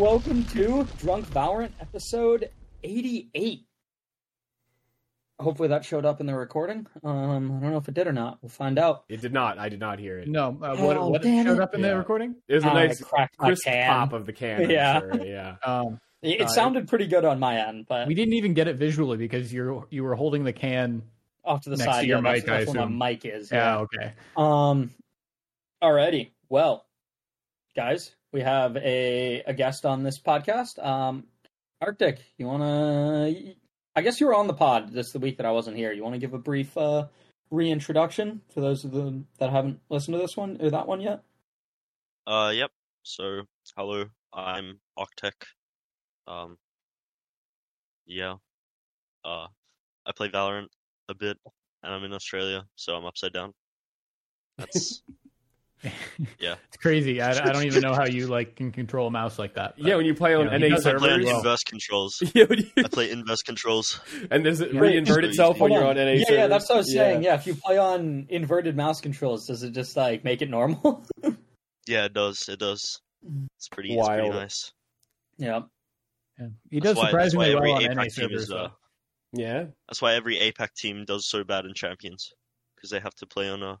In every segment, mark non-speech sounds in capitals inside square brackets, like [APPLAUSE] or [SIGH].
Welcome to Drunk Valorant episode 88. Hopefully that showed up in the recording. Um, I don't know if it did or not. We'll find out. It did not. I did not hear it. No, uh, what, Oh, what damn showed it. up in Yeah. the recording? It was a I nice crisp pop of the can. Yeah. sure, Yeah. [LAUGHS] Um, It, it Uh, sounded pretty good on my end, but we didn't even get it visually because you're you were holding the can. off to the next side, to your yeah, that's, mic, I that's where assume. my mic is. Yeah, Yeah. okay. Um. Alrighty. Well, guys, we have a a guest on this podcast. Um, Arctek, you wanna? I guess you were on the pod this the week that I wasn't here. You want to give a brief uh reintroduction for those of them that haven't listened to this one or that one yet? Uh, yep. So, hello, I'm Arctek. Um, yeah. Uh, I play Valorant a bit, and I'm in Australia, so I'm upside down. That's [LAUGHS] Yeah. [LAUGHS] It's crazy. I, I don't even know how you like can control a mouse like that. Yeah, when you play on Yeah, he NA does I play on well. inverse controls. [LAUGHS] Yeah, you- I play inverse controls. and does it Yeah. reinvert itself when Hold you're on NA yeah, servers? yeah, that's what I was saying. Yeah, if you play on inverted mouse controls, does it just like make it normal? [LAUGHS] Yeah, it does. It does. It's pretty. It's pretty Wild. nice. yeah. Yeah. He That's does why- that's surprisingly every well on NA APAC team servers. is, uh. Yeah. That's why every APAC team does so bad in champions because they have to play on uh,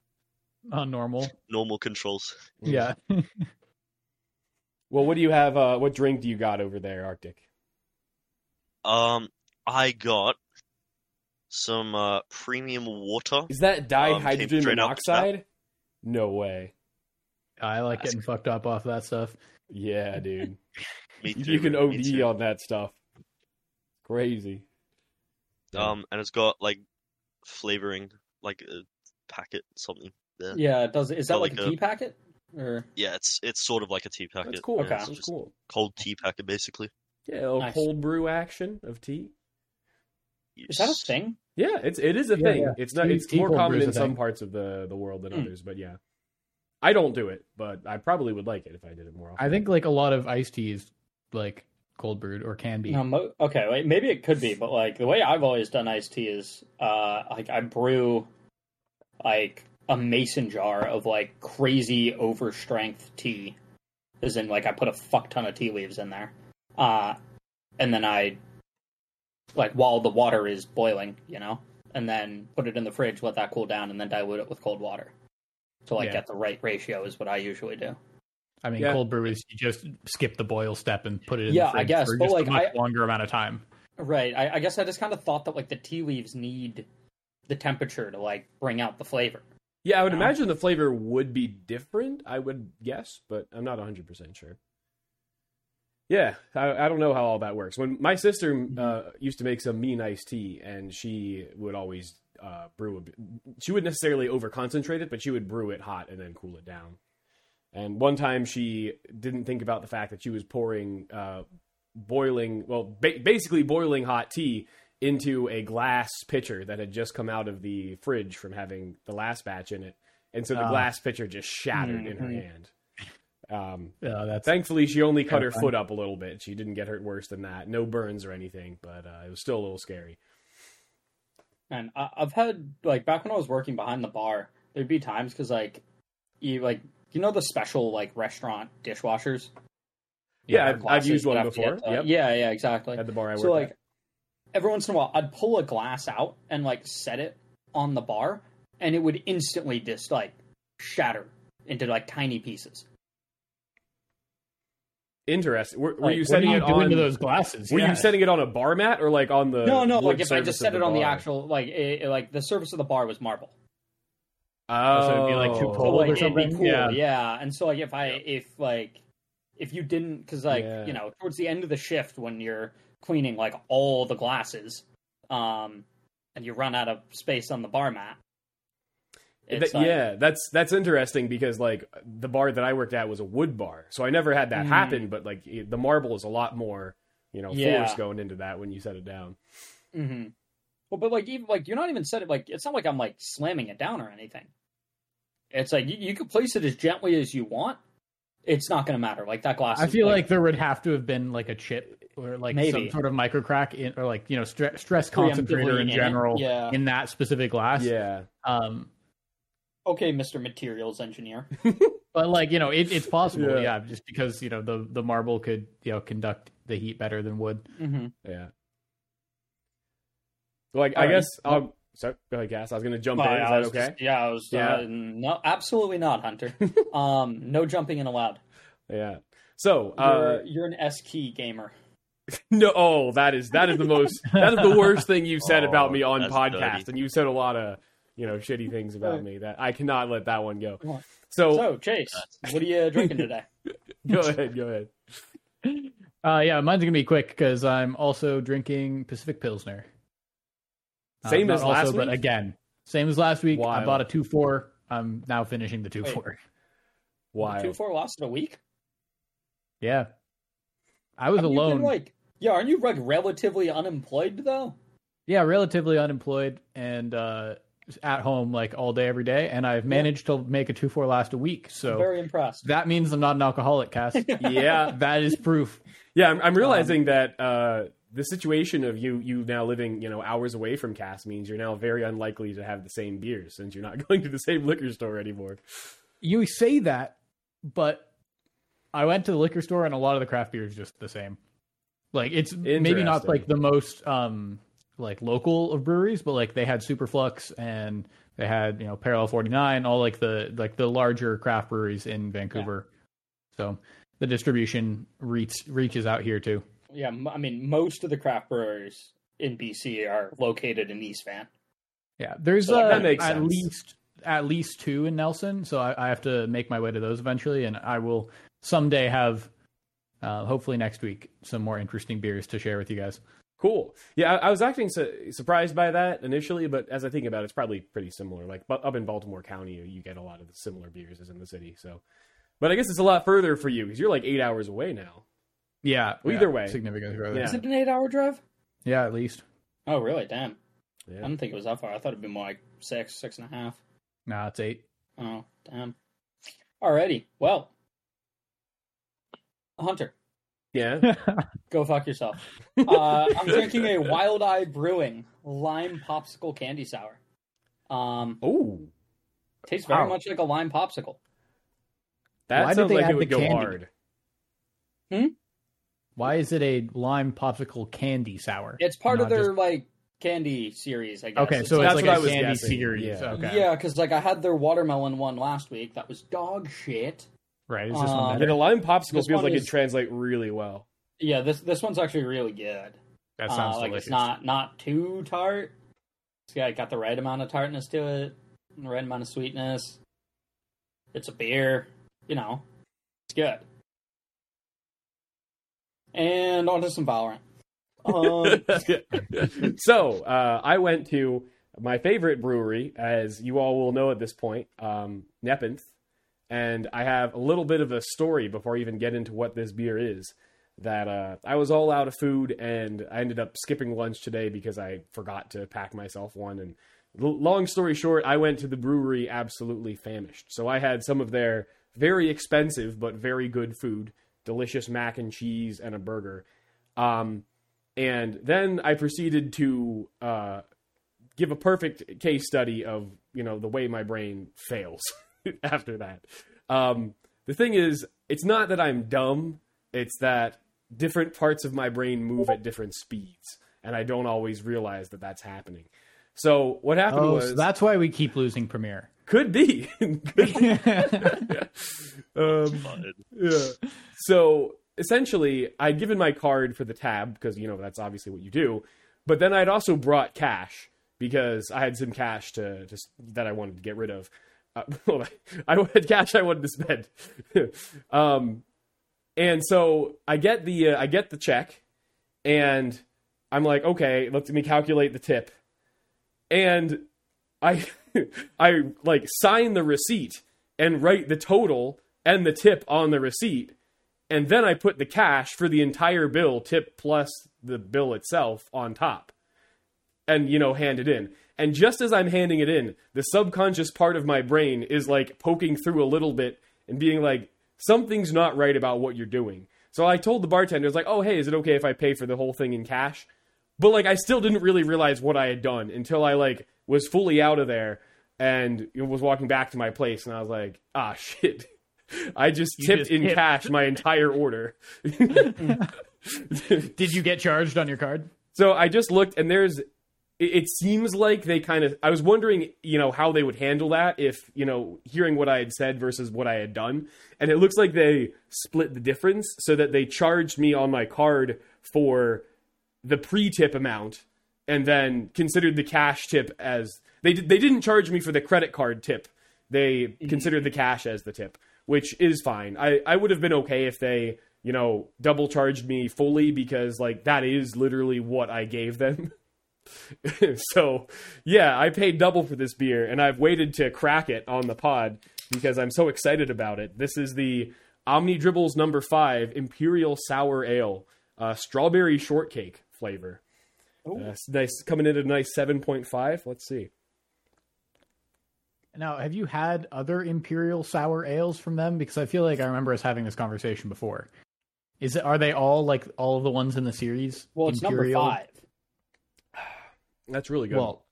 on normal. normal controls. Yeah. [LAUGHS] Well, what do you have? Uh, what drink do you got over there, Arctek? Um, I got some uh, premium water. Is that Um, dyed came hydrogen straight out the tap. monoxide? No way. I like getting fucked up off that stuff. Yeah, dude. [LAUGHS] Me too. you can me OD too. on that stuff. Crazy. Um, and it's got like flavoring, like a packet something. There. Yeah, it does. Is that like, like, a a- tea packet? Or Yeah, it's it's sort of like a tea packet. That's cool. Okay. It's just cool. cold tea packet, basically. Yeah, a little Nice. cold brew action of tea. is that a thing? Yeah, it's it is a Yeah, thing. yeah. It's not. Tea- It's tea more common in some parts of the the world than Mm. others, but yeah, I don't do it, but I probably would like it if I did it more often. I think like a lot of iced teas like cold brewed or can be. No, mo- okay, wait, maybe it could be, but like the way I've always done iced tea is, uh, like I brew like a mason jar of like crazy over strength tea, as in like I put a fuck ton of tea leaves in there, uh, and then I like while the water is boiling, you know, and then put it in the fridge, let that cool down, and then dilute it with cold water to like Yeah. get the right ratio is what I usually do. I mean, Yeah. cold brew is you just skip the boil step and put it in Yeah, the I guess, for but, just like, a much I- longer amount of time. Right. I, I guess I just kind of thought that like the tea leaves need the temperature to like bring out the flavor. Yeah, I would imagine the flavor would be different. I would guess, but I'm not 100 percent sure. Yeah, I, I don't know how all that works. When my sister Mm-hmm. uh, used to make some mean iced tea, and she would always uh, brew a. She wouldn't necessarily over concentrate it, but she would brew it hot and then cool it down. And one time she didn't think about the fact that she was pouring uh, boiling, well, ba- basically boiling hot tea into a glass pitcher that had just come out of the fridge from having the last batch in it. And so the Ah. glass pitcher just shattered in her Mhm. hand. Um, Yeah, that's thankfully, she only cut her Terrifying. foot up a little bit. She didn't get hurt worse than that. No burns or anything, but uh, it was still a little scary. And I, I've had like back when I was working behind the bar, there'd be times because like you like you know the special like restaurant dishwashers. Yeah, Or I've, I've used one have to before. uh, yep. Yeah, yeah, exactly. At the bar I so worked like at. Every once in a while, I'd pull a glass out and like set it on the bar, and it would instantly just like shatter into like tiny pieces. Interesting. Were, were Like, you setting what it do you do on? into those glasses? Were Yeah. you setting it on a bar mat or like on the? no, no, wood like if I just set it on the actual like it, it- like the surface of the bar was marble. Oh, So it'd be, like, too oh. So, like, or something? cool, Yeah. yeah. And so like if I if like if you didn't because like Yeah. you know towards the end of the shift when you're cleaning like all the glasses, um, and you run out of space on the bar mat. That- like- yeah, that's that's interesting because like the bar that I worked at was a wood bar, so I never had that Mm. happen. But like it- the marble is a lot more, you know, Yeah. force going into that when you set it down. hmm Well, but like even like you're not even set it like it's not like I'm like slamming it down or anything. It's like you, you could place it as gently as you want. It's not going to matter. Like that glass. I is, feel like there would have to have been like a chip or like Maybe. some sort of micro crack in, or like you know stre- stress concentrator in in general yeah. in that specific glass. Yeah, Um, okay, Mister Materials Engineer. [LAUGHS] But like you know, it, it's possible, Yeah. yeah. just because you know the the marble could you know conduct the heat better than wood. hmm Yeah. Like I All right. guess I'll. So, go ahead, Cass. I was going to jump Well, in. Is I that okay? just- yeah, I was. Yeah. Uh, no, absolutely not, Hunter. [LAUGHS] um, no jumping in allowed. Yeah. So, You're, uh, you're an S key gamer. [LAUGHS] no, oh, that is that is the most that is the worst thing you've said about Oh, me on podcast, dirty. and you said a lot of you know shitty things about me that I cannot let that one go. So, So, Chase, what are you [LAUGHS] drinking today? go ahead, go ahead. Uh, yeah, mine's gonna be quick because I'm also drinking Pacific Pilsner. Uh, Same not as also, last but week? again, same as last week. I bought a two four. I'm now finishing the two Wait. four. Wild. Two four lasted a week. Yeah, I was Haven't you been, alone. like, yeah, aren't you like relatively unemployed though? Yeah, relatively unemployed and uh, at home like all day every day, and I've managed to make a two four last a week. So Very impressed. that means I'm not an alcoholic, Cass. [LAUGHS] Yeah, that is proof. yeah. I'm, Um, I'm realizing that uh, the situation of you you now living you know hours away from Cass means you're now very unlikely to have the same beers since you're not [LAUGHS] going to the same liquor store anymore. You say that, but I went to the liquor store and a lot of the craft beer is just the same. Like it's maybe not like the most um like local of breweries, but like they had Superflux and they had you know Parallel Forty Nine, all like the like the larger craft breweries in Vancouver. So the distribution reach reaches out here too. Yeah, I mean, most of the craft breweries in BC are located in East Van. Yeah, there's So uh, at sense. least at least two in Nelson, so I, I have to make my way to those eventually, and I will someday have, uh, hopefully next week, some more interesting beers to share with you guys. Cool. Yeah, I, I was actually su- surprised by that initially, but as I think about it, it's probably pretty similar. Like bu- up in Baltimore County, you, you get a lot of the similar beers as in the city. So, but I guess it's a lot further for you because you're like eight hours away now. Yeah, Well, yeah, either way. significantly further. Yeah. Is it an eight-hour drive? yeah, at least. Oh, really? Damn. I didn't think it was that far. I thought it'd be more like six, six and a half. Nah, it's eight. Oh, damn. Alrighty. Well, Hunter, Yeah. go fuck yourself. [LAUGHS] Uh, I'm drinking a Wildeye Brewing lime popsicle candy sour. Um, oh, tastes very Wow. much like a lime popsicle. that Why did sounds they like it would the go candy? hard. Hmm. Why is it a lime popsicle candy sour? It's part of their just- like candy series, I guess. Okay, It's so like- it's That's like what I a was candy guessing, series. yeah. Okay. Yeah, because like I had their watermelon one last week. That was dog shit. Right. Is this Um, one Yeah, better? the lime popsicle feels like is- it translates really well. Yeah, this this one's actually really good. That Uh, sounds like delicious. it's not not too tart. It's got, got the right amount of tartness to it, and the right amount of sweetness. It's a beer, you know. It's good. And on to some Valorant. Um, [LAUGHS] [LAUGHS] so uh, I went to my favorite brewery, as you all will know at this point, um, Nepenthe, and I have a little bit of a story before I even get into what this beer is. That uh, I was all out of food, and I ended up skipping lunch today because I forgot to pack myself one. And long story short, I went to the brewery absolutely famished. So I had some of their very expensive but very good food, delicious mac and cheese, and a burger. Um, and then I proceeded to uh, give a perfect case study of you know the way my brain fails [LAUGHS] [LAUGHS] after that. Um, the thing is, it's not that I'm dumb; it's that different parts of my brain move at different speeds, and I don't always realize that that's happening. So what happened Oh, was so that's why we keep losing Premier. could be, [LAUGHS] could be. [LAUGHS] um, yeah. So essentially, I'd given my card for the tab because you know that's obviously what you do. But then I'd also brought cash because I had some cash to just that I wanted to get rid of. Uh, [LAUGHS] I had cash I wanted to spend. [LAUGHS] um, and so I get the uh, I get the check, and I'm like, okay, let me calculate the tip, and I [LAUGHS] I like sign the receipt and write the total and the tip on the receipt, and then I put the cash for the entire bill, tip plus the bill itself on top, and you know hand it in. And just as I'm handing it in, the subconscious part of my brain is like poking through a little bit and being like, something's not right about what you're doing. So I told the bartender, I was like, oh, hey, is it okay if I pay for the whole thing in cash? But like, I still didn't really realize what I had done until I like was fully out of there and was walking back to my place, and I was like, ah, [LAUGHS] shit. I just You tipped just in tipped. cash my entire order. [LAUGHS] Did you get charged on your card? So I just looked, and there's. It, it seems like they kind of. I was wondering, you know, how they would handle that if, you know, hearing what I had said versus what I had done, and it looks like they split the difference so that they charged me on my card for the pre-tip amount, and then considered the cash tip as they they didn't charge me for the credit card tip. They mm-hmm. considered the cash as the tip, which is fine. I I would have been okay if they you know double charged me fully because like that is literally what I gave them. [LAUGHS] [LAUGHS] so yeah, I paid double for this beer, and I've waited to crack it on the pod because I'm so excited about it. This is the Omni Dribbles number five Imperial Sour Ale, uh, strawberry shortcake flavor. Uh, nice, coming in at a nice seven point five. Let's see. Now, have you had other imperial sour ales from them? Because I feel like I remember us having this conversation before. Is it are they all like all of the ones in the series? Well, it's imperial? number five. That's really good. Well,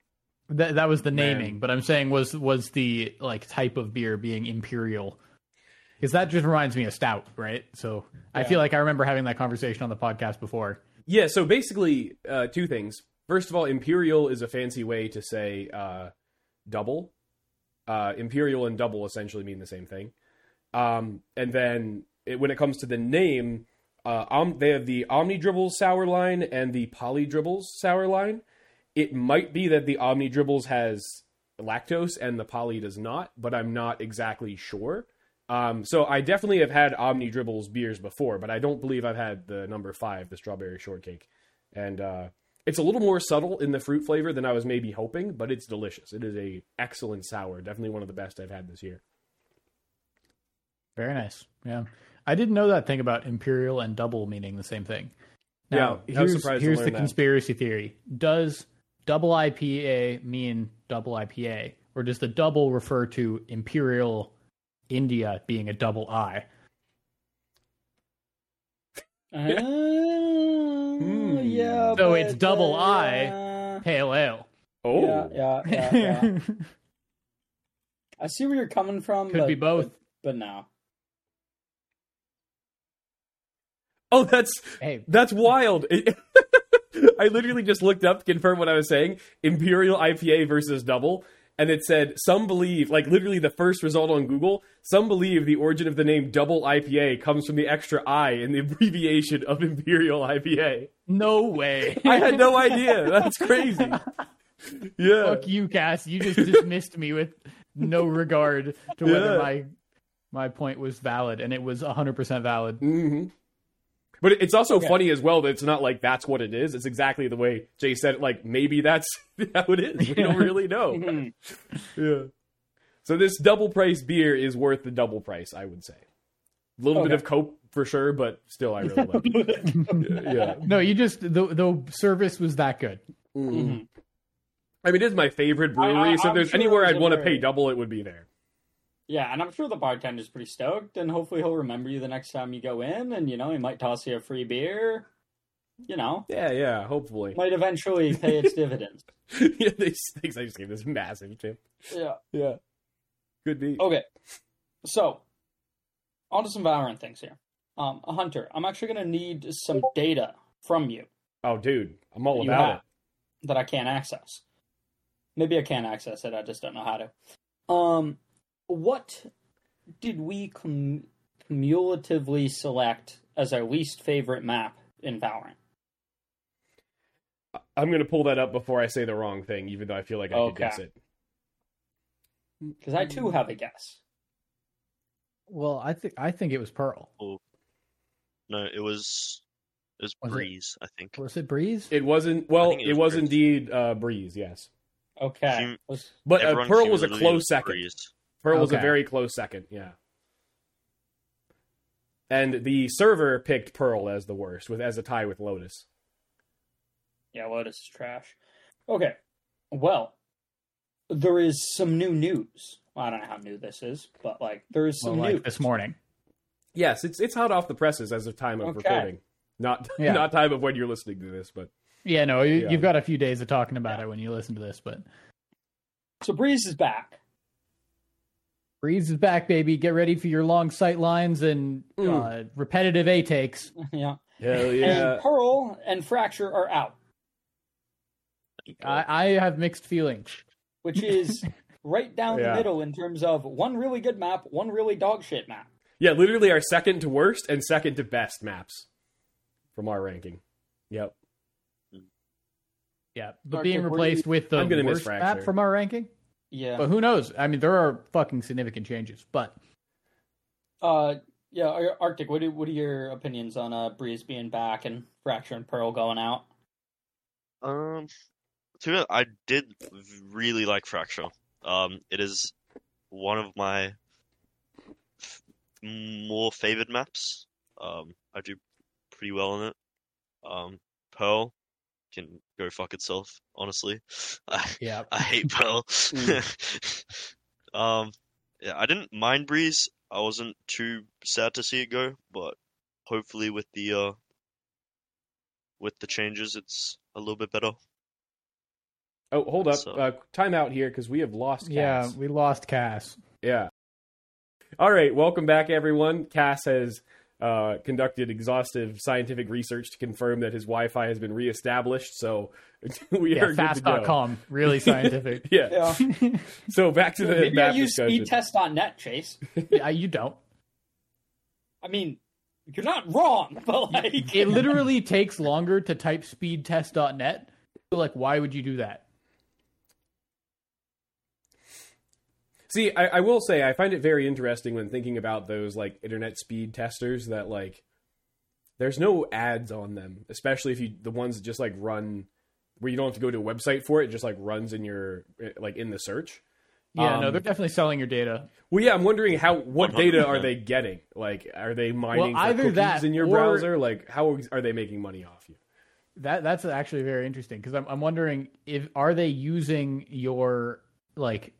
that that was the Man. naming, but I'm saying was was the like type of beer being imperial? Because that just reminds me of stout, right? So I feel like I remember having that conversation on the podcast before. Yeah, so basically, uh, two things. First of all, imperial is a fancy way to say uh, double. Uh, imperial and double essentially mean the same thing. Um, and then it, when it comes to the name, uh, om- they have the Omni Dribbles sour line and the Poly Dribbles sour line. It might be that the Omni Dribbles has lactose and the Poly does not, but I'm not exactly sure. Um, so I definitely have had Omni Dribbles beers before, but I don't believe I've had the number five, the strawberry shortcake. And uh, it's a little more subtle in the fruit flavor than I was maybe hoping, but it's delicious. It is a excellent sour, definitely one of the best I've had this year. Very nice. Yeah, I didn't know that thing about imperial and double meaning the same thing. Now, Yeah, here's, here's the that. conspiracy theory: Does double IPA mean double IPA, or does the double refer to imperial India being a double I? [LAUGHS] Uh, yeah. So it's double uh, I. yeah. Pale ale. Oh, Yeah, yeah, yeah, yeah. [LAUGHS] I see where you're coming from. Could but, be both. but, but no. oh, that's Hey, that's wild. [LAUGHS] [LAUGHS] I literally just looked up to confirm what I was saying. Imperial IPA versus double. And it said, some believe, like literally the first result on Google, some believe the origin of the name double IPA comes from the extra I in the [LAUGHS] abbreviation of Imperial IPA. no way. I had no idea. That's crazy. [LAUGHS] Yeah. Fuck you, Cass. You just dismissed me with no regard to whether Yeah. my my point was valid, and it was 100% valid. hmm But it's also Okay. funny as well that it's not like that's what it is. It's exactly the way Jay said it. Like maybe that's [LAUGHS] how it is. We don't really know. [LAUGHS] Mhm. yeah. So this double price beer is worth the double price, I would say. A little bit of cope for sure, but still, I really like it. [LAUGHS] yeah. No, you just the the service was that good. Mhm. I mean, it is my favorite brewery. I- I- so if there's sure anywhere I'd want to pay double, it would be there. Yeah, and I'm sure the bartender's pretty stoked, and hopefully he'll remember you the next time you go in, and you know he might toss you a free beer. You know, Yeah, yeah. Hopefully. might eventually pay its dividends. [LAUGHS] yeah, these things I just gave this massive tip. Yeah. Yeah. Could be. Okay. So, on to some Valorant things here. Um, Hunter, I'm actually going to need some data from you Oh, dude, I'm all about have that I can't access. Maybe I can't access it. I just don't know how to. Um, what did we cum- cumulatively select as our least favorite map in Valorant? I'm gonna pull that up before I say the wrong thing, even though I feel like I could guess it. Because I too have a guess. Well, I think I think it was Pearl. Oh. No, it was it was, Was it? Breeze, I think. Was it Breeze? It wasn't. Well, think it it was, was indeed uh, Breeze. Yes, Okay. Cum- Was- but uh, Pearl was a close second. Breeze. Pearl was a very close second. Yeah. And the server picked Pearl as the worst, with as a tie with Lotus. Yeah, Lotus is trash. Okay. Well, there is some new news. Well, I don't know how new this is, but like there is Well, some like news. this morning. Yes, it's it's hot off the presses as of time of Okay. recording, not [LAUGHS] Yeah. not time of when you're listening to this, but Yeah, no, you, Yeah. you've got a few days of talking about it when you listen to this, but So Breeze is back. Breeze is back, baby. Get ready for your long sight lines and Mm. uh, repetitive A takes. [LAUGHS] yeah. Hell yeah. And Pearl and Fracture are out, I, I have mixed feelings. which is [LAUGHS] right down Yeah. the middle in terms of one really good map, one really dog shit map. Yeah, literally our second to worst and second to best maps from our ranking. Yep. Yeah, but Arctek, being where do replaced with the I'm gonna miss worst map from our ranking. Yeah. But who knows? I mean, there are fucking significant changes. But Uh, yeah, Arctek. What are, what are your opinions on uh Breeze being back and Fracture and Pearl going out? Um, to be I did really like Fracture. Um, it is one of my f- more favored maps. Um, I do pretty well in it. Um, Pearl can go fuck itself. Honestly, [LAUGHS] I yeah, I hate Pearl. [LAUGHS] um, yeah, I didn't mind Breeze. I wasn't too sad to see it go, but hopefully with the uh with the changes, it's a little bit better. Oh, hold up. So- Uh, time out here because we have lost yeah, Cass. we lost Cass. Yeah. All right. Welcome back, everyone. Cass has uh, conducted exhaustive scientific research to confirm that his Wi Fi has been reestablished. So [LAUGHS] we Yeah, are good to go. fast.com, really scientific. [LAUGHS] Yeah. Yeah. [LAUGHS] So back to the Maybe I map use discussion. speedtest.net, Chase. yeah, you don't. I mean, you're not wrong, but like It literally takes longer to type speedtest.net. So, like, why would you do that? See, I, I will say I find it very interesting when thinking about those like internet speed testers that like there's no ads on them, especially if you the ones that just like run where you don't have to go to a website for it, it just like runs in your like in the search. Yeah, no, Um, they're definitely selling your data. Well, yeah, I'm wondering how what data 100%. are they getting? Like, are they mining Well, for either cookies that in your or- browser? Like, how are they making money off you? That that's actually very interesting because I'm I'm wondering if are they using your like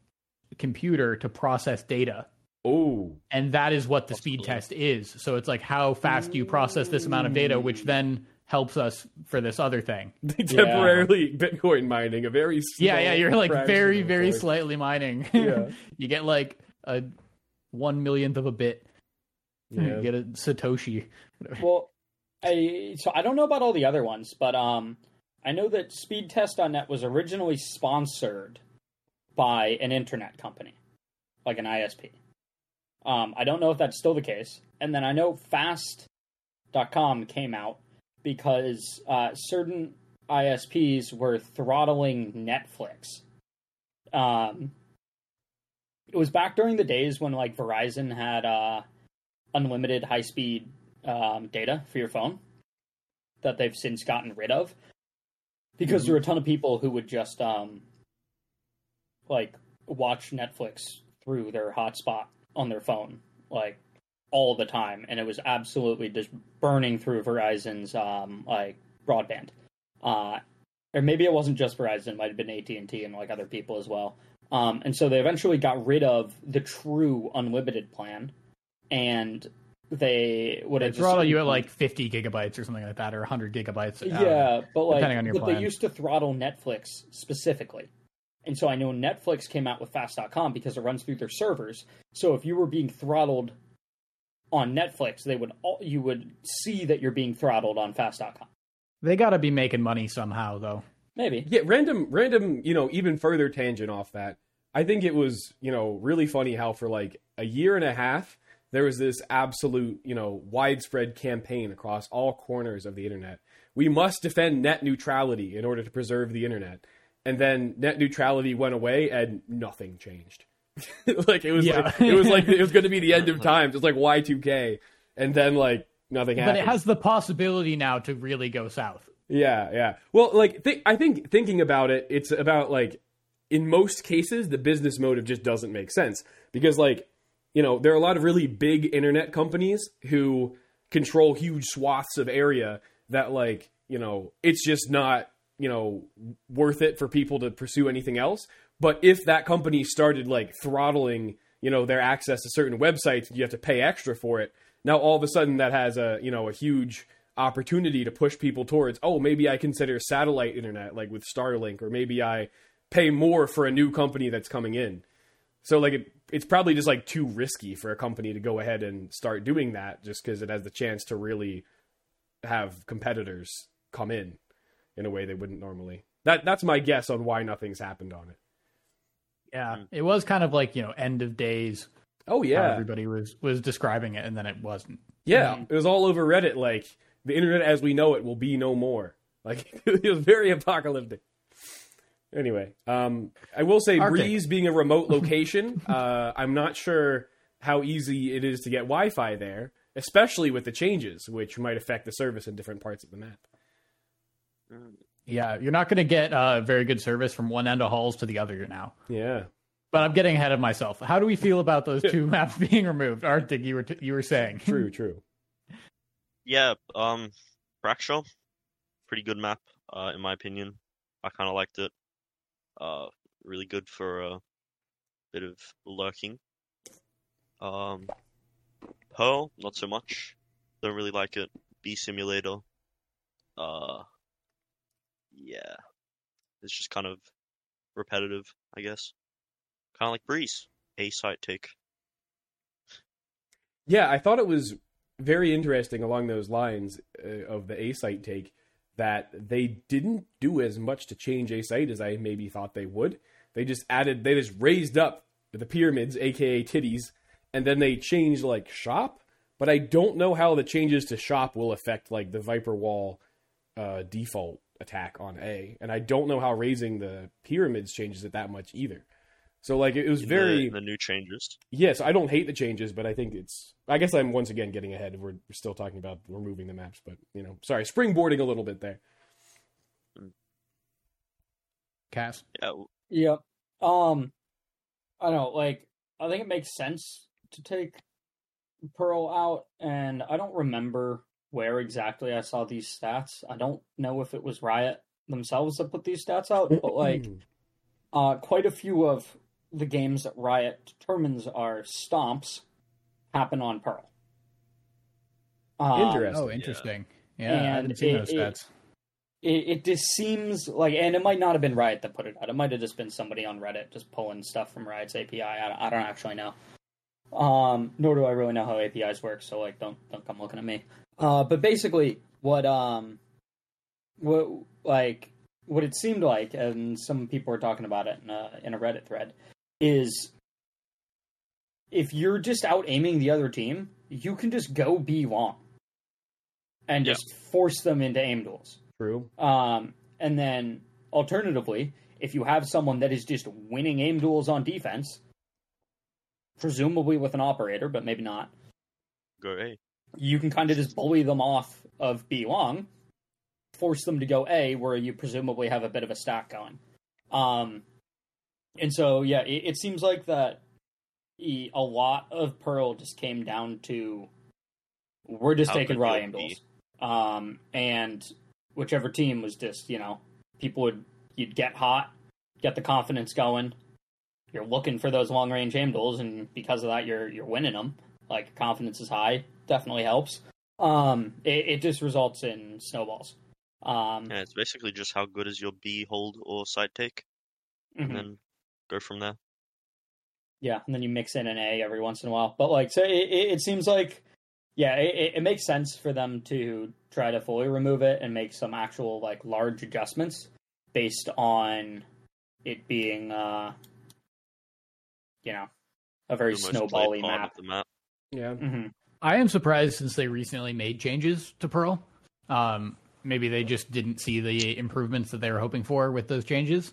computer to process data, Oh, and that is what the speed Possibly. test is. So it's like how fast do you process this amount of data, which then helps us for this other thing. [LAUGHS] temporarily Bitcoin mining a very Yeah, small yeah, you're like very very coin. slightly mining. [LAUGHS] Yeah. you get like a one millionth of a bit. Yeah. You get a satoshi. [LAUGHS] well, I so I don't know about all the other ones, but um, I know that Speedtest.net was originally sponsored by an internet company, like an ISP. Um, I don't know if that's still the case. And then I know Fast.com came out because uh, certain ISPs were throttling Netflix. Um, it was back during the days when like Verizon had uh, unlimited high speed um, data for your phone that they've since gotten rid of because there were a ton of people who would just um, like watch Netflix through their hotspot on their phone like all the time, and it was absolutely just burning through Verizon's um, like broadband. Uh, or maybe it wasn't just Verizon; it might have been AT and T and like other people as well. Um, and so they eventually got rid of the true unlimited plan, and they would have throttle you at like 50 gigabytes or something like that, or 100 gigabytes. Don't yeah, but like depending on your but they used to throttle Netflix specifically. And so I know Netflix came out with fast.com because it runs through their servers. So if you were being throttled on Netflix, they would all, you would see that you're being throttled on fast.com. They got to be making money somehow, though. Maybe. Yeah, random, random. You know, even further tangent off that. I think it was, you know, really funny how for like a year and a half there was this absolute, you know, widespread campaign across all corners of the internet. We must defend net neutrality in order to preserve the internet. And then net neutrality went away and nothing changed. [LAUGHS] like it was Yeah. like it was like it was going to be the end of [LAUGHS] times. It's like Y2K and then like nothing happened. But it has the possibility now to really go south. Yeah, yeah. Well, like th- I think thinking about it, it's about like in most cases the business motive just doesn't make sense because like you know there are a lot of really big internet companies who control huge swaths of area that like you know it's just not you know worth it for people to pursue anything else. But if that company started like throttling you know their access to certain websites you have to pay extra for it, now all of a sudden that has a you know a huge opportunity to push people towards oh maybe i consider satellite internet like with starlink or maybe i pay more for a new company that's coming in. So like it it's probably just like too risky for a company to go ahead and start doing that just because it has the chance to really have competitors come in in a way they wouldn't normally. That that's my guess on why nothing's happened on it. Yeah, Mm. it was kind of like you know end of days. Oh how yeah, everybody was was describing it, and then it wasn't. yeah. It was all over Reddit. Like the internet as we know it will be no more. [LAUGHS] Like it was very apocalyptic. Anyway, um, I will say Arctek. Breeze being a remote location, [LAUGHS] uh, I'm not sure how easy it is to get Wi-Fi there, especially with the changes, which might affect the service in different parts of the map. Yeah, you're not going to get uh, very good service from one end of halls to the other now. Yeah. But I'm getting ahead of myself. How do we feel about those [LAUGHS] two maps being removed? Arctek, you were t- you were saying. [LAUGHS] True, true. Yeah, um, Fracture, pretty good map, uh, in my opinion. I kind of liked it. Uh, really good for a bit of lurking. Um, Pearl, not so much. Don't really like it. B Simulator, uh, yeah, it's just kind of repetitive, I guess. Kind of like Breeze, A site take. Yeah, I thought it was very interesting along those lines uh, of the A site take that they didn't do as much to change A site as I maybe thought they would. They just added, they just raised up the pyramids, aka titties, and then they changed like shop. But I don't know how the changes to shop will affect like the Viper Wall uh, default attack on A, and I don't know how raising the pyramids changes it that much either. So like it was in very the, the new changes. Yes, I don't hate the changes, but I think it's. I guess I'm once again getting ahead. We're, we're still talking about removing the maps, but you know, sorry, springboarding a little bit there. Cass. Yeah, w- Yep. Um, I don't know. Like, I think it makes sense to take Pearl out, and I don't remember where exactly I saw these stats. I don't know if it was Riot themselves that put these stats out, but like, uh, quite a few of the games that Riot determines are stomps happen on Pearl. Um, Interesting. Oh, interesting. Yeah, I And hadn't seen it- those it- stats. it, it just seems like, and it might not have been Riot that put it out. It might have just been somebody on Reddit just pulling stuff from Riot's API. I, I don't actually know. Um, nor do I really know how APIs work. So like, don't don't come looking at me. Uh, but basically, what um, what like what it seemed like, and some people were talking about it in a in a Reddit thread, is if you're just out aiming the other team, you can just go B long and Yeah. just force them into aim duels. True. Um, and then alternatively, if you have someone that is just winning aim duels on defense, presumably with an operator, but maybe not, go A. you can kind of just bully them off of B long, force them to go A, where you presumably have a bit of a stack going. Um, and so, yeah, it, it seems like that a lot of Pearl just came down to we're just How taking raw you'll aim be. duels. Um, and whichever team was just, you know, people would, you'd get hot, get the confidence going. You're looking for those long range aim duels, and because of that, you're you're winning them like confidence is high definitely helps um it, it just results in snowballs um Yeah, it's basically just how good is your B hold or side take, mhm. and then go from there. yeah and then you mix in an a every once in a while but like so it, it, it seems like yeah it, it- it makes sense for them to try to fully remove it and make some actual like large adjustments based on it being uh you know a very The snowbally map map. Yeah. hmm I am surprised since they recently made changes to Pearl. Um, maybe they just didn't see the improvements that they were hoping for with those changes.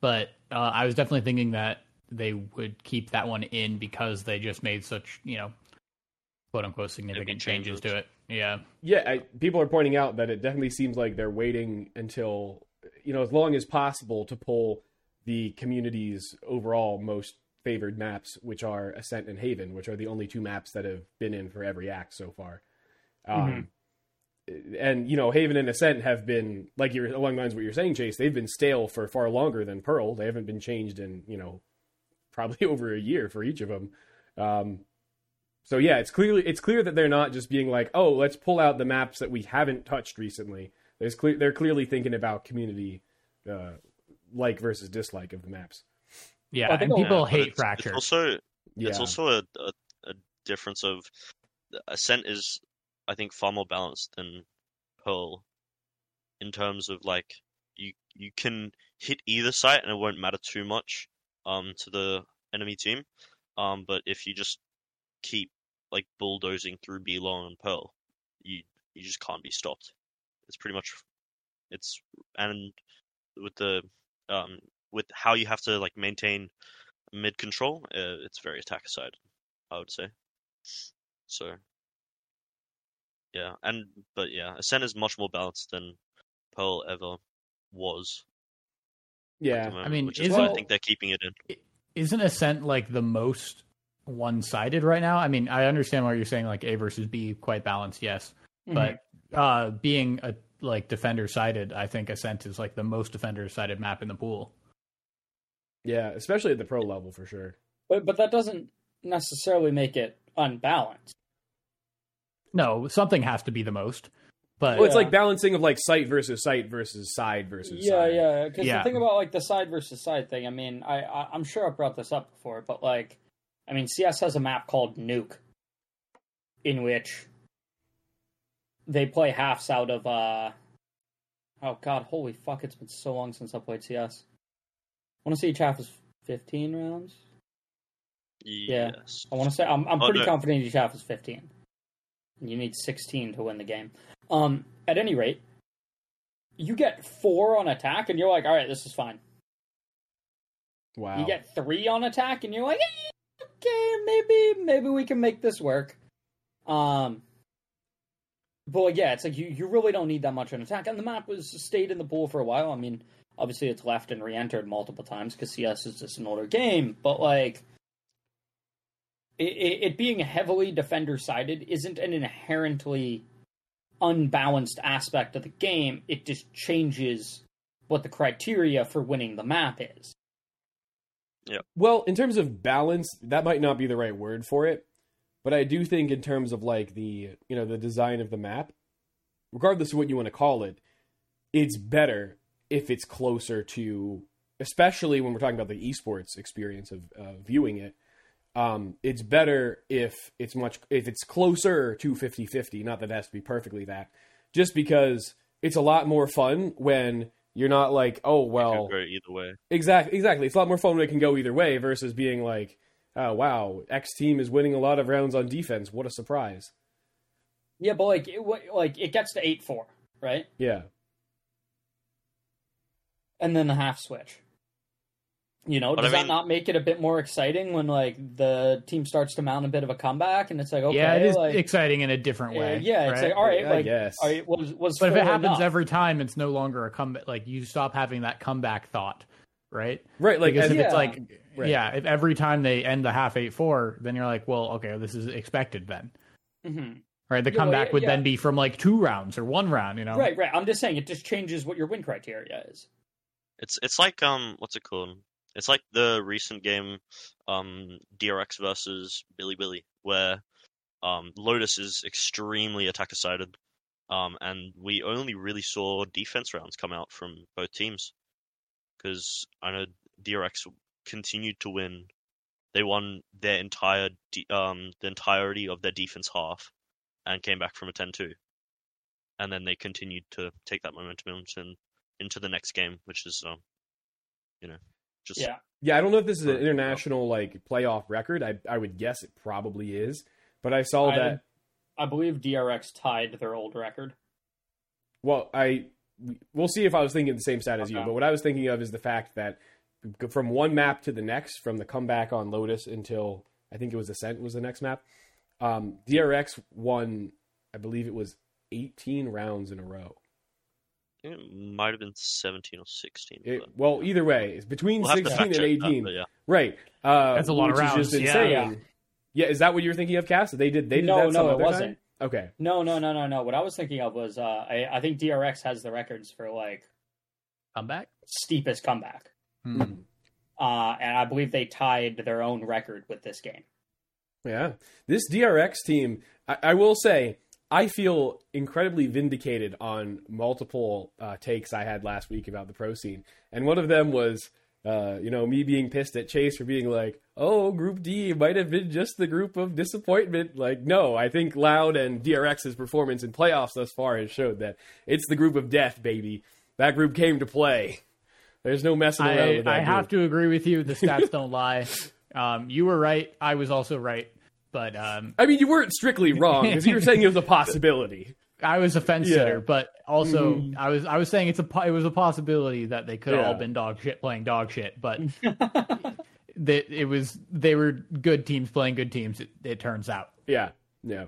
But uh, I was definitely thinking that they would keep that one in because they just made such, you know, quote unquote significant changes changes. to it. Yeah. Yeah. I, people are pointing out that it definitely seems like they're waiting until you know as long as possible to pull the community's overall most favored maps, which are Ascent and Haven, which are the only two maps that have been in for every act so far. Um, And you know, Haven and Ascent have been like you're along the lines of what you're saying, Chase. They've been stale for far longer than Pearl. They haven't been changed in you know probably [LAUGHS] over a year for each of them. Um, so yeah, it's clearly it's clear that they're not just being like, oh, let's pull out the maps that we haven't touched recently. There's clear they're clearly thinking about community uh, like versus dislike of the maps. Yeah. I think and people Yeah, hate it's- Fracture. It's also Yeah. It's also a, a a difference of Ascent is I think far more balanced than Pearl in terms of like you you can hit either site and it won't matter too much um to the enemy team. Um but if you just keep like bulldozing through B Belong and Pearl, you you just can't be stopped. It's pretty much it's and with the um with how you have to like maintain mid control, uh, it's very attack side, I would say. So yeah, and but yeah, Ascent is much more balanced than Pearl ever was. yeah. the moment, mean, which is why I think they're keeping it in. Isn't Ascent like the most one sided right now? I mean, I understand what you're saying, like A versus B, quite balanced, yes. Mhm. But uh, being a like defender sided, I think Ascent is like the most defender sided map in the pool. Yeah, especially at the pro level for sure. but but that doesn't necessarily make it unbalanced. No, something has to be the most. But Well, it's Yeah. like balancing of like site versus site versus side versus Yeah, side. yeah. Because Yeah. the thing about like the side versus side thing, I mean, I, I I'm sure I brought this up before, but like, I mean, CS has a map called Nuke, in which they play halves out of. uh Oh God, holy fuck! It's been so long since I played CS. I want to say each half is 15 rounds. Yeah. I want to say I'm I'm Oh, pretty no. confident each half is 15. You need 16 to win the game. Um, at any rate, you get four on attack, and you're like, all right, this is fine. Wow. You get three on attack, and you're like, eh, okay, maybe maybe we can make this work. Um, but yeah, it's like you you really don't need that much on attack, and the map was stayed in the pool for a while. I mean, obviously it's left and re-entered multiple times because CS is just an older game, but like. It, it, it being heavily defender sided isn't an inherently unbalanced aspect of the game. It just changes what the criteria for winning the map is. Yeah. Well, in terms of balance, that might not be the right word for it, but I do think in terms of like the you know the design of the map, regardless of what you want to call it, it's better if it's closer to, especially when we're talking about the esports experience of uh, viewing it. Um, it's better if it's much if it's closer to 50-50, not that it has to be perfectly that, just because it's a lot more fun when you're not like, oh It well, could go either way. Exactly, exactly. It's a lot more fun when it can go either way versus being like, oh wow, X team is winning a lot of rounds on defense. What a surprise! Yeah, but like, it, like it gets to eight four, right? Yeah, And then the half switch. You know, But does I that not make it a bit more exciting when like the team starts to mount a bit of a comeback and it's like, okay, yeah, it is like, exciting in a different way. yeah, it's right? like all right, I like, guess. all right, was was but if it happens enough? every time, it's no longer a comeback. Like you stop having that comeback thought, right? right. Like because as- if it's like, Right. yeah, if every time they end the half eight four, then you're like, well, okay, this is expected then, Mhm. right? The Yeah, well, comeback yeah, would yeah. then be from like two rounds or one round, you know? right, right. I'm just saying it just changes what your win criteria is. It's it's like um what's it called? It's like the recent game um DRX versus Bilibili where um Lotus is extremely attacker sided. Um and we only really saw defense rounds come out from both teams. Cuz I know DRX continued to win. They won their entire de- um the entirety of their defense half and came back from a 10-2. And then they continued to take that momentum into into the next game, which is um you know, just Yeah. yeah, I don't know if this is an Right. international like playoff record. I I would guess it probably is, but I saw I- that. I believe DRX tied their old record. Well, I we'll see if I was thinking the same stat as you, but what I was thinking of is the fact that from one map to the next, from the comeback on Lotus until I think it was Ascent was the next map, um, DRX won. I believe it was 18 rounds in a row. I think it might have been 17 or 16. It, but well, either way, it's between we'll 16 and 18. that, yeah. Right. Uh, That's a lot of which is rounds. just Yeah. Yeah. Yeah. is that what you were thinking of, Cass? They did. They did No, that no, it wasn't. Time? Okay. No, no, no, no, no. What I was thinking of was uh, I, I think DRX has the records for like Comeback. steepest comeback, Hmm. uh, and I believe they tied their own record with this game. Yeah. This DRX team, I, I will say, I feel incredibly vindicated on multiple uh, takes I had last week about the pro scene. And one of them was uh, you know, me being pissed at Chase for being like, "Oh, Group D might have been just the group of disappointment." Like, no, I think Loud and DRX's performance in playoffs thus far has showed that it's the group of death, baby. That group came to play. There's no messing around I, with that. I have to agree with you. The stats don't lie. [LAUGHS] Um, you were right. I was also right. But um, I mean, you weren't strictly wrong because you were saying it was a possibility. [LAUGHS] I was a fence Yeah. sitter, but also Mhm. I was I was saying it's a it was a possibility that they could have all been dog shit playing dog shit, but [LAUGHS] that it was they were good teams playing good teams. It, it turns out. Yeah, yeah.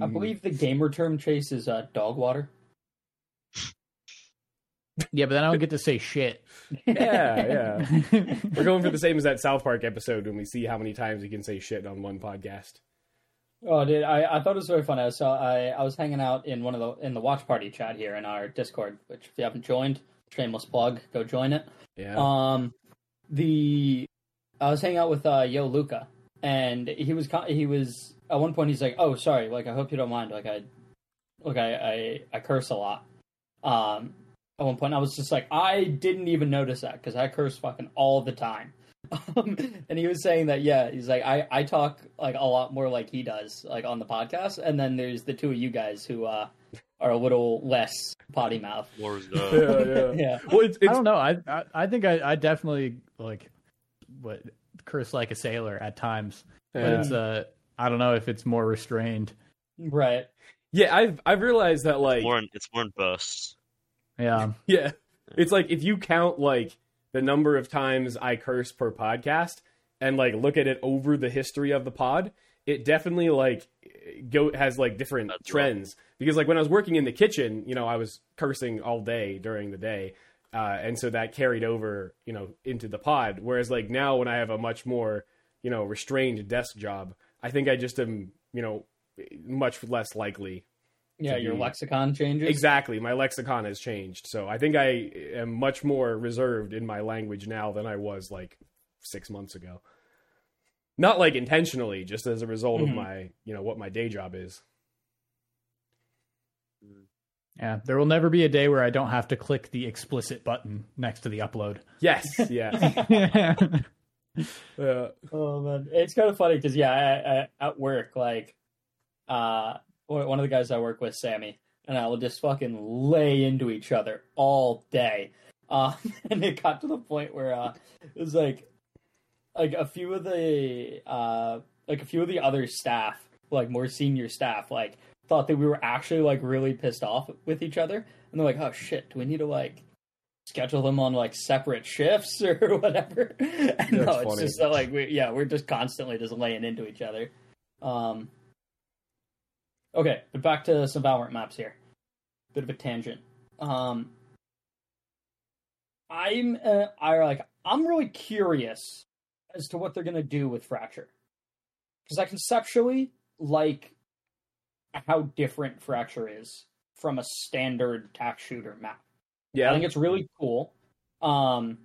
I believe the gamer term chase is uh, dog water. Yeah, but then I don't get to say shit. Yeah, yeah. [LAUGHS] We're going for the same as that South Park episode when we see how many times we can say shit on one podcast. Oh, dude, I, I thought it was very fun. I saw I, I was hanging out in one of the in the watch party chat here in our Discord, which if you haven't joined, shameless plug, go join it. Yeah. Um, the I was hanging out with uh, Yo Luca, and he was he was at one point he's like, "Oh, sorry, like I hope you don't mind, like I, like I I, I curse a lot." Um, at one point I was just like, I didn't even notice that because I curse fucking all the time. [LAUGHS] Um, and he was saying that yeah, he's like I I talk like a lot more like he does like on the podcast, and then there's the two of you guys who uh are a little less potty mouth. What was [LAUGHS] yeah, that? yeah. [LAUGHS] Yeah. Well, it's, I don't know. I I, I think I, I definitely like what curse like a sailor at times, but it's uh I don't know if it's more restrained. Right. yeah. I've I've realized that like More in, it's more in bursts. Yeah, [LAUGHS] yeah, it's like if you count like the number of times I curse per podcast and like look at it over the history of the pod, it definitely like go has like different That's trends because like when I was working in the kitchen, you know, I was cursing all day during the day. Uh, and so that carried over, you know, into the pod. Whereas like now when I have a much more, you know, restrained desk job, I think I just am, you know, much less likely Yeah, your be- lexicon changes. Exactly. My lexicon has changed. So I think I am much more reserved in my language now than I was like six months ago. Not like intentionally, just as a result Mhm. of my, you know, what my day job is. yeah. There will never be a day where I don't have to click the explicit button next to the upload. Yes, yes. [LAUGHS] yeah, [LAUGHS] uh, Oh man, it's kind of funny because yeah, I, I, at work, like, uh, one of the guys I work with, Sammy, and I will just fucking lay into each other all day. Uh, [LAUGHS] and it got to the point where uh, it was like, like a few of the uh, like a few of the other staff, like more senior staff, like thought that we were actually like really pissed off with each other, and they're like, "Oh shit, do we need to like?" schedule them on like separate shifts [LAUGHS] or whatever. [LAUGHS] And no, it's funny. just that like we yeah, we're just constantly just laying into each other. Um Okay, but back to some Valorant maps here. Bit of a tangent. Um I'm uh, I like I'm really curious as to what they're going to do with Fracture. Cuz I conceptually like how different Fracture is from a standard tac shooter map. Yeah, I think it's really cool. Um,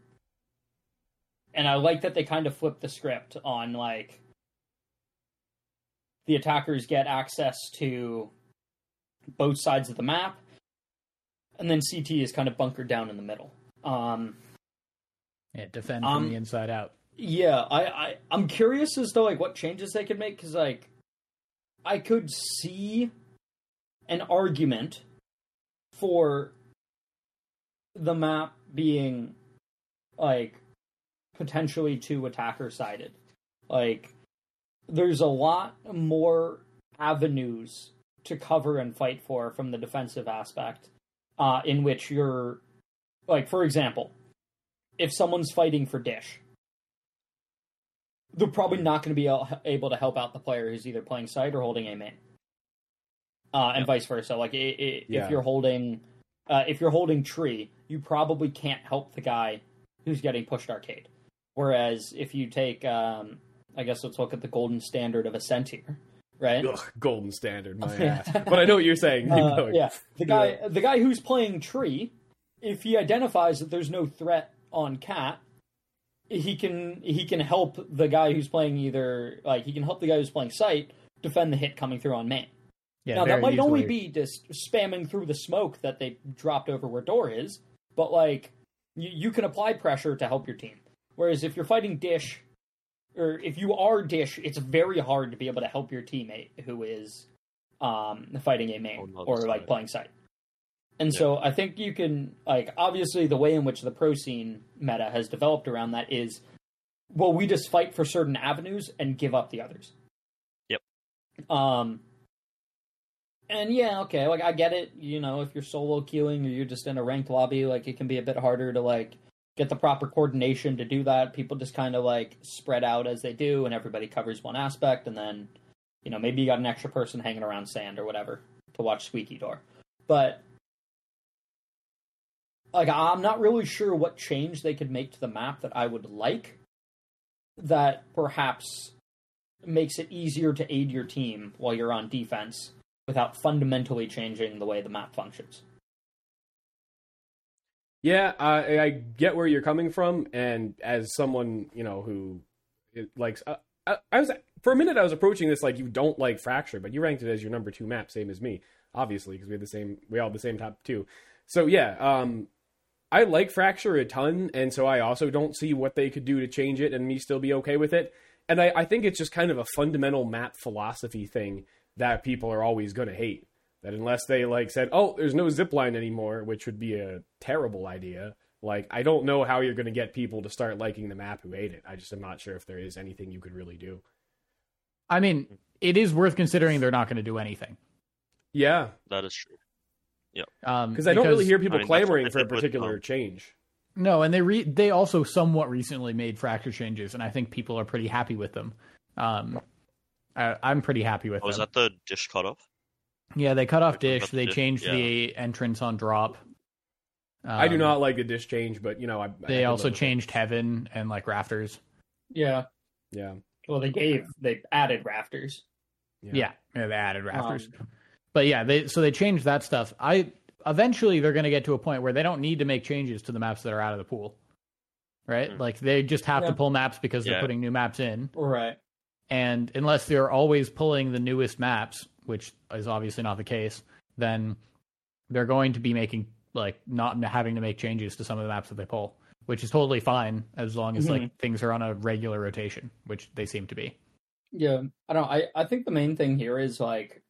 and I like that they kind of flipped the script on like the attackers get access to both sides of the map, and then CT is kind of bunkered down in the middle. Um, yeah, defend Um, from the inside out. yeah, I, I I'm curious as to like what changes they could make because like I could see an argument for the map being like potentially too attacker sided. Like there's a lot more avenues to cover and fight for from the defensive aspect uh, in which you're like for example if someone's fighting for dish they're probably not going to be able to help out the player who's either playing side or holding a main, uh, and vice versa. Like i i Yeah. if you're holding, uh, if you're holding tree, you probably can't help the guy who's getting pushed arcade. Whereas if you take, um, I guess let's look at the golden standard of Ascent here, right? Ugh, golden standard, my [LAUGHS] ass. But I know what you're saying. [LAUGHS] Keep Uh, going. yeah, the guy, the guy who's playing tree, if he identifies that there's no threat on cat, he can he can help the guy who's playing either like he can help the guy who's playing site defend the hit coming through on man. Yeah, now that very might only be just spamming through the smoke that they dropped over where door is, but like you, you can apply pressure to help your team. Whereas if you're fighting Dish, or if you are Dish, it's very hard to be able to help your teammate who is um, fighting a main or like side. playing site. And so I think you can like obviously the way in which the pro scene meta has developed around that is well we just fight for certain avenues and give up the others. Yep. Um and yeah, okay, like I get it, you know, if you're solo queuing or you're just in a ranked lobby, like it can be a bit harder to like get the proper coordination to do that. People just kind of like spread out as they do and everybody covers one aspect and then you know, maybe you got an extra person hanging around sand or whatever to watch Squeaky Door. But like I'm not really sure what change they could make to the map that I would like that perhaps makes it easier to aid your team while you're on defense without fundamentally changing the way the map functions. Yeah, I, I get where you're coming from, and as someone you know who likes, uh, I, I was for a minute I was approaching this like you don't like Fracture, but you ranked it as your number two map, same as me, obviously because we had the same, we all had the same top two. So yeah, um, I like Fracture a ton, and so I also don't see what they could do to change it and me still be okay with it. And I, I think it's just kind of a fundamental map philosophy thing that people are always going to hate. That unless they like said, "Oh, there's no zip line anymore," which would be a terrible idea. Like, I don't know how you're going to get people to start liking the map who hate it. I just am not sure if there is anything you could really do. I mean, it is worth considering they're not going to do anything. Yeah, That is true. Um, because I don't really hear people I mean, clamoring for a did with, particular um, change. No, and they re- they also somewhat recently made fracture changes, and I think people are pretty happy with them. Um, I, I'm pretty happy with Oh, is them. that the dish cutoff? Yeah, they cut off I dish. the They dish, changed yeah. the entrance on drop. I do Um, not like the dish change, but you know, I. I They can also live with changed heaven and like rafters. Yeah. Yeah, Well, they gave they added rafters. Yeah, yeah, they added rafters. Um, but yeah, they so they changed that stuff. I eventually they're going to get to a point where they don't need to make changes to the maps that are out of the pool, right? Mm. Like they just have Yeah. to pull maps because they're putting new maps in, Right. and unless they're always pulling the newest maps, which is obviously not the case, then they're going to be making like not having to make changes to some of the maps that they pull, which is totally fine as long as like mm-hmm. things are on a regular rotation, which they seem to be. Yeah, I don't. I I think the main thing here is like,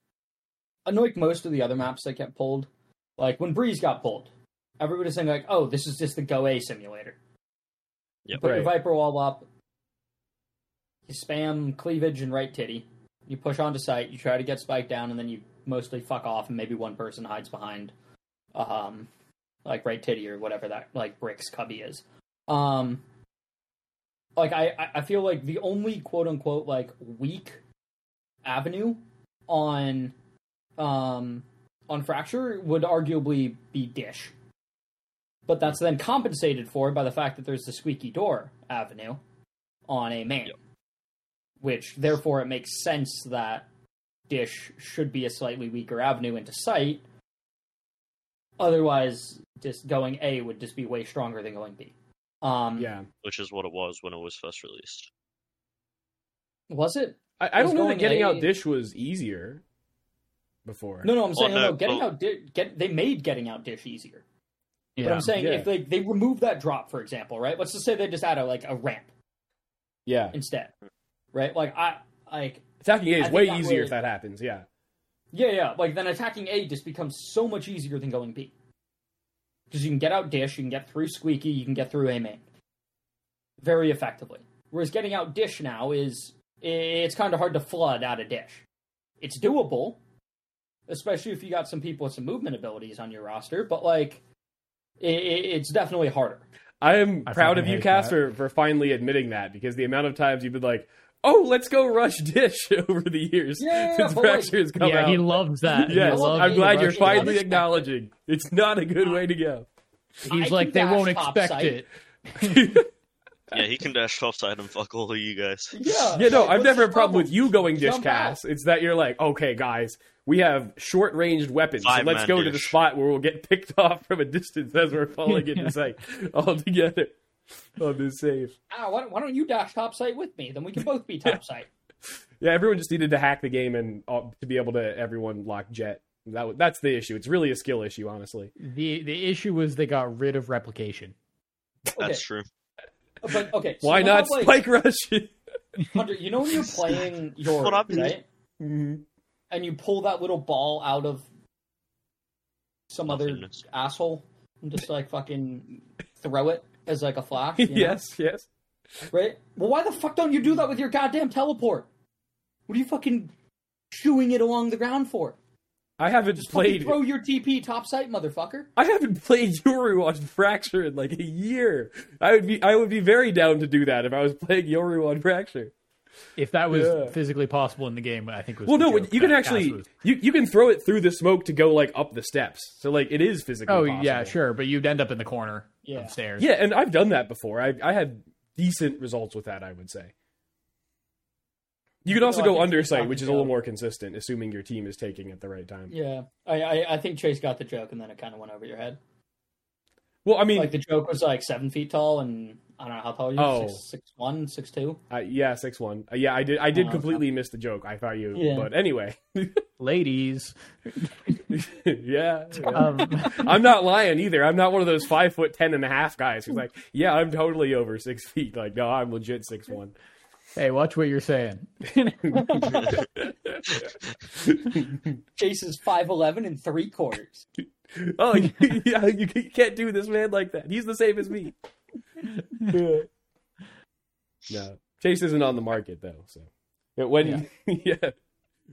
unlike most of the other maps that get pulled, like when Breeze got pulled, everybody's saying like, "Oh, this is just the Go A simulator." You Yep. put your Viper wall up, you spam cleavage and right titty, you push onto site, you try to get spike down, and then you mostly fuck off, and maybe one person hides behind, um, like right titty or whatever that like bricks cubby is. Um, like I, I- feel like the only quote unquote like weak avenue on um on fracture would arguably be dish but that's then compensated for by the fact that there's the squeaky door avenue on a main Yep. Which therefore it makes sense that dish should be a slightly weaker avenue into site otherwise just going a would just be way stronger than going b um yeah. Which is what it was when it was first released. was it I, I Was don't know that getting A- out dish was easier before. no no i'm saying Well, no, no, getting well- out di- get they made getting out dish easier Yeah, But I'm saying yeah. if they they remove that drop, for example, right? Let's just say they just add a like a ramp Yeah, instead, right? Like I like attacking A is way easier would- if that happens. Yeah, yeah yeah like then attacking A just becomes so much easier than going B because you can get out dish, you can get through squeaky, you can get through A main very effectively. Whereas getting out dish now is it's kind of hard to flood out of dish. It's doable, especially if you got some people with some movement abilities on your roster, but like it, it's definitely harder. I am I proud of you, hate Cass, for, for finally admitting that because the amount of times you've been like, "Oh, let's go rush dish" [LAUGHS] over the years Yeah, since but, Fracture has come yeah, out. he loves that. Yes, love loves I'm glad you're finally unexpected. acknowledging it's not a good way to go. He's can like, they won't expect site. it. [LAUGHS] Yeah, he can dash topside and fuck all of you guys. Yeah, [LAUGHS] Yeah, no, I've what's never had a problem with you going dish Jump Cass. out. It's that you're like, okay, guys, we have short ranged weapons, so let's man go to the spot where we'll get picked off from a distance as we're falling into site all together [LAUGHS] on this save. Ah, why, don't- why don't you dash top site with me? Then we can both be top site. [LAUGHS] Yeah, everyone just needed to hack the game and uh, to be able to everyone lock jet. That that's the issue. It's really a skill issue, honestly. The the issue was they got rid of replication. That's true. But okay, [LAUGHS] so Why you know not like, Spike Rush? Hunter, you know when you're playing your What happened? right, Mhm. and you pull that little ball out of some other asshole and just like fucking throw it as like a flash. [LAUGHS] you know? yes, yes. Right? Well, why the fuck don't you do that with your goddamn teleport? What are you fucking shooing it along the ground for? I haven't Just played. throw your TP top site, motherfucker. I haven't played Yoru on Fracture in like a year. I would be I would be very down to do that if I was playing Yoru on Fracture. If that was Yeah. physically possible in the game, I think was Well, no, joke you can that actually was- you you can throw it through the smoke to go like up the steps. So like it is physically. Oh possible. yeah, sure, but you'd end up in the corner Yeah. of stairs. Yeah, and I've done that before. I I had decent results with that. I would say. You can also Well, I go think Chase undersight, which is a little more consistent, assuming your team is taking it the right time. Yeah, I, I I think Chase got the joke, and then it kind of went over your head. Well, I mean, Like the joke was like seven feet tall, and I don't know how tall you. Oh. are. Six, six one, six two. uh, yeah, six one. Uh, yeah, I did. I did Oh, okay. completely miss the joke. I thought you, Yeah. but anyway, [LAUGHS] Ladies, yeah. yeah. um, [LAUGHS] I'm not lying either. I'm not one of those five foot ten and a half guys who's like, yeah, I'm totally over six feet. Like, no, I'm legit six one. hey, watch what you're saying. [LAUGHS] Chase is five eleven and three quarters. Oh, [LAUGHS] yeah, you can't do this man like that. He's the same as me. Yeah. no, Chase isn't on the market though. So when [LAUGHS] yeah.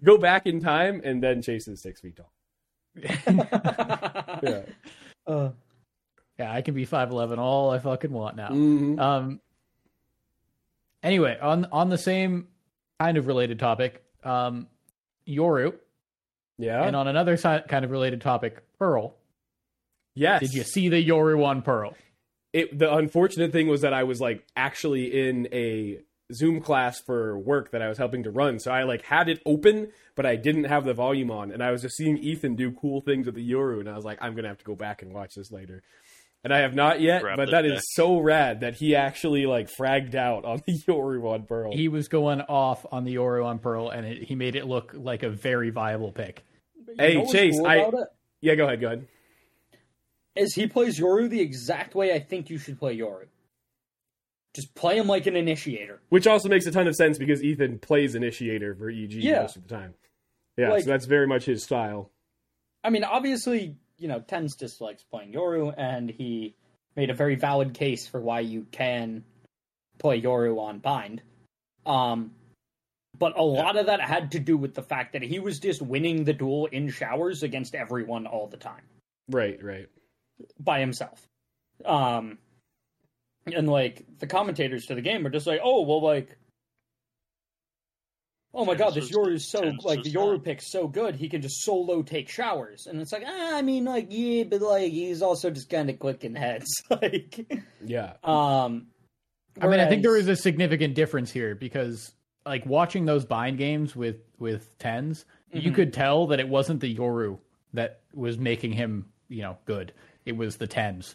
go back in time and then Chase is six feet tall. [LAUGHS] Yeah. Uh, Yeah, I can be five eleven all I fucking want now. Mhm. Um. Anyway, on on the same kind of related topic, um, Yoru, Yeah. and on another kind of related topic, Pearl. yes. Did you see the Yoru on Pearl? it the unfortunate thing was that I was like actually in a Zoom class for work that I was helping to run. So I like had it open, but I didn't have the volume on, and I was just seeing Ethan do cool things with the Yoru, and I was like, I'm gonna have to go back and watch this later. And I have not yet, Grab but the that deck. is so rad that he actually like fragged out on the [LAUGHS] Yoru on Pearl. He was going off on the Yoru on Pearl, and it, he made it look like a very viable pick. Hey, Chase, cool I- it? yeah, go ahead, go ahead. is he plays Yoru the exact way I think you should play Yoru. Just play him like an initiator. Which also makes a ton of sense because Ethan plays initiator for EG Yeah. most of the time. Yeah, Like- so that's very much his style. I mean, obviously, you know, TenZ dislikes playing Yoru, and he made a very valid case for why you can play Yoru on Bind. Um, but a lot of that had to do with the fact that he was just winning the duel in showers against everyone all the time Right, right. by himself. Um, and like the commentators to the game are just like, oh well, like, oh my god, this Yoru is so like the Yoru not. pick's so good, he can just solo take showers, and it's like, ah, I mean, like, yeah, but like he's also just kind of clicking heads, [LAUGHS] like, Yeah. um. I mean, I think there is a significant difference here because, like, watching those bind games with with TenZ, you Mhm. could tell that it wasn't the Yoru that was making him, you know, good. It was the TenZ.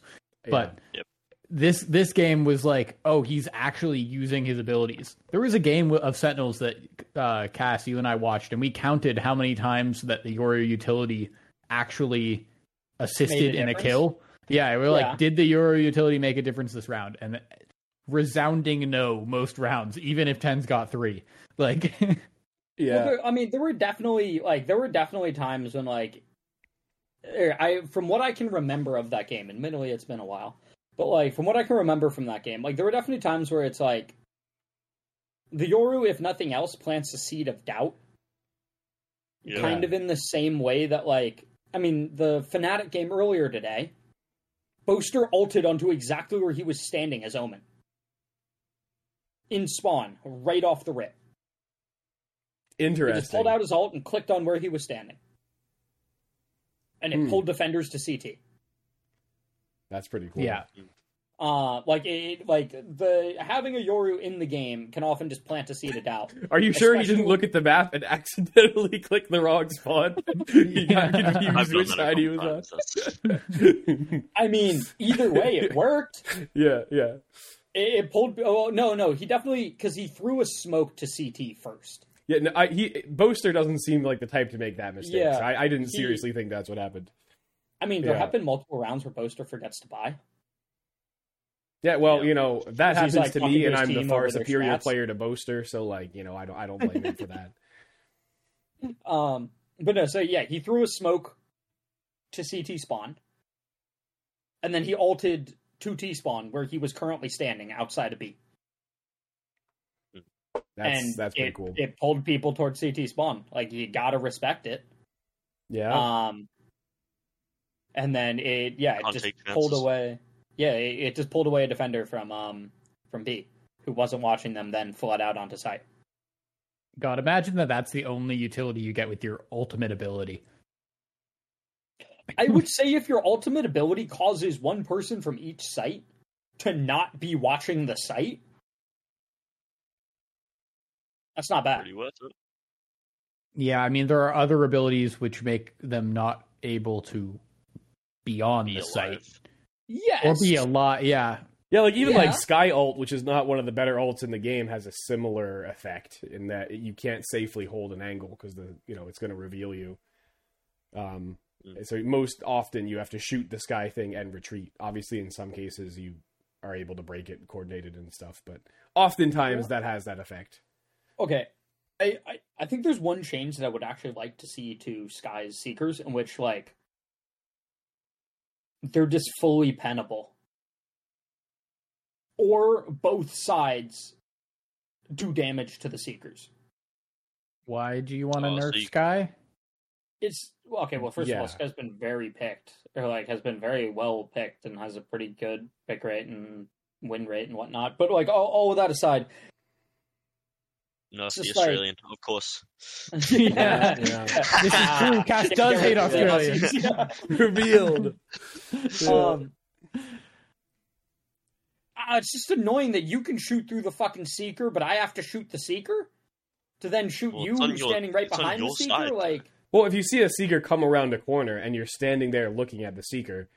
But Yep. This this game was like, oh, he's actually using his abilities. There was a game of Sentinels that uh, Cass, you and I watched, and we counted how many times that the Yoru utility actually assisted in a kill. Yeah, we we're Yeah. like, did the Yoru utility make a difference this round? And resounding no most rounds, even if TenZ got three. [LAUGHS] Like, yeah. Well, there, I mean, there were definitely like there were definitely times when like er, I from what I can remember of that game. Admittedly, it's been a while, but like from what I can remember from that game, like there were definitely times where it's like the Yoru, if nothing else, plants a seed of doubt, Yeah. kind of in the same way that like I mean the Fnatic game earlier today. Boaster ulted onto exactly where he was standing as Omen. In spawn, right off the rip. He just pulled out his ult and clicked on where he was standing. And it Hmm. pulled defenders to CT. That's pretty cool. yeah, Uh like it like the having a Yoru in the game can often just plant a seed of doubt. [LAUGHS] Are you sure he didn't look at the map and [LAUGHS] accidentally click the wrong spawn? [LAUGHS] he got confused I've which side he was on. I mean, either way it worked. yeah, yeah. It, it pulled oh no, no, he definitely cuz he threw a smoke to CT first. Yeah, no, I, he Boaster doesn't seem like the type to make that mistake. Yeah. so I, I didn't He- seriously think that's what happened. I mean, there Yeah. have been multiple rounds where Boaster forgets to buy. Yeah, well, Yeah. you know that happens like, to me, to and I'm the far superior stats. player to Boaster, so like you know I don't I don't blame him for that. [LAUGHS] [LAUGHS] Um, but no, so yeah, he threw a smoke to CT spawn, and then he ulted to T spawn where he was currently standing outside of B, That's and that's it, pretty cool. it pulled people towards CT spawn. Like you gotta respect it. yeah, Um, and then it yeah it Can't just pulled away. Yeah, it, it just pulled away a defender from um from B who wasn't watching them, then fled out onto site. God, imagine that that's the only utility you get with your ultimate ability. I would say if your ultimate ability causes one person from each site to not be watching the site, that's not bad. Pretty worth it. Yeah, I mean there are other abilities which make them not able to be on Be the alive. site Yes. or be a lot, Yeah, yeah, like even yeah. like Skye Ult, which is not one of the better ults in the game, has a similar effect in that you can't safely hold an angle because the you know it's going to reveal you. Um, Mm. so most often you have to shoot the Skye thing and retreat. Obviously, in some cases you are able to break it coordinated and stuff, but oftentimes that has that effect. Okay. I, I, I think there's one change that I would actually like to see to Skye's Seekers in which like they're just fully penable. Or both sides do damage to the Seekers. why do you want to Oh, so nerf you- Skye? It's well, okay. Well, first of all, Skye's been very picked, or like has been very well picked, and has a pretty good pick rate and win rate and whatnot. But like all, all of that aside, No, it's the just like- Australian, of course. [LAUGHS] yeah, Yeah. [LAUGHS] This is true. Cass does hate Australians. Yeah. [LAUGHS] Revealed. Um, uh, it's just annoying that you can shoot through the fucking seeker, but I have to shoot the seeker to then shoot Well, you who's your- standing right behind the seeker. side. Like, Well, if you see a seeker come around a corner and you're standing there looking at the seeker,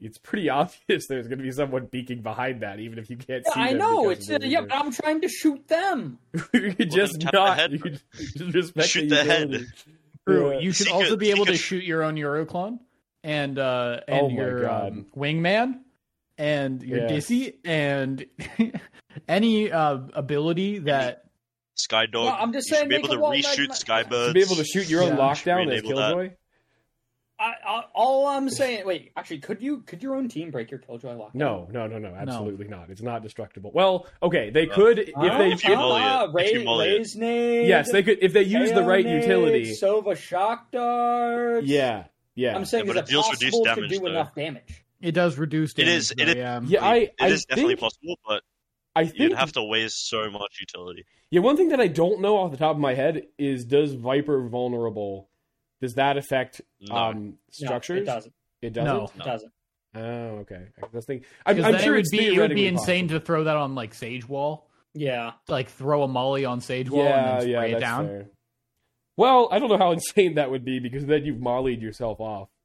it's pretty [LAUGHS] obvious there's going to be someone peeking behind that, even if you can't yeah, see. I them know it's of uh, yeah, but I'm trying to shoot them. [LAUGHS] you could just tap the not. head You could [LAUGHS] just Shoot the the head. True. You should Seeker- also be able to shoot your own Yoru clone and uh and Oh your um, wingman and your Yeah. Dizzy and any uh ability that Skye Dog. Well, I'm just you should saying be able to wall reshoot Skye birds. To be able to shoot your own Yeah. lockdown as Enable that. Killjoy. I, I, all I'm saying, wait, actually, could you could your own team break your Killjoy lock? No, no, no, no, absolutely not. It's not destructible. Well, okay, they Uh, could if Ah, they if you molly it, ah, if Ray, you molly. Raze nade, yes, they could if they use the right utility. Sova shock darts. Yeah, yeah. I'm saying Yeah, is but it it deals possible reduced to damage, do though. enough damage? it does reduce It damage. is- it though, is- yeah. yeah, I, It I is definitely think, possible, but I you'd have to waste so much utility. Yeah, one thing that I don't know off the top of my head is does Viper vulnerable does that affect No. um structures? No, it doesn't. It doesn't. No. It doesn't. Oh, okay. I was thinking. I'm, I'm sure it would be it would be insane possible. to throw that on like Sage Wall, Yeah. like throw a molly on Sage Wall Yeah, and then yeah, spray it that's down. fair. Well, I don't know how [LAUGHS] insane that would be because then you've mollied yourself off. [LAUGHS]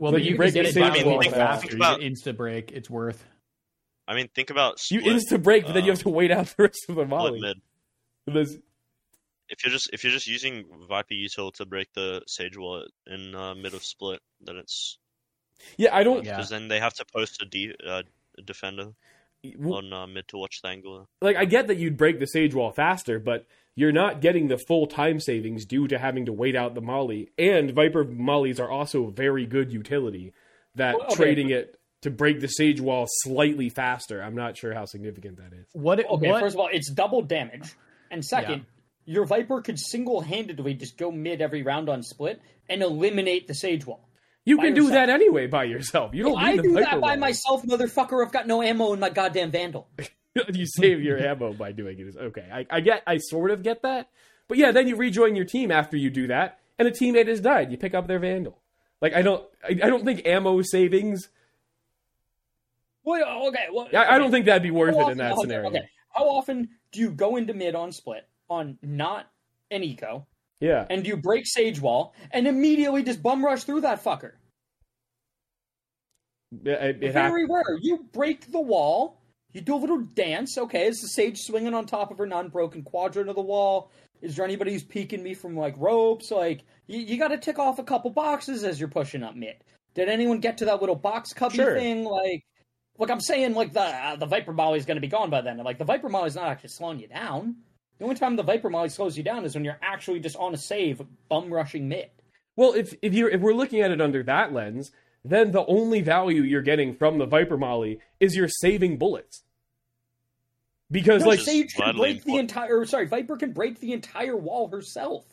Well, But but you you break the get it Sage down Wall much faster. faster. Think You about- get insta break. It's worth. I mean, think about You split, insta break, but then you have to wait out the rest of the split molly. mid. There's- If you're just if you're just using Viper util to break the Sage Wall in uh, mid of split, then it's Yeah, I don't Yeah. because then they have to post a de- uh, defender well, on uh, mid to watch the angle. like I get that you'd break the sage wall faster, but you're not getting the full time savings due to having to wait out the molly. And Viper mollies are also very good utility. That Well, okay. trading it to break the sage wall slightly faster, I'm not sure how significant that is. What? Okay, what? first of all, it's double damage. And second, your Viper could single handedly just go mid every round on split and eliminate the Sage Wall. You can do that anyway by yourself. You don't I need the do Viper that by wall. myself, motherfucker. I've got no ammo in my goddamn Vandal. [LAUGHS] you save your ammo by doing it. Okay, I, I get, I sort of get that, but yeah, then you rejoin your team after you do that, and a teammate has died. You pick up their vandal. Like I don't, I, I don't think ammo savings. Well, okay, well, I, I don't think that'd be worth it often- in that scenario. Okay, how often do you go into mid on split on not an eco, Yeah, and you break Sage Wall and immediately just bum rush through that fucker? it, it, Very rare. You break the wall. You do a little dance. Okay, is the sage swinging on top of her non-broken quadrant of the wall? Is there anybody who's peeking me from like ropes? Like you, you got to tick off a couple boxes as you're pushing up mid. Did anyone get to that little box cubby Sure. thing? Like, Look, I'm saying like the uh, the Viper Molly is going to be gone by then. Like the Viper Molly is not actually slowing you down. The only time the Viper Molly slows you down is when you're actually just on a save, bum rushing mid. Well, if if you if we're looking at it under that lens, then the only value you're getting from the Viper Molly is you're saving bullets. Because No, like Just Sage can break the entire. Or, sorry, Viper can break the entire wall herself.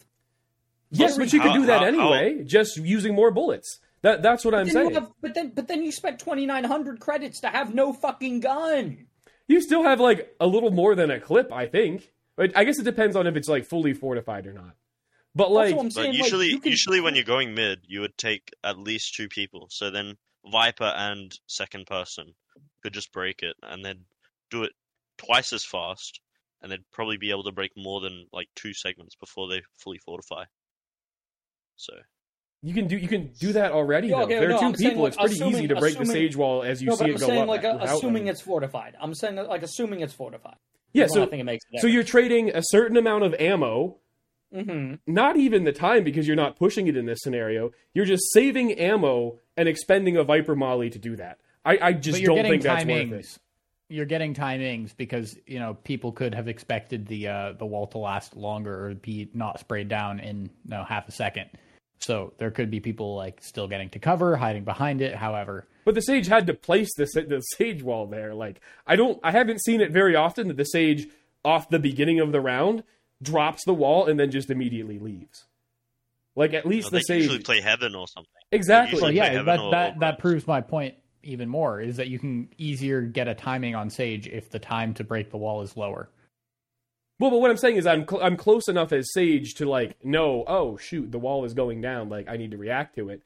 yes, but you could do that how- anyway, just using more bullets. That that's what I'm saying. have- but then, but then you spent twenty nine hundred credits to have no fucking gun. You still have like a little more than a clip, I think. But I guess it depends on if it's like fully fortified or not. But like But saying. usually, you can- usually when you're going mid, you would take at least two people. So then Viper and second person could just break it, and then do it twice as fast, and they'd probably be able to break more than like two segments before they fully fortify. So you can do you can do that already. Yeah, though. okay, If there no, are 2 I'm saying, people. like, it's pretty assuming- easy to break the assuming- sage wall as you no, see but it I'm go saying up. like assuming them. it's fortified. I'm saying like assuming it's fortified. Yeah. So I think it makes so you're trading a certain amount of ammo hmm not even the time because you're not pushing it in this scenario. You're just saving ammo and expending a Viper Molly to do that. I, I just don't think that's worth it. timings. You're getting timings because you know people could have expected the uh, the wall to last longer or be not sprayed down in you know, half a second. So there could be people like still getting to cover, hiding behind it. However, But the sage had to place the the sage wall there. Like I don't, I haven't seen it very often that the sage off the beginning of the round drops the wall and then just immediately leaves. Like at least know, the they usually sage, play heaven or something. exactly. so usually play yeah, that or- that or that proves my point even more is that you can easier get a timing on Sage if the time to break the wall is lower. Well, but what I'm saying is I'm cl- I'm close enough as sage to like know. Oh shoot, the wall is going down. Like I need to react to it.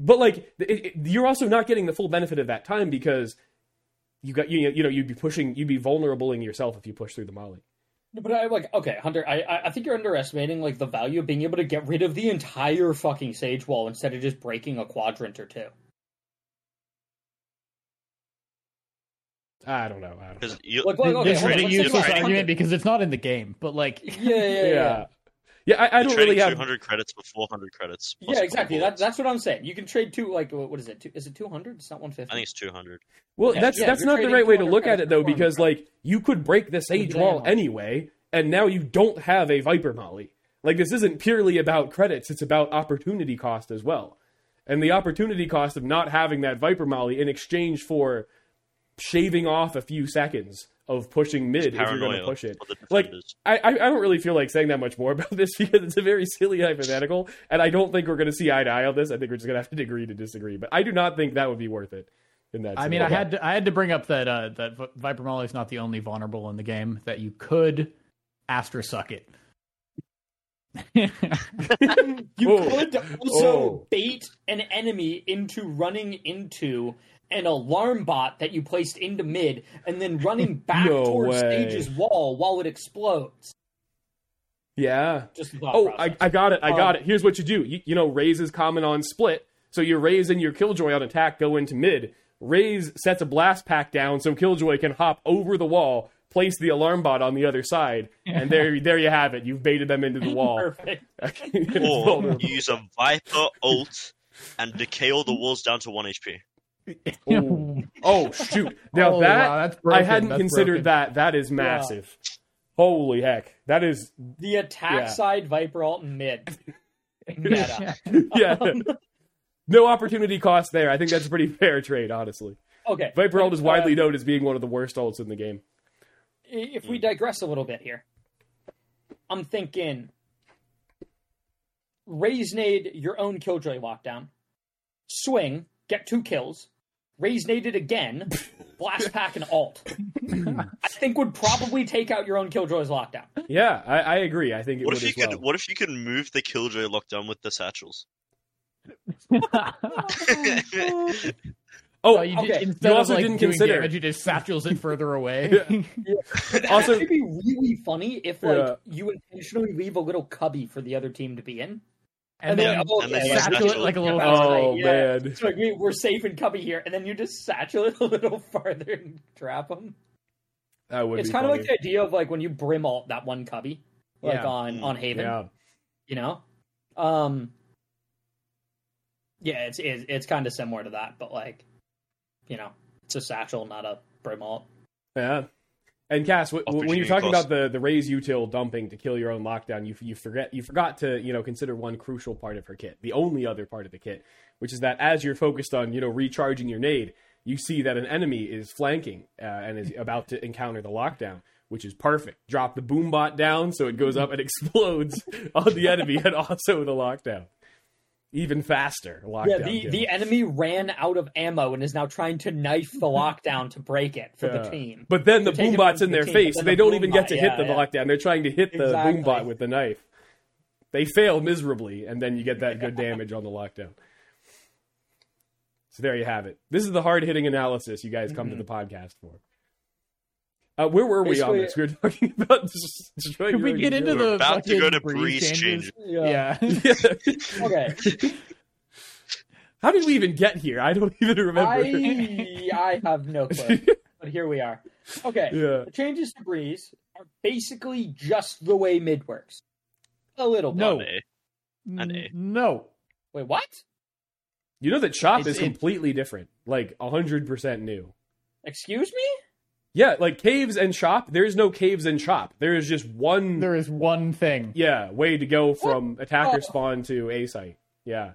But like it, it, you're also not getting the full benefit of that time because you got you you know you'd be pushing you'd be vulnerabling yourself if you push through the molly. But I'm like okay, Hunter. I I- I think you're underestimating like the value of being able to get rid of the entire fucking sage wall instead of just breaking a quadrant or two. I don't know. I don't know. You, Like, like, okay, this hold is a useless it. argument because it's not in the game, but like Yeah, yeah, yeah. yeah. Yeah. Yeah, I, I don't trading really have. 200 credits for 400 credits. Yeah, exactly. That, that's what I'm saying. You can trade two. Like, what is it? Two, is it 200? It's not 150. I think it's 200. Well, Yeah, that's yeah, that's not the right way to look at it though, because like you could break this Sage wall anyway, and now you don't have a Viper Molly. Like this isn't purely about credits; it's about opportunity cost as well, and the opportunity cost of not having that Viper Molly in exchange for shaving off a few seconds of pushing mid if you're going to push it. Like. I, I I don't really feel like saying that much more [LAUGHS] about this because it's a very silly hypothetical, and I don't think we're going to see eye to eye on this. I think we're just going to have to agree to disagree. But I do not think that would be worth it. In that, I mean, I had to, I had to bring up that uh, that Viper Molly is not the only vulnerable in the game that you could Astra suck it. [LAUGHS] You Oh. could also Oh. bait an enemy into running into an alarm bot that you placed into mid and then running [LAUGHS] back No towards way. Sage's wall while it explodes. yeah. Just Oh. I, I got it. I got Um, it. Here's what you do. You, you know, Raze is common on split. So your Raze and your Killjoy on attack go into mid. Raze sets a blast pack down so Killjoy can hop over the wall, place the alarm bot on the other side, and there, [LAUGHS] there you have it. You've baited them into the wall. Perfect. [LAUGHS] Or you use a Viper ult and decay all the walls down to 1 HP. [LAUGHS] oh, [LAUGHS] oh, shoot! Now Oh, that wow, I hadn't That's considered broken. that. That is massive. Holy heck! That is The attack Yeah. side Viper ult mid. [LAUGHS] Meta. yeah. no opportunity cost there. I think that's a pretty fair trade, honestly. Okay. Viper ult is Uh, widely known as being one of the worst ults in the game. if we digress a little bit here, I'm thinking Raze nade your own killjoy lockdown, swing, get two kills, Raze nade it again, [LAUGHS] blast pack and ult. I think would probably take out your own killjoy's lockdown. Yeah, I, I agree. I think it What would if you as could? well. What if you could move the Killjoy lockdown with the satchels? Oh, Oh, you Okay. just, You also of like didn't doing consider- damage, you just satchels it further away. [LAUGHS] It'd [LAUGHS] Also- actually be really funny if like Yeah. you intentionally leave a little cubby for the other team to be in. And then, then oh, and then okay, satchel satchel it like a little. Yeah. oh Yeah. man, So like we, we're safe and cubby here, and then you just satchel [LAUGHS] it a little farther and trap them. that would. it's be kind of like the idea of like when you brim ult that one cubby, like Yeah. on on Haven, yeah. you know. Um, yeah, it's it's, it's kind of similar to that, but like, you know, It's a satchel, not a brimalt. Yeah. And Cass, w- w- when you're talking cost. about the the Raze util dumping to kill your own lockdown, you you forget you forgot to you know consider one crucial part of her kit, the only other part of the kit, which is that as you're focused on you know recharging your nade, you see that an enemy is flanking uh, and is [LAUGHS] about to encounter the lockdown, which is perfect. Drop the boom bot down so it goes up and [LAUGHS] explodes on the enemy and also the lockdown, even faster. Lockdown Yeah, the, the enemy ran out of ammo and is now trying to knife the lockdown to break it for Yeah. the team. But then the boombot's take boom it bot's from in the their team, face. They the don't even get to yeah, hit the yeah. lockdown. They're trying to hit the Exactly. boom bot with the knife. They fail miserably, and then you get that good [LAUGHS] damage on the lockdown. So there you have it. This is the hard hitting analysis you guys come to mm-hmm. the podcast for. Uh, where were we on this? We were talking [LAUGHS] about just destroying Could we get into unit. the about to go fucking to breeze changes? Yeah. Yeah. [LAUGHS] Okay. [LAUGHS] How did we even get here? I don't even remember. I I have no clue. But here we are. Okay. yeah. The changes to Breeze are basically just the way mid works. A little bit. No. An A. No. Wait, what? You know that Chop It's- is it- completely different, like hundred percent new. Excuse me? Yeah, like caves and shop. There's no caves and shop. There is just one. There is one thing. yeah, way to go from attacker Oh. spawn to a site. Yeah.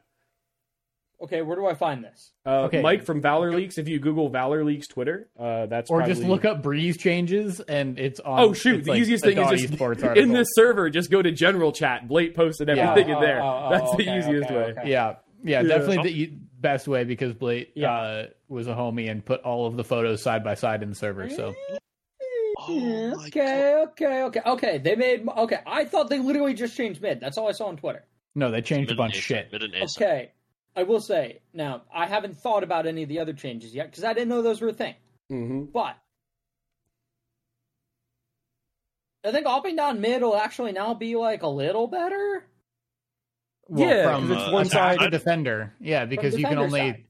Okay, where do I find this? Uh, Okay. Mike from ValorLeaks. If you Google ValorLeaks Twitter, uh, that's Or probably... just look up breeze changes and it's on. Oh shoot! The like easiest thing is just [LAUGHS] in this server. Just go to general chat. Blake posted Yeah. everything Oh, in there. oh, oh, that's the easiest okay, way. okay. Yeah, yeah, Yeah. definitely the e- best way because Blake Yeah. uh, was a homie and put all of the photos side by side in the server. So Oh my okay, okay, okay, okay. They made okay. I thought they literally just changed mid. That's all I saw on Twitter. no, they changed a bunch of shit. side, Mid and A side. Okay, I will say now I haven't thought about any of the other changes yet because I didn't know those were a thing. hmm But I think hopping down mid will actually now be like a little better. Well, Yeah, from it's uh, one side. to defender. Yeah, because you can only side.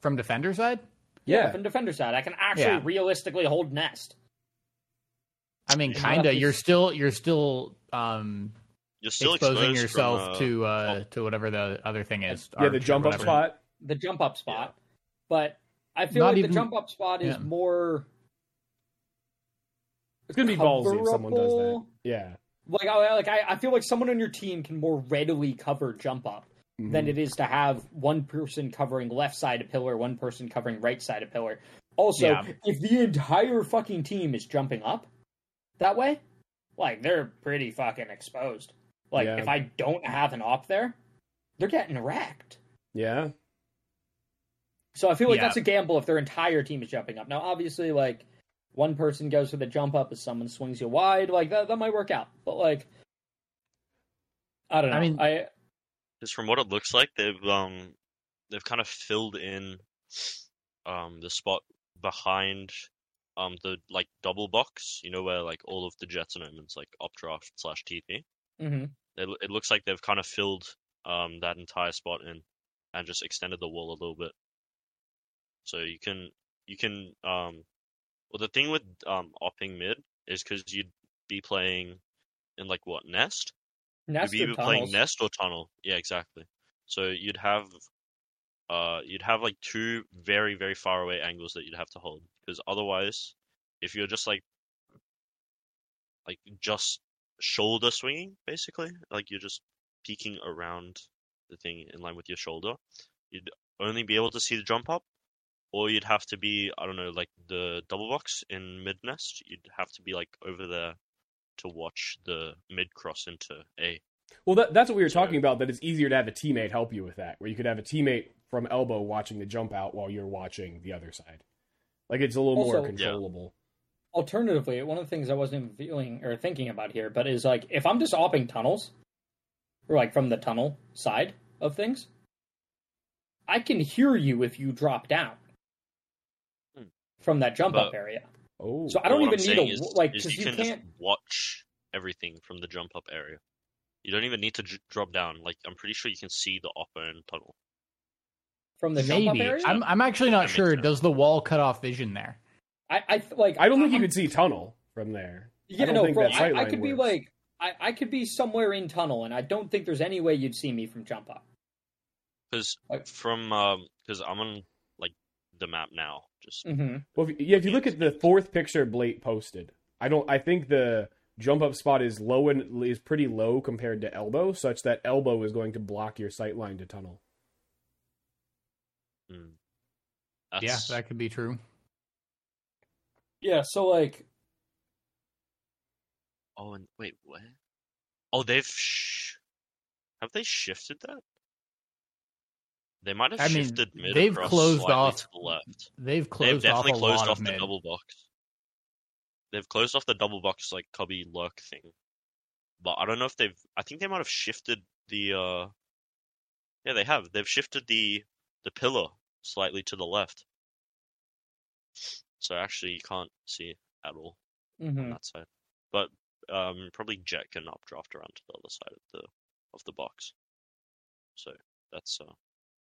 from defender side. Yeah. from defender side, I can actually Yeah. realistically hold nest. I mean, kinda. You're still you're still um, You're still exposing yourself from, uh, to uh, to whatever the other thing is. Yeah, the jump up spot. the jump up spot. But I feel Not like even- the jump up spot is yeah. more. It's gonna be ballsy if someone does that. Yeah. Like, I, like I, I feel like someone on your team can more readily cover jump up Mhm. than it is to have one person covering left side of pillar, one person covering right side of pillar. Also, Yeah. if the entire fucking team is jumping up that way, like they're pretty fucking exposed. Like Yeah. if I don't have an op there, they're getting wrecked. Yeah. So I feel like Yeah. that's a gamble if their entire team is jumping up. Now, obviously, like one person goes for the jump up as someone swings you wide, like that that might work out. But like, I don't know. I I mean- mean, I Just from what it looks like, they've um they've kind of filled in um the spot behind um the like double box, you know, where like all of the jets and omens like updraft slash TP. Mm-hmm. It it looks like they've kind of filled um that entire spot in and just extended the wall a little bit. So you can you can um well the thing with um opping mid is because you'd be playing in like what nest nest you'd be playing nest or tunnel. Yeah, exactly. So you'd have uh you'd have like two very very far away angles that you'd have to hold because otherwise if you're just like like just shoulder swinging basically like you're just peeking around the thing in line with your shoulder you'd only be able to see the jump up or you'd have to be i don't know like the double box in mid nest you'd have to be like over there to watch the mid cross into a Well, that, that's what we were So- talking about. That it's easier to have a teammate help you with that, where you could have a teammate from elbow watching the jump out while you're watching the other side. Like it's a little more Also- controllable. Alternatively, one of the things I wasn't feeling or thinking about here, but is like if I'm just opping tunnels, or like from the tunnel side of things, I can hear you if you drop down. From that jump up area. Oh, So I don't even I'm need a saying is, like because you you, can can't. just watch everything from the jump up area. You don't even need to j- drop down. Like I'm pretty sure you can see the upper and tunnel. from the jump up Maybe area. I'm I'm actually not sure. sense. Does the wall cut off vision there? I, I like. I don't think you I'm- could see tunnel from there. Yeah, don't no, think bro. that I, I sightline could be like, I, I could be somewhere in tunnel, and I don't think there's any way you'd see me from jump up. Because Like- from um, because I'm on like the map now. Just Mm-hmm. Well, if, yeah, if you look at the fourth picture Blake posted, I don't. I think the jump up spot is low and is pretty low compared to elbow, such that elbow is going to block your sight line to tunnel. mm. Yeah, that could be true. Yeah. So like, Oh, and wait, what? Oh, they've sh- have they shifted that? They might have I mean, shifted mid. they've closed off- to the left. They've They've closed off definitely a closed off of the mid. double box. They've closed off the double box like cubby lurk thing, but I don't know if they've. I think they might have shifted the. uh Yeah, they have. They've shifted the the pillar slightly to the left, so actually you can't see at all mm-hmm. on that side. But um, probably Jet can updraft around to the other side of the of the box. So that's uh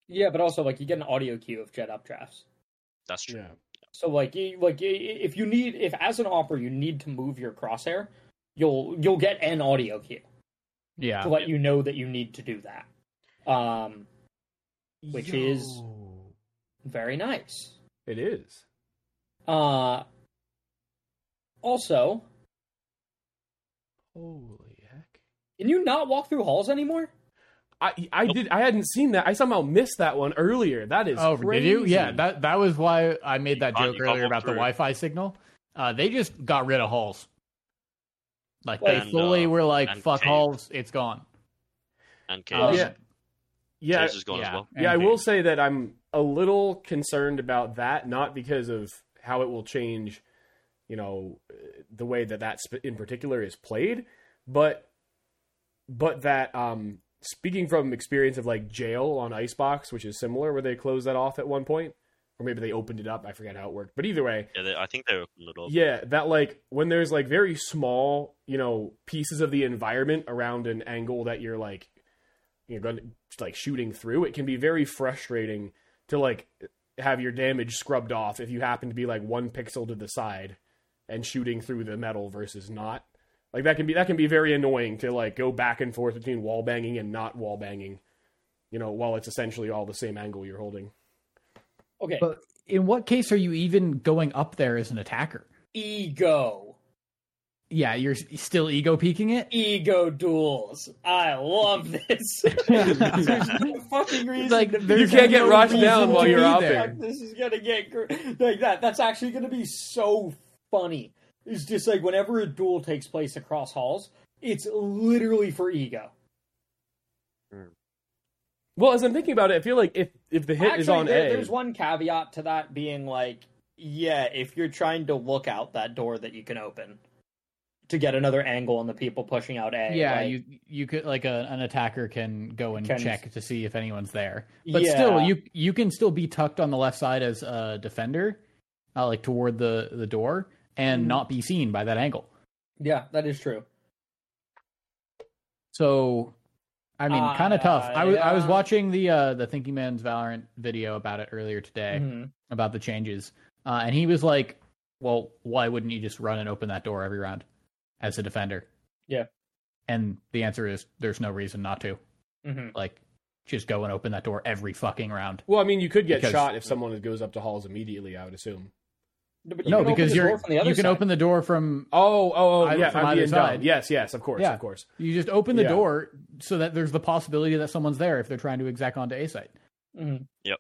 yeah, but also like you get an audio cue of jet updrafts. that's true. Yeah. So like, you- like if you need, if as an opera you need to move your crosshair, you'll you'll get an audio cue Yeah. to let you know that you need to do that. Um, Which is- very nice. it is. Uh, also, Holy heck! can you not walk through halls anymore? I I did I hadn't seen that. I somehow missed that one earlier. That is Oh, crazy. did you? Yeah, that that was why I made that joke earlier walk about the. Wi-Fi signal. Uh, they just got rid of halls. Like Well, they and, fully uh, were like, and "Fuck cave. halls, it's gone." And Um, yeah. yeah. Caves is gone yeah. as well. Yeah, I and will say that I'm a little concerned about that, not because of how it will change, you know, the way that that sp- in particular is played, but but that um speaking from experience of like jail on Icebox, which is similar, where they closed that off at one point, or maybe they opened it up. I forget how it worked, but either way, Yeah, they, I think they opened it up. yeah, that like when there's like very small, you know, pieces of the environment around an angle that you're like you're going to like shooting through, it can be very frustrating to like have your damage scrubbed off if you happen to be like one pixel to the side and shooting through the metal versus not. Like that can be that can be very annoying to like go back and forth between wall banging and not wall banging. You know, while it's essentially all the same angle you're holding. Okay, But in what case are you even going up there as an attacker? ego, Yeah, you're still ego peeking it. ego duels. I love this. [LAUGHS] there's no fucking reason. Like, to there's You can't get no rushed down while you're be out there. there. This is gonna get gr- like that. That's actually gonna be so funny. It's just like whenever a duel takes place across halls, it's literally for ego. Well, as I'm thinking about it, I feel like if if the hit Actually, is on there- A, there's one caveat to that being like, yeah, if you're trying to look out that door that you can open to get another angle on the people pushing out A. Yeah, like, you you could like a, an attacker can go and Can- check to see if anyone's there, but still, you you can still be tucked on the left side as a defender, uh, like toward the the door, and Mhm. not be seen by that angle. yeah, that is true. So, I mean, kind of Uh, tough. I was I was watching the uh the Thinking Man's Valorant video about it earlier today Mhm. about the changes, uh, and he was like, "Well, why wouldn't you just run and open that door every round as a defender?" Yeah. and the answer is there's no reason not to. Mhm. Like, just go and open that door every fucking round. well, I mean, you could get Because- shot if someone goes up to halls immediately. I would assume. But you no, because you're from the other you can side. open the door from Oh, oh, oh, yeah, from I'm either being dumb. side. Yes, yes, of course, Yeah. of course. you just open the Yeah. door so that there's the possibility that someone's there if they're trying to exec onto A site. Mm-hmm. Yep.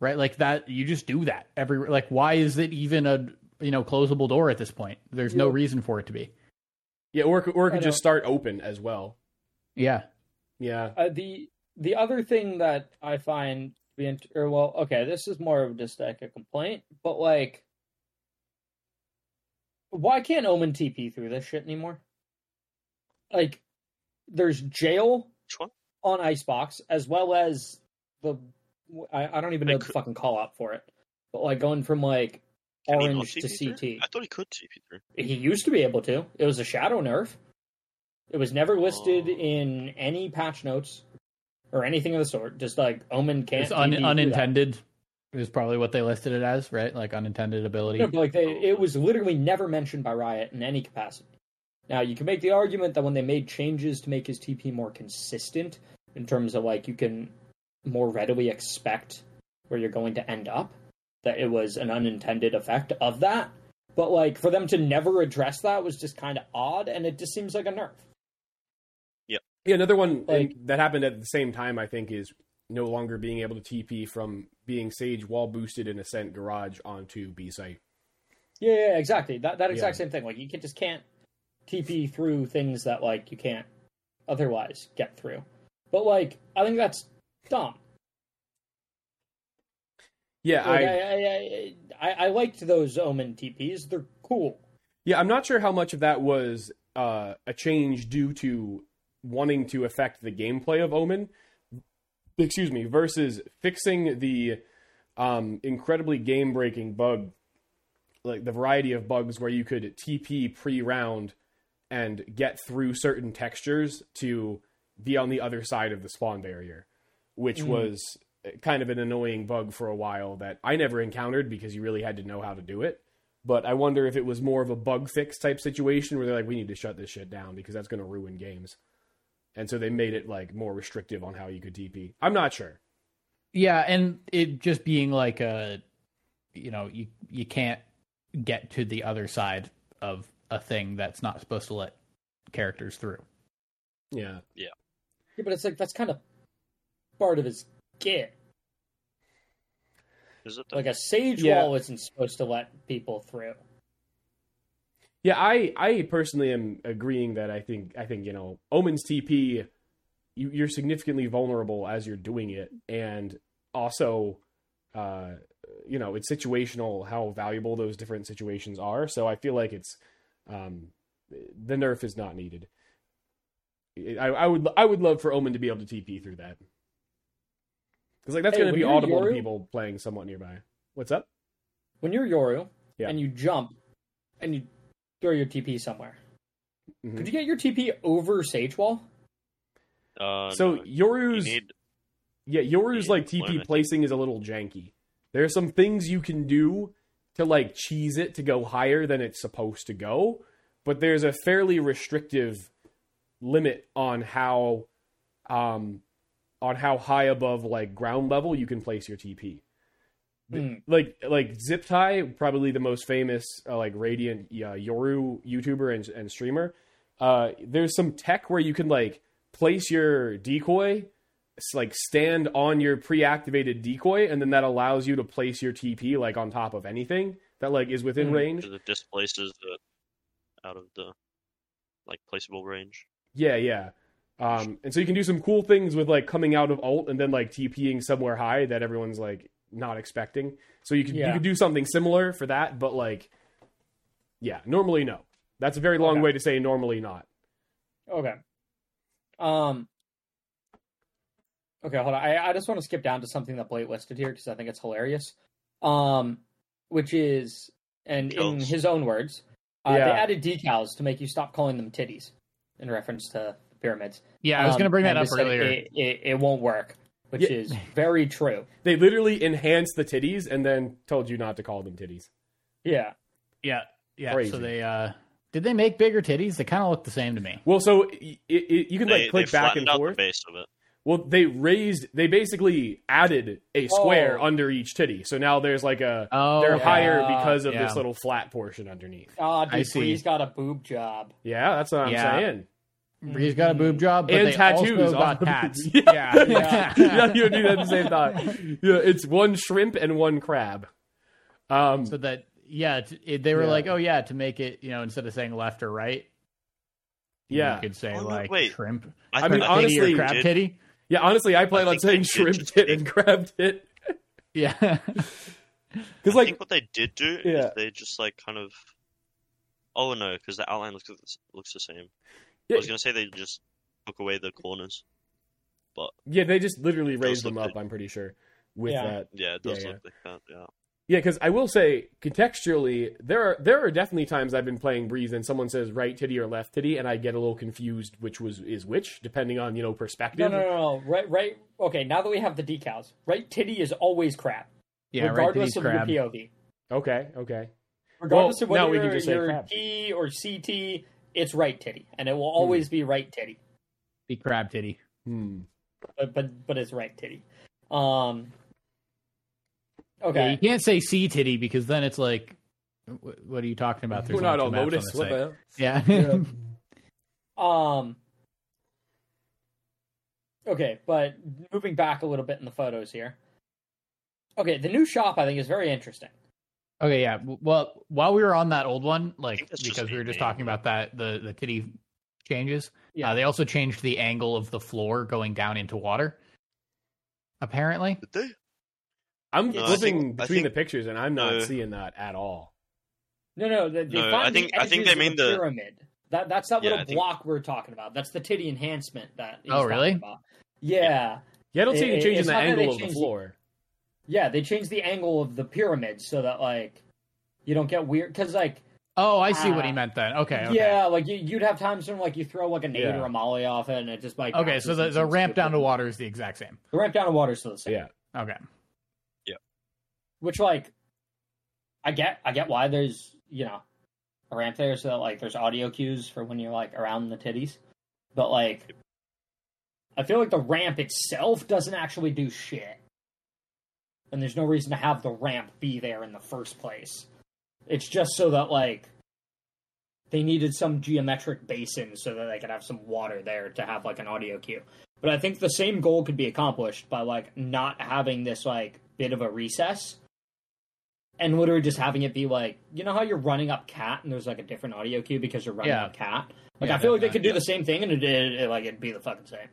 Right? Like that you just do that every like why is it even a you know closable door at this point? There's no reason for it to be. Yeah, or could- or it could just start open as well. Yeah. Yeah, Uh, the the other thing that I find to be int- or well, okay, this is more of just like a complaint, but like, why can't Omen TP through this shit anymore? Like, there's jail Which one? on Icebox as well as the I, I don't even They know the could- fucking call out for it, but like going from like Can he not orange to TP through? CT. I thought he could TP through. He used to be able to. It was a shadow nerf. It was never listed Oh. in any patch notes or anything of the sort. Just like Omen can't. It's un- TP through that. unintended is probably what they listed it as, right? Like unintended ability. No, like they, it was literally never mentioned by Riot in any capacity. Now you can make the argument that when they made changes to make his TP more consistent, in terms of like you can more readily expect where you're going to end up, that it was an unintended effect of that. But like for them to never address that was just kind of odd, and it just seems like a nerf. Yeah. Yeah, another one Like- that happened at the same time, I think, is no longer being able to TP from being Sage wall boosted in Ascent Garage onto B site. Yeah, yeah, exactly. That that exact Yeah. same thing. Like you can, just can't TP through things that like you can't otherwise get through. But like I think that's dumb. Yeah, Like, I, I, I, I, I liked those Omen TPs. They're cool. yeah, I'm not sure how much of that was uh, a change due to wanting to affect the gameplay of Omen. Excuse me, versus fixing the um, incredibly game breaking bug, like the variety of bugs where you could TP pre round and get through certain textures to be on the other side of the spawn barrier, which Mm. was kind of an annoying bug for a while that I never encountered because you really had to know how to do it. But I wonder if it was more of a bug fix type situation where they're like, we need to shut this shit down because that's going to ruin games. And so they made it like more restrictive on how you could TP. I'm not sure. Yeah, and it just being like a, you know, you you can't get to the other side of a thing that's not supposed to let characters through. Yeah. Yeah, yeah. but it's like that's kind of part of his kit. Is it? though? Like a sage Yeah. wall isn't supposed to let people through. Yeah, I I personally am agreeing that I think I think you know Omen's TP, you, you're significantly vulnerable as you're doing it, and also, uh, you know, it's situational how valuable those different situations are. So I feel like it's um, the nerf is not needed. I, I would I would love for Omen to be able to TP through that because like that's Hey, going to be audible to people playing somewhat nearby. What's up? When you're Yoru Yeah. and you jump and you throw your TP somewhere, Mhm. could you get your TP over sage wall? Uh, So no, you Yoru's need Yeah, Yoru's Yeah, like TP limit. placing is a little janky. There are some things you can do to like cheese it to go higher than it's supposed to go, but there's a fairly restrictive limit on how um on how high above like ground level you can place your TP. The- Hmm. Like like Zip Tie, probably the most famous uh, like Radiant uh, Yoru YouTuber and, and streamer. Uh, there's some tech where you can like place your decoy like stand on your pre-activated decoy and then that allows you to place your TP like on top of anything that like is within Hmm. range. because it displaces it out of the like placeable range. Yeah, yeah. Um, and so you can do some cool things with like coming out of ult and then like TPing somewhere high that everyone's like not expecting. So you could you Yeah. could do something similar for that, but like yeah, normally no. That's a very long Okay. way to say normally not. Okay. Um. Okay, hold on. I, I just want to skip down to something that Blake listed here because I think it's hilarious. Um, which is, and in his own words, uh, Yeah. they added decals to make you stop calling them titties, in reference to pyramids. Yeah, I was Um, going to bring that up earlier. It, it, it won't work, which Yeah. is very true. [LAUGHS] They literally enhanced the titties and then told you not to call them titties. Yeah. yeah, yeah. Crazy. So they uh did they make bigger titties? They kind of look the same to me. Well, so it, it, you can They, like click they back and out forth. the base of it. Well, they raised, they basically added a square Oh. under each titty. So now there's like a, Oh, they're yeah. higher because of Yeah. this little flat portion underneath. Ah, I see. Breeze got a boob job. Yeah, that's what I'm Yeah. saying. Breeze got a boob job, but and they tattoos also got the tats. boobs. [LAUGHS] Yeah. yeah. [LAUGHS] yeah, you do that at the same time. Yeah, it's one shrimp and one crab. Um, so that yeah, it, they were Yeah. like, oh yeah, to make it you know instead of saying left or right, yeah, you could say Oh, no, like wait. shrimp. I, I mean, titty honestly- or crab did- titty. yeah. Honestly, I plan I on think saying shrimp just tit and crab tit [LAUGHS] Yeah, because, I like, think what they did do Yeah. is they just like kind of. Oh no, because the outline looks looks the same. Yeah. I was gonna say they just took away the corners. But yeah, they just literally raised them up. good. I'm pretty sure with Yeah. that. Yeah, it Yeah, does yeah. look like that. Yeah. Yeah, because I will say contextually, there are there are definitely times I've been playing Breeze and someone says right titty or left titty, and I get a little confused which was is which, depending on you know perspective. No, no, no, no. Right, right. Okay, now that we have the decals, right titty is always crap. yeah, regardless Titty's of crab. your POV. Okay, okay. Regardless Well, of now we whether can just say you're crab. T or CT, it's right titty, and it will Hmm. always be right titty. Be crab titty. Hmm. But but but it's right titty. Um. Yeah, Okay. you can't say sea titty because then it's like, wh- what are you talking about? There's We're not all on maps Lotus. the What the? Yeah. [LAUGHS] Yeah. Um. Okay, but moving back a little bit in the photos here. Okay, the new shop I think is very interesting. Okay, yeah. Well, while we were on that old one, like think just because we were just name. talking about that the the titty changes. Yeah. Uh, they also changed the angle of the floor going down into water. Apparently, Did they? I'm No, flipping think- I between the pictures, and I'm not uh, seeing that at all. No, no, they, they No, I think- the I think they mean the- pyramid. That that's that Yeah, little I think- block we're talking about. That's the titty enhancement that. he's Oh, really? talking About. Yeah. Yeah, I don't see It- any it- change in the angle of the changed the- floor. Yeah, they changed the angle of the pyramid so that like you don't get weird because like oh, I see what he Ah. meant then. Okay, okay. yeah, like you, you'd have times when like you throw like a nade Yeah. or a molly off it and it just like Okay, so the, the ramp down to water is the exact same. The ramp down to water is still the same. Yeah, Okay. Yeah. Which like I get I get why there's you know a ramp there so that like there's audio cues for when you're like around the titties. But like I feel like the ramp itself doesn't actually do shit. And there's no reason to have the ramp be there in the first place. It's just so that like they needed some geometric basin so that they could have some water there to have like an audio cue. But I think the same goal could be accomplished by like not having this like bit of a recess and literally just having it be like you know how you're running up cat and there's like a different audio cue because you're running Yeah. up cat. Like Yeah, I feel like they could do the same thing and it, it, it like it'd be the fucking same.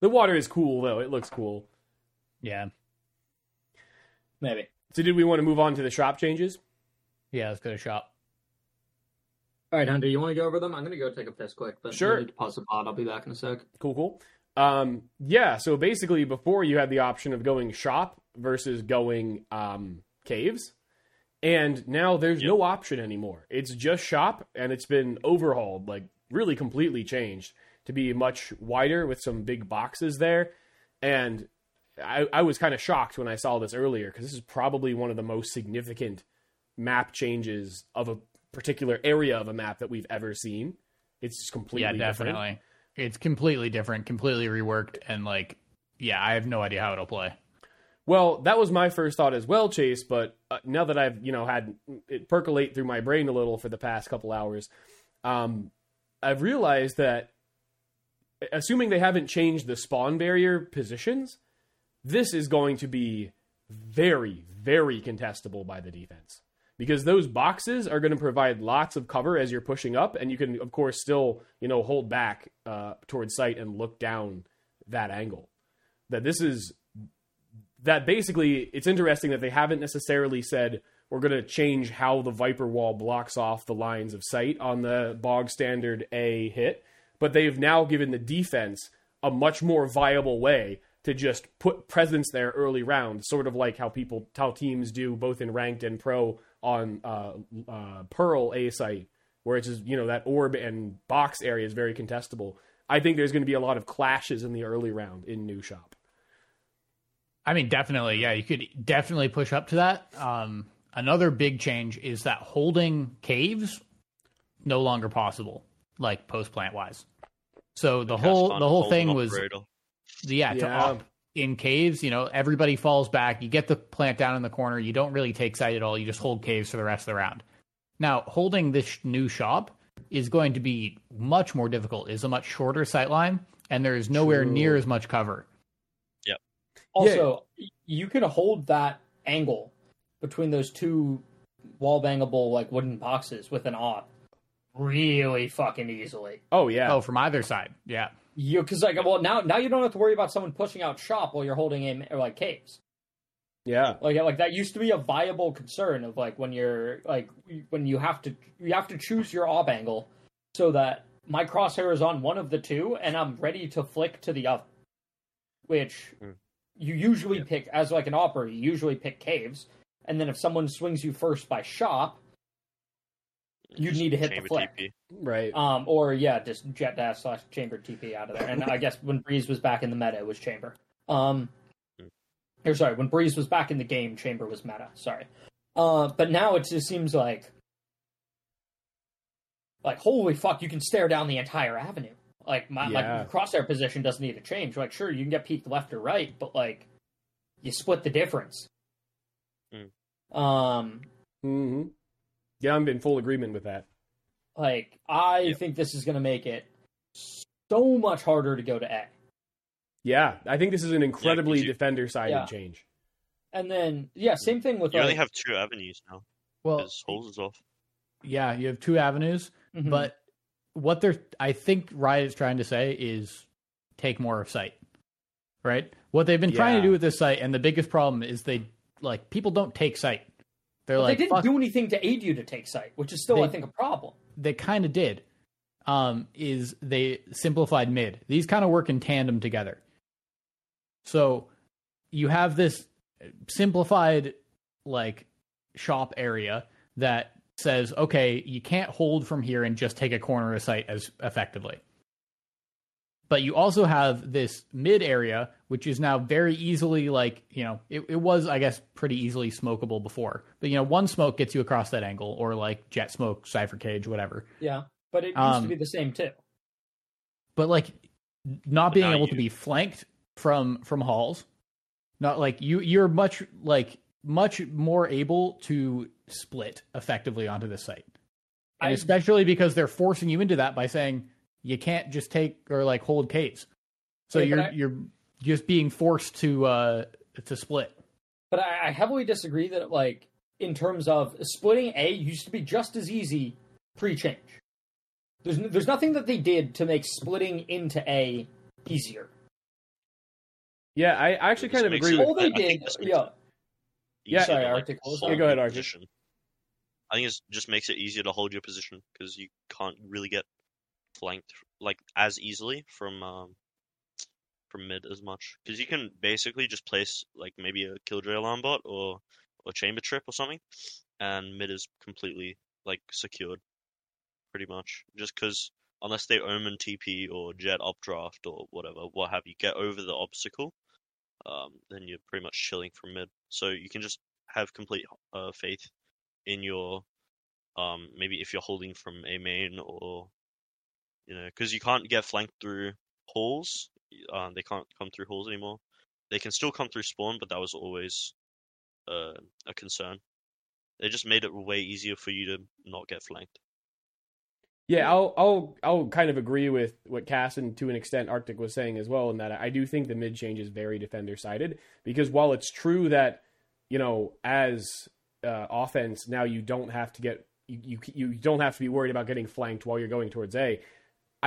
the water is cool though. It looks cool. Yeah. Maybe. So, did we want to move on to the shop changes? Yeah, let's go to shop. All right, Hunter, you want to go over them? I'm gonna go take a piss quick, but Sure. I need to pause the pod. I'll be back in a sec. Cool, cool. Um, yeah, so basically, before you had the option of going shop versus going um, caves, and now there's no option anymore. It's just shop, and it's been overhauled, like really completely changed to be much wider with some big boxes there. And I, I was kind of shocked when I saw this earlier because this is probably one of the most significant map changes of a particular area of a map that we've ever seen. It's just completely yeah, different. definitely. It's completely different, completely reworked, and like, yeah, I have no idea how it'll play. Well, that was my first thought as well, Chase. But uh, now that I've you know had it percolate through my brain a little for the past couple hours, um, I've realized that assuming they haven't changed the spawn barrier positions, this is going to be very, very contestable by the defense because those boxes are going to provide lots of cover as you're pushing up, and you can of course still you know hold back uh, towards sight and look down that angle. That this is that basically it's interesting that they haven't necessarily said we're going to change how the Viper wall blocks off the lines of sight on the bog standard A hit, but they've now given the defense a much more viable way to just put presence there early round, sort of like how people, how teams do both in ranked and pro on uh, uh, Pearl A site, where it's just, you know, that orb and box area is very contestable. I think there's going to be a lot of clashes in the early round in New Shop. I mean, definitely, yeah, you could definitely push up to that. Um, another big change is that holding caves no longer possible, like post plant wise. So the whole the whole thing was operator. Yeah, to up in caves. You know, everybody falls back. You get the plant down in the corner. You don't really take sight at all. You just hold caves for the rest of the round. Now, holding this new shop is going to be much more difficult. It's a much shorter sight line, and there is nowhere True. near as much cover. Yep. Also, y you could hold that angle between those two wall bangable like wooden boxes with an op really fucking easily. Oh yeah. Oh, from either side, yeah. You because like well now now you don't have to worry about someone pushing out shop while you're holding in like caves. Yeah. Like like that used to be a viable concern of like when you're like when you have to you have to choose your op angle so that my crosshair is on one of the two and I'm ready to flick to the other. Which Hmm. you usually pick as like an operator, you usually pick caves, and then if someone swings you first by shop, You'd need to hit the chamber flick. TP. Right. um, or yeah, just jet dash slash chamber TP out of there. And I guess when Breeze was back in the meta, it was chamber. Um, or sorry, when Breeze was back in the game, chamber was meta. Sorry. Uh, but now it just seems like, like holy fuck, you can stare down the entire avenue. Like my Yeah. like crosshair position doesn't need to change. Like sure, you can get peeked left or right, but like you split the difference. Mm. Um, hmm Yeah, I'm in full agreement with that. like I Yeah. think this is going to make it so much harder to go to A. Yeah, I think this is an incredibly you- defender sided Yeah. change. And then yeah, same thing with You only like, have two avenues now Well, because halls is off. yeah, you have two avenues, Mhm. but what they're I think Riot is trying to say is take more of sight, Right? What they've been trying to do with this site and the biggest problem is they like people don't take site. They're But like they didn't fuck, do anything to aid you to take site, which is still They- I think a problem. they kind of did. Um, is they simplified mid. These kind of work in tandem together. So you have this simplified like shop area that says, okay, you can't hold from here and just take a corner of site as effectively. But you also have this mid area, which is now very easily like, you know, it, it was, I guess, pretty easily smokable before. But, you know, one smoke gets you across that angle, or like jet smoke, cipher cage, whatever. Yeah, but it used Um, to be the same too. But like not But being now able to be flanked from from halls, not like you you're much like much more able to split effectively onto the site. And I- especially because they're forcing you into that by saying you can't just take or like hold caves. So Yeah, you're I- you're just being forced to uh to split. But I, I heavily disagree that like in terms of splitting A used to be just as easy pre-change. There's n- there's nothing that they did to make splitting into A easier. Yeah, I I actually This kind of agree it- with All they I think did, this makes yeah. Yeah. Sorry, to, like, Arctek, what was hold that? Yeah, go ahead, your Arctek. position. I think it just makes it easier to hold your position because you can't really get flanked like as easily from um, from mid as much because you can basically just place like maybe a killjoy alarm bot or or chamber trip or something, and mid is completely like secured, pretty much just because unless they omen TP or jet updraft or whatever, what have you, get over the obstacle, um, then you're pretty much chilling from mid. So you can just have complete uh, faith in your um maybe if you're holding from a main or you know because you can't get flanked through halls um they can't come through halls anymore. They can still come through spawn but that was always uh, a concern. They just made it way easier for you to not get flanked. Yeah, I'll I'll I'll kind of agree with what Cass and to an extent Arctek was saying as well, in that I do think the mid change is very defender sided because while it's true that you know as uh, offense now you don't have to get you, you you don't have to be worried about getting flanked while you're going towards A.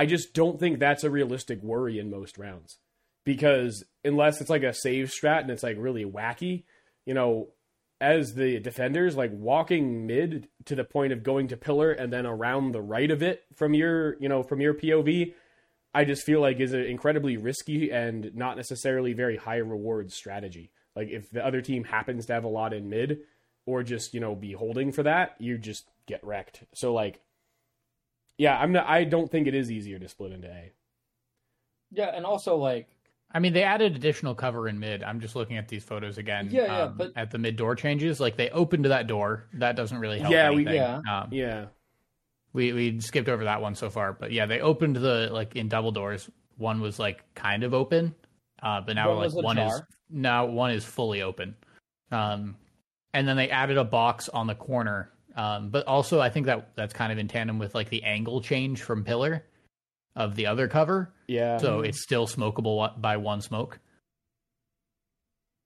I just don't think that's a realistic worry in most rounds because unless it's like a save strat and it's like really wacky, you know, as the defenders, like walking mid to the point of going to pillar and then around the right of it from your, you know, from your POV, I just feel like is an incredibly risky and not necessarily very high reward strategy. Like if the other team happens to have a lot in mid or just, you know, be holding for that, you just get wrecked. So like yeah, I'm not I don't think it is easier to split into A. Yeah, and also like I mean, they added additional cover in mid. I'm just looking at these photos again. Yeah, yeah, um, but- at the mid door changes, like they opened that door. That doesn't really help. Yeah, we- yeah. Um, Yeah. we we skipped over that one so far, but yeah, they opened the like in double doors. One was like kind of open, uh, but now One like was one is now one is fully open. Um, and then they added a box on the corner. Um, but also I think that that's kind of in tandem with like the angle change from pillar of the other cover, Yeah. so it's still smokable by one smoke.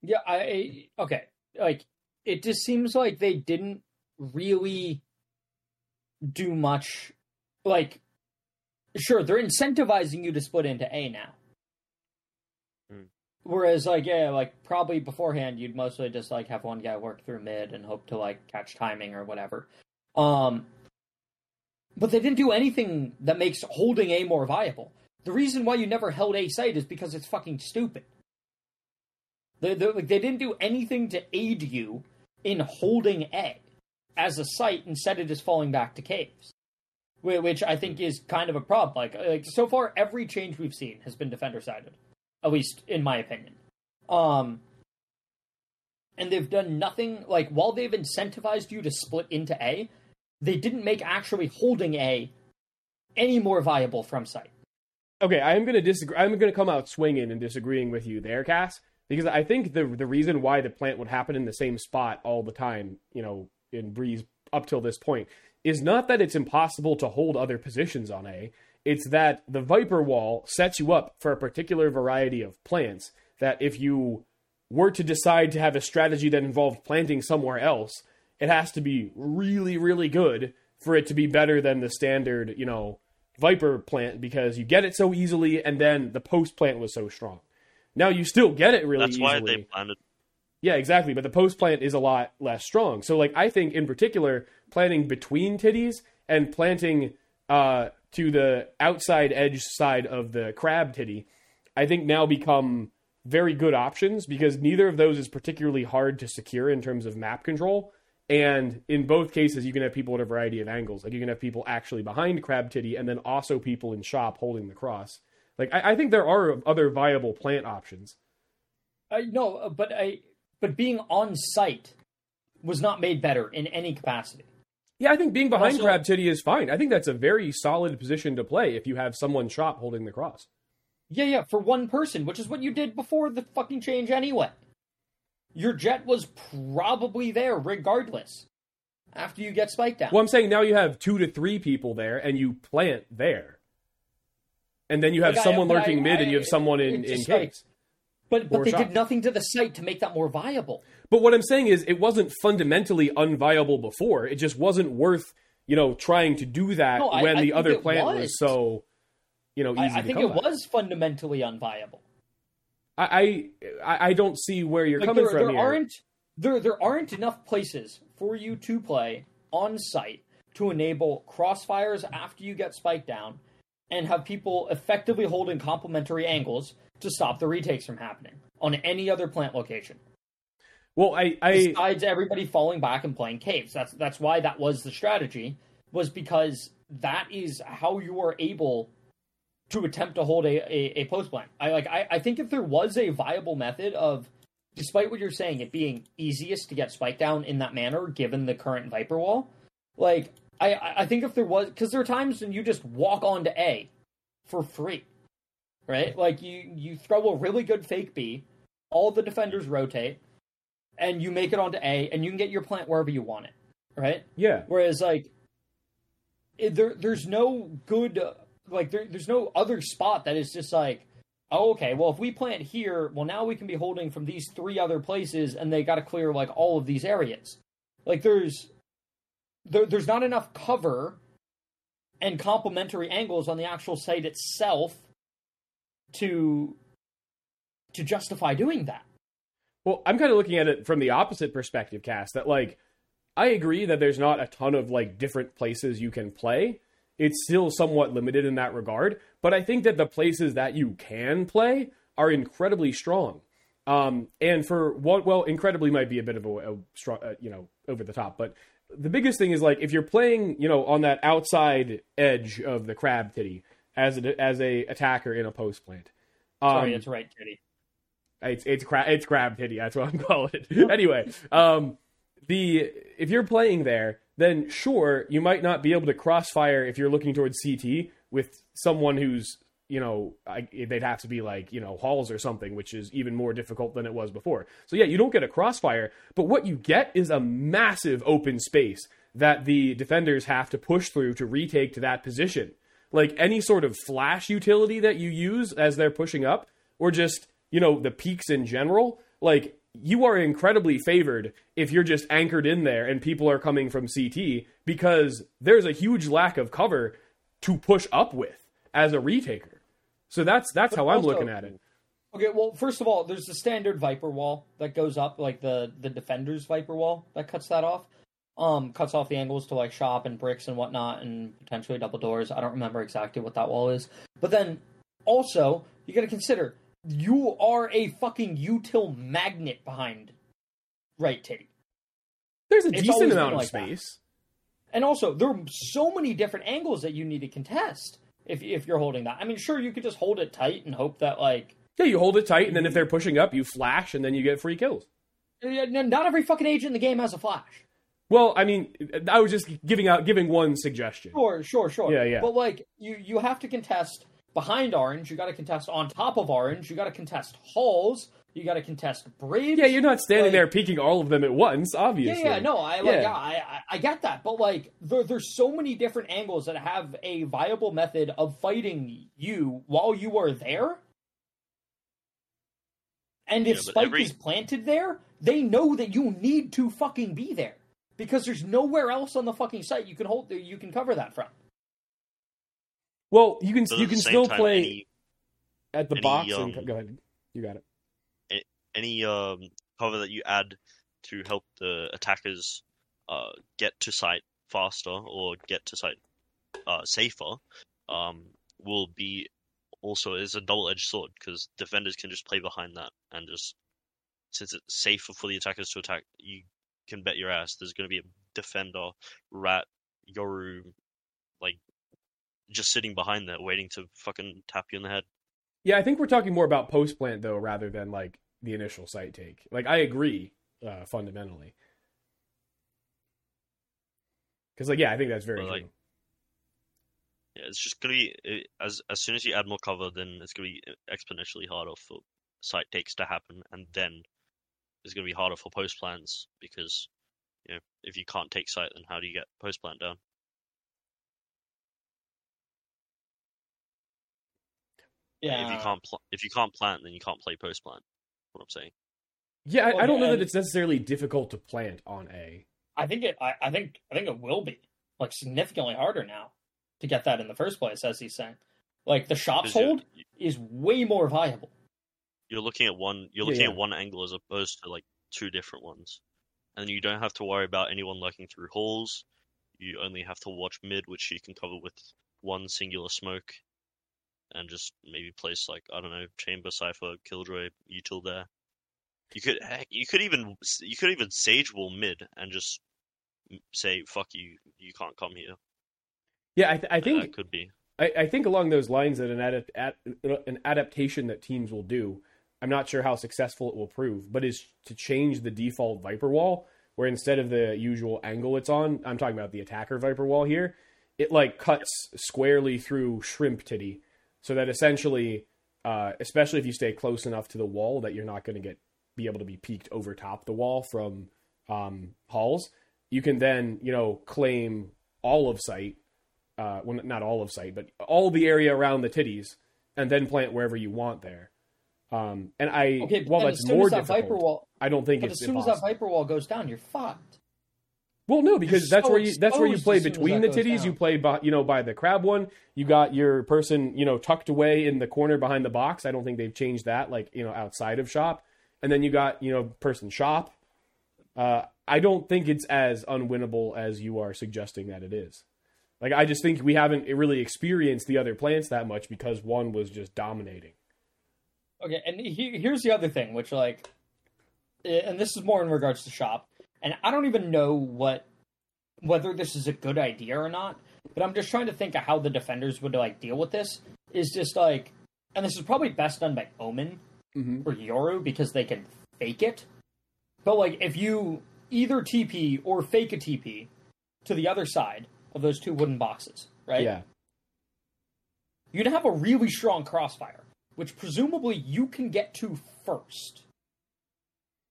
Yeah, I okay. Like it just seems like they didn't really do much. Like, sure, they're incentivizing you to split into A now. Whereas, like, yeah, like probably beforehand, you'd mostly just like have one guy work through mid and hope to like catch timing or whatever. Um, but they didn't do anything that makes holding A more viable. The reason why you never held A site is because it's fucking stupid. They, they, like, they didn't do anything to aid you in holding A as a site instead of just falling back to caves, which I think is kind of a problem. Like, like so far, every change we've seen has been defender sided, at least in my opinion. Um, and they've done nothing. Like, while they've incentivized you to split into A, they didn't make actually holding A any more viable from site. Okay, I am going to disagree. I'm going to come out swinging and disagreeing with you there, Cass. because I think the the reason why the plant would happen in the same spot all the time, you know, in Breeze up till this point, is not that it's impossible to hold other positions on A. It's that the Viper Wall sets you up for a particular variety of plants. That if you were to decide to have a strategy that involved planting somewhere else, it has to be really, really good for it to be better than the standard, you know, Viper plant because you get it so easily, and then the post plant was so strong. Now you still get it really easily. That's easily. why they planted. Yeah, exactly. But the post plant is a lot less strong. So, like, I think in particular, planting between titties and planting uh, to the outside edge side of the crab titty, I think now become very good options because neither of those is particularly hard to secure in terms of map control. And in both cases, you can have people at a variety of angles. Like, you can have people actually behind crab titty and then also people in shop holding the cross. Like, I, I think there are other viable plant options. I no, uh, but I but being on site was not made better in any capacity. Yeah, I think being behind Also- Crab Titty is fine. I think that's a very solid position to play if you have someone shop holding the cross. Yeah, yeah, for one person, which is what you did before the fucking change anyway. Your jet was probably there regardless. After you get spiked down. Well, I'm saying now you have two to three people there, and you plant there, and then you have Like, someone but lurking I- mid, and you have someone in in just like-. But but they shop. did nothing to the site to make that more viable. But what I'm saying is, it wasn't fundamentally unviable before. It just wasn't worth you know trying to do that No, when I the other plant was. was. so you know easy I, I think it by. was fundamentally unviable. I, I I don't see where you're Like coming there, from there here. aren't there there aren't enough places for you to play on site to enable crossfires after you get spiked down and have people effectively holding complementary angles to stop the retakes from happening on any other plant location. well, I I Besides everybody falling back and playing caves. That's that's why that was the strategy, was because that is how you are able to attempt to hold a, a, a post plant. I like I, I think if there was a viable method of despite what you're saying, it being easiest to get spike down in that manner given the current Viper wall, like I, I I think if there was because there are times when you just walk onto A for free. Right? Like you you throw a really good fake B, all the defenders rotate, and you make it onto A, and you can get your plant wherever you want it, right? yeah. Whereas like it, there there's no good like there, there's no other spot that is just like oh okay well if we plant here well now we can be holding from these three other places and they got to clear like all of these areas like there's there, there's not enough cover and complementary angles on the actual site itself to to justify doing that Well, I'm kind of looking at it from the opposite perspective, Cass. That like, I agree that there's not a ton of like different places you can play. It's still somewhat limited in that regard, but I think that the places that you can play are incredibly strong. Um, and for what, well, incredibly might be a bit of a, a strong, uh, you know, over the top, but the biggest thing is like if you're playing, you know, on that outside edge of the crab titty as a, as a attacker in a post plant. Um, sorry that's right titty. it's it's crab it's crab titty. That's what I'm [LAUGHS] calling it. anyway, um, the if you're playing there, then sure you might not be able to crossfire if you're looking towards CT with someone who's you know I, they'd have to be like you know halls or something, which is even more difficult than it was before. So yeah, you don't get a crossfire, but what you get is a massive open space that the defenders have to push through to retake to that position. Like any sort of flash utility that you use as they're pushing up, or just you know the peaks in general like you are incredibly favored if you're just anchored in there and people are coming from CT because there's a huge lack of cover to push up with as a retaker. So that's that's But how I'm looking at it. Okay, well, first of all, there's the standard Viper wall that goes up, like the the defender's Viper wall that cuts that off. Um, cuts off the angles to like shop and bricks and whatnot, and potentially double doors. I don't remember exactly what that wall is, but then also you got to consider you are a fucking util magnet behind right titty, There's a It's decent amount of like that. space. and also there are so many different angles that you need to contest if if you're holding that. I mean, sure you could just hold it tight and hope that like Yeah, you hold it tight and then if they're pushing up, you flash and then you get free kills. not every fucking agent in the game has a flash. Well, I mean, I was just giving out giving one suggestion. Sure, sure, sure. Yeah, yeah. But like you you have to contest behind orange, you got to contest on top of orange, you got to contest halls, You got to contest bridge. Yeah, you're not standing Like- there peeking all of them at once, obviously. yeah, yeah no, I like, Yeah. yeah, I, I, I get that, but like, there, there's so many different angles that have a viable method of fighting you while you are there. And if Yeah, Spike every- is planted there, they know that you need to fucking be there because there's nowhere else on the fucking site you can hold, you can cover that from. Well, you can But you can still time, play any, at the any, box. um, and, go ahead. You got it. any um, cover that you add to help the attackers uh, get to site faster or get to site uh, safer um, will be also is a double-edged sword because defenders can just play behind that and just since it's safer for the attackers to attack, you can bet your ass there's going to be a defender, rat, yoru, like just sitting behind there waiting to fucking tap you in the head. Yeah, I think we're talking more about post plant though, rather than like the initial site take. Like I agree uh, fundamentally, because like yeah, I think that's very like, true. Yeah, it's just gonna be as as soon as you add more cover, then it's gonna be exponentially harder for site takes to happen, and then it's gonna be harder for post plans because you know if you can't take site, then how do you get post plant down? Yeah, If you can't pl- if you can't plant, then you can't play post plant. What I'm saying. Yeah, I, I don't know that it's necessarily difficult to plant on A. I think it. I, I think. I think it will be like significantly harder now to get that in the first place, as he's saying. Like the shops 'Cause you're- hold is way more viable. You're looking at one. You're looking yeah. at one angle as opposed to like two different ones, and you don't have to worry about anyone lurking through halls. You only have to watch mid, which you can cover with one singular smoke, and just maybe place like I don't know, chamber cipher, killjoy, util there. You could heck, you could even you could even sage wall mid and just say fuck you, you can't come here. Yeah, I, th- I think that could be. I, I think along those lines that an adapt, at, an adaptation that teams will do. I'm not sure how successful it will prove, but is to change the default Viper wall, where instead of the usual angle it's on, I'm talking about the attacker Viper wall here. It like cuts squarely through Shrimp Titty, so that essentially, uh, especially if you stay close enough to the wall, that you're not going to get be able to be peeked over top the wall from um, halls. You can then you know claim all of site uh, well, not all of site, but all the area around the titties, and then plant wherever you want there. Um, and I, Okay, but while that's more that difficult, wall, I don't think it's as soon impossible. as that Viper wall goes down, you're fucked. Well, no, because that's where you that's where you play as soon as between the titties. You play, by, you know, by the crab one. You got your person, you know, tucked away in the corner behind the box. I don't think they've changed that, like you know, outside of shop. And then you got you know, person shop. Uh, I don't think it's as unwinnable as you are suggesting that it is. Like I just think we haven't really experienced the other plants that much because one was just dominating. Okay, and he, here's the other thing, which like, eh, and this is more in regards to shop, and I don't even know what whether this is a good idea or not. But I'm just trying to think of how the defenders would like deal with this. Is just like, and this is probably best done by Omen Mm-hmm. or Yoru because they can fake it. But like, if you either TP or fake a TP to the other side of those two wooden boxes, right? Yeah. you'd have a really strong crossfire, which presumably you can get to first.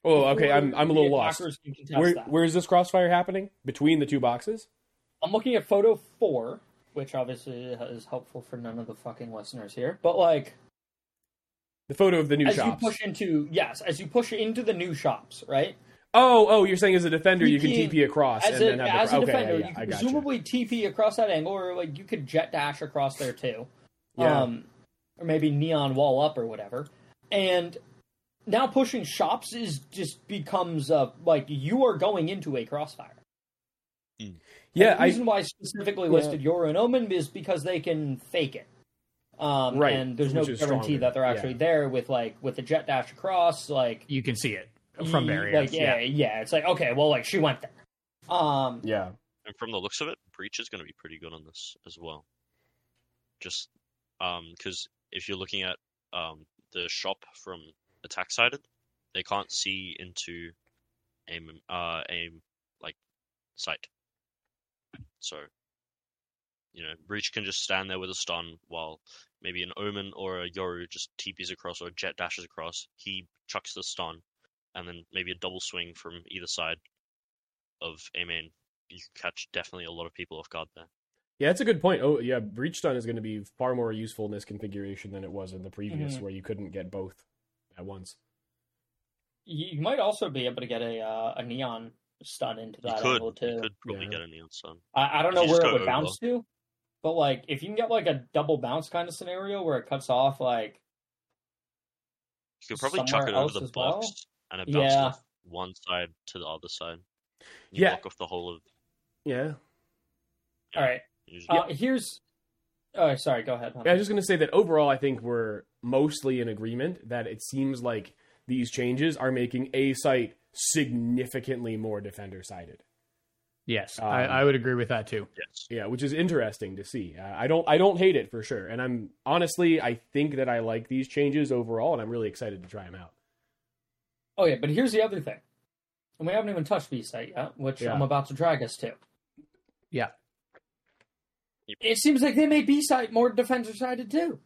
Oh, okay. I'm I'm a little lost. attackers can contest Where where is this crossfire happening? Between the two boxes? I'm looking at photo four, which obviously is helpful for none of the fucking listeners here. But like, The photo of the new as shops. you push into yes, as you push into the new shops, right? Oh, oh, you're saying as a defender you can TP TP across As and a then have as the a okay, defender, yeah, you I can gotcha. presumably TP across that angle, or like you could jet dash across there too. Yeah. Um, or maybe neon wall up or whatever. And now pushing shops is just becomes uh, like you are going into a crossfire. yeah, And the I reason why I specifically Yeah. listed Yoru and Omen is because they can fake it. Um, Right, and there's no which is guarantee stronger, that they're actually yeah. there with like with the jet dash across. Like You can see it from there. Like yes. yeah, yeah, It's like okay, well, like she went there. Um, yeah. And from the looks of it, Breach is going to be pretty good on this as well. Just um, because if you're looking at um the shop from attack sided, they can't see into a m- uh a like site. So you know, Breach can just stand there with a stun while maybe an Omen or a Yoru just TPs across or Jet dashes across. He chucks the stun, and then maybe a double swing from either side of A main. You catch definitely a lot of people off guard there. Yeah, that's a good point. Oh, yeah, breach stun is going to be far more useful in this configuration than it was in the previous, Mhm. where you couldn't get both at once. You, you might also be able to get a uh, a neon stun into You that could, angle too. you could probably Yeah. get a neon stun. I, I don't know where it go would bounce to, but like if you can get like a double bounce kind of scenario where it cuts off like You could probably chuck it over the as well? box, and it bounces Yeah. off one side to the other side. You Yeah. block off the whole of. Yeah. Yeah, all right. Usually. Uh, here's oh sorry, go ahead. Yeah, I was just going to say that overall, I think we're mostly in agreement that it seems like these changes are making a site significantly more defender sided. Yes, Um, I, I would agree with that too. Yes. Yeah, which is interesting to see. Uh, I don't I don't hate it for sure, and I'm honestly I think that I like these changes overall, and I'm really excited to try them out. Oh yeah, but here's the other thing. And we haven't even touched B site yet, which Yeah. I'm about to drag us to. Yeah. It seems like they made B site more defender sided too.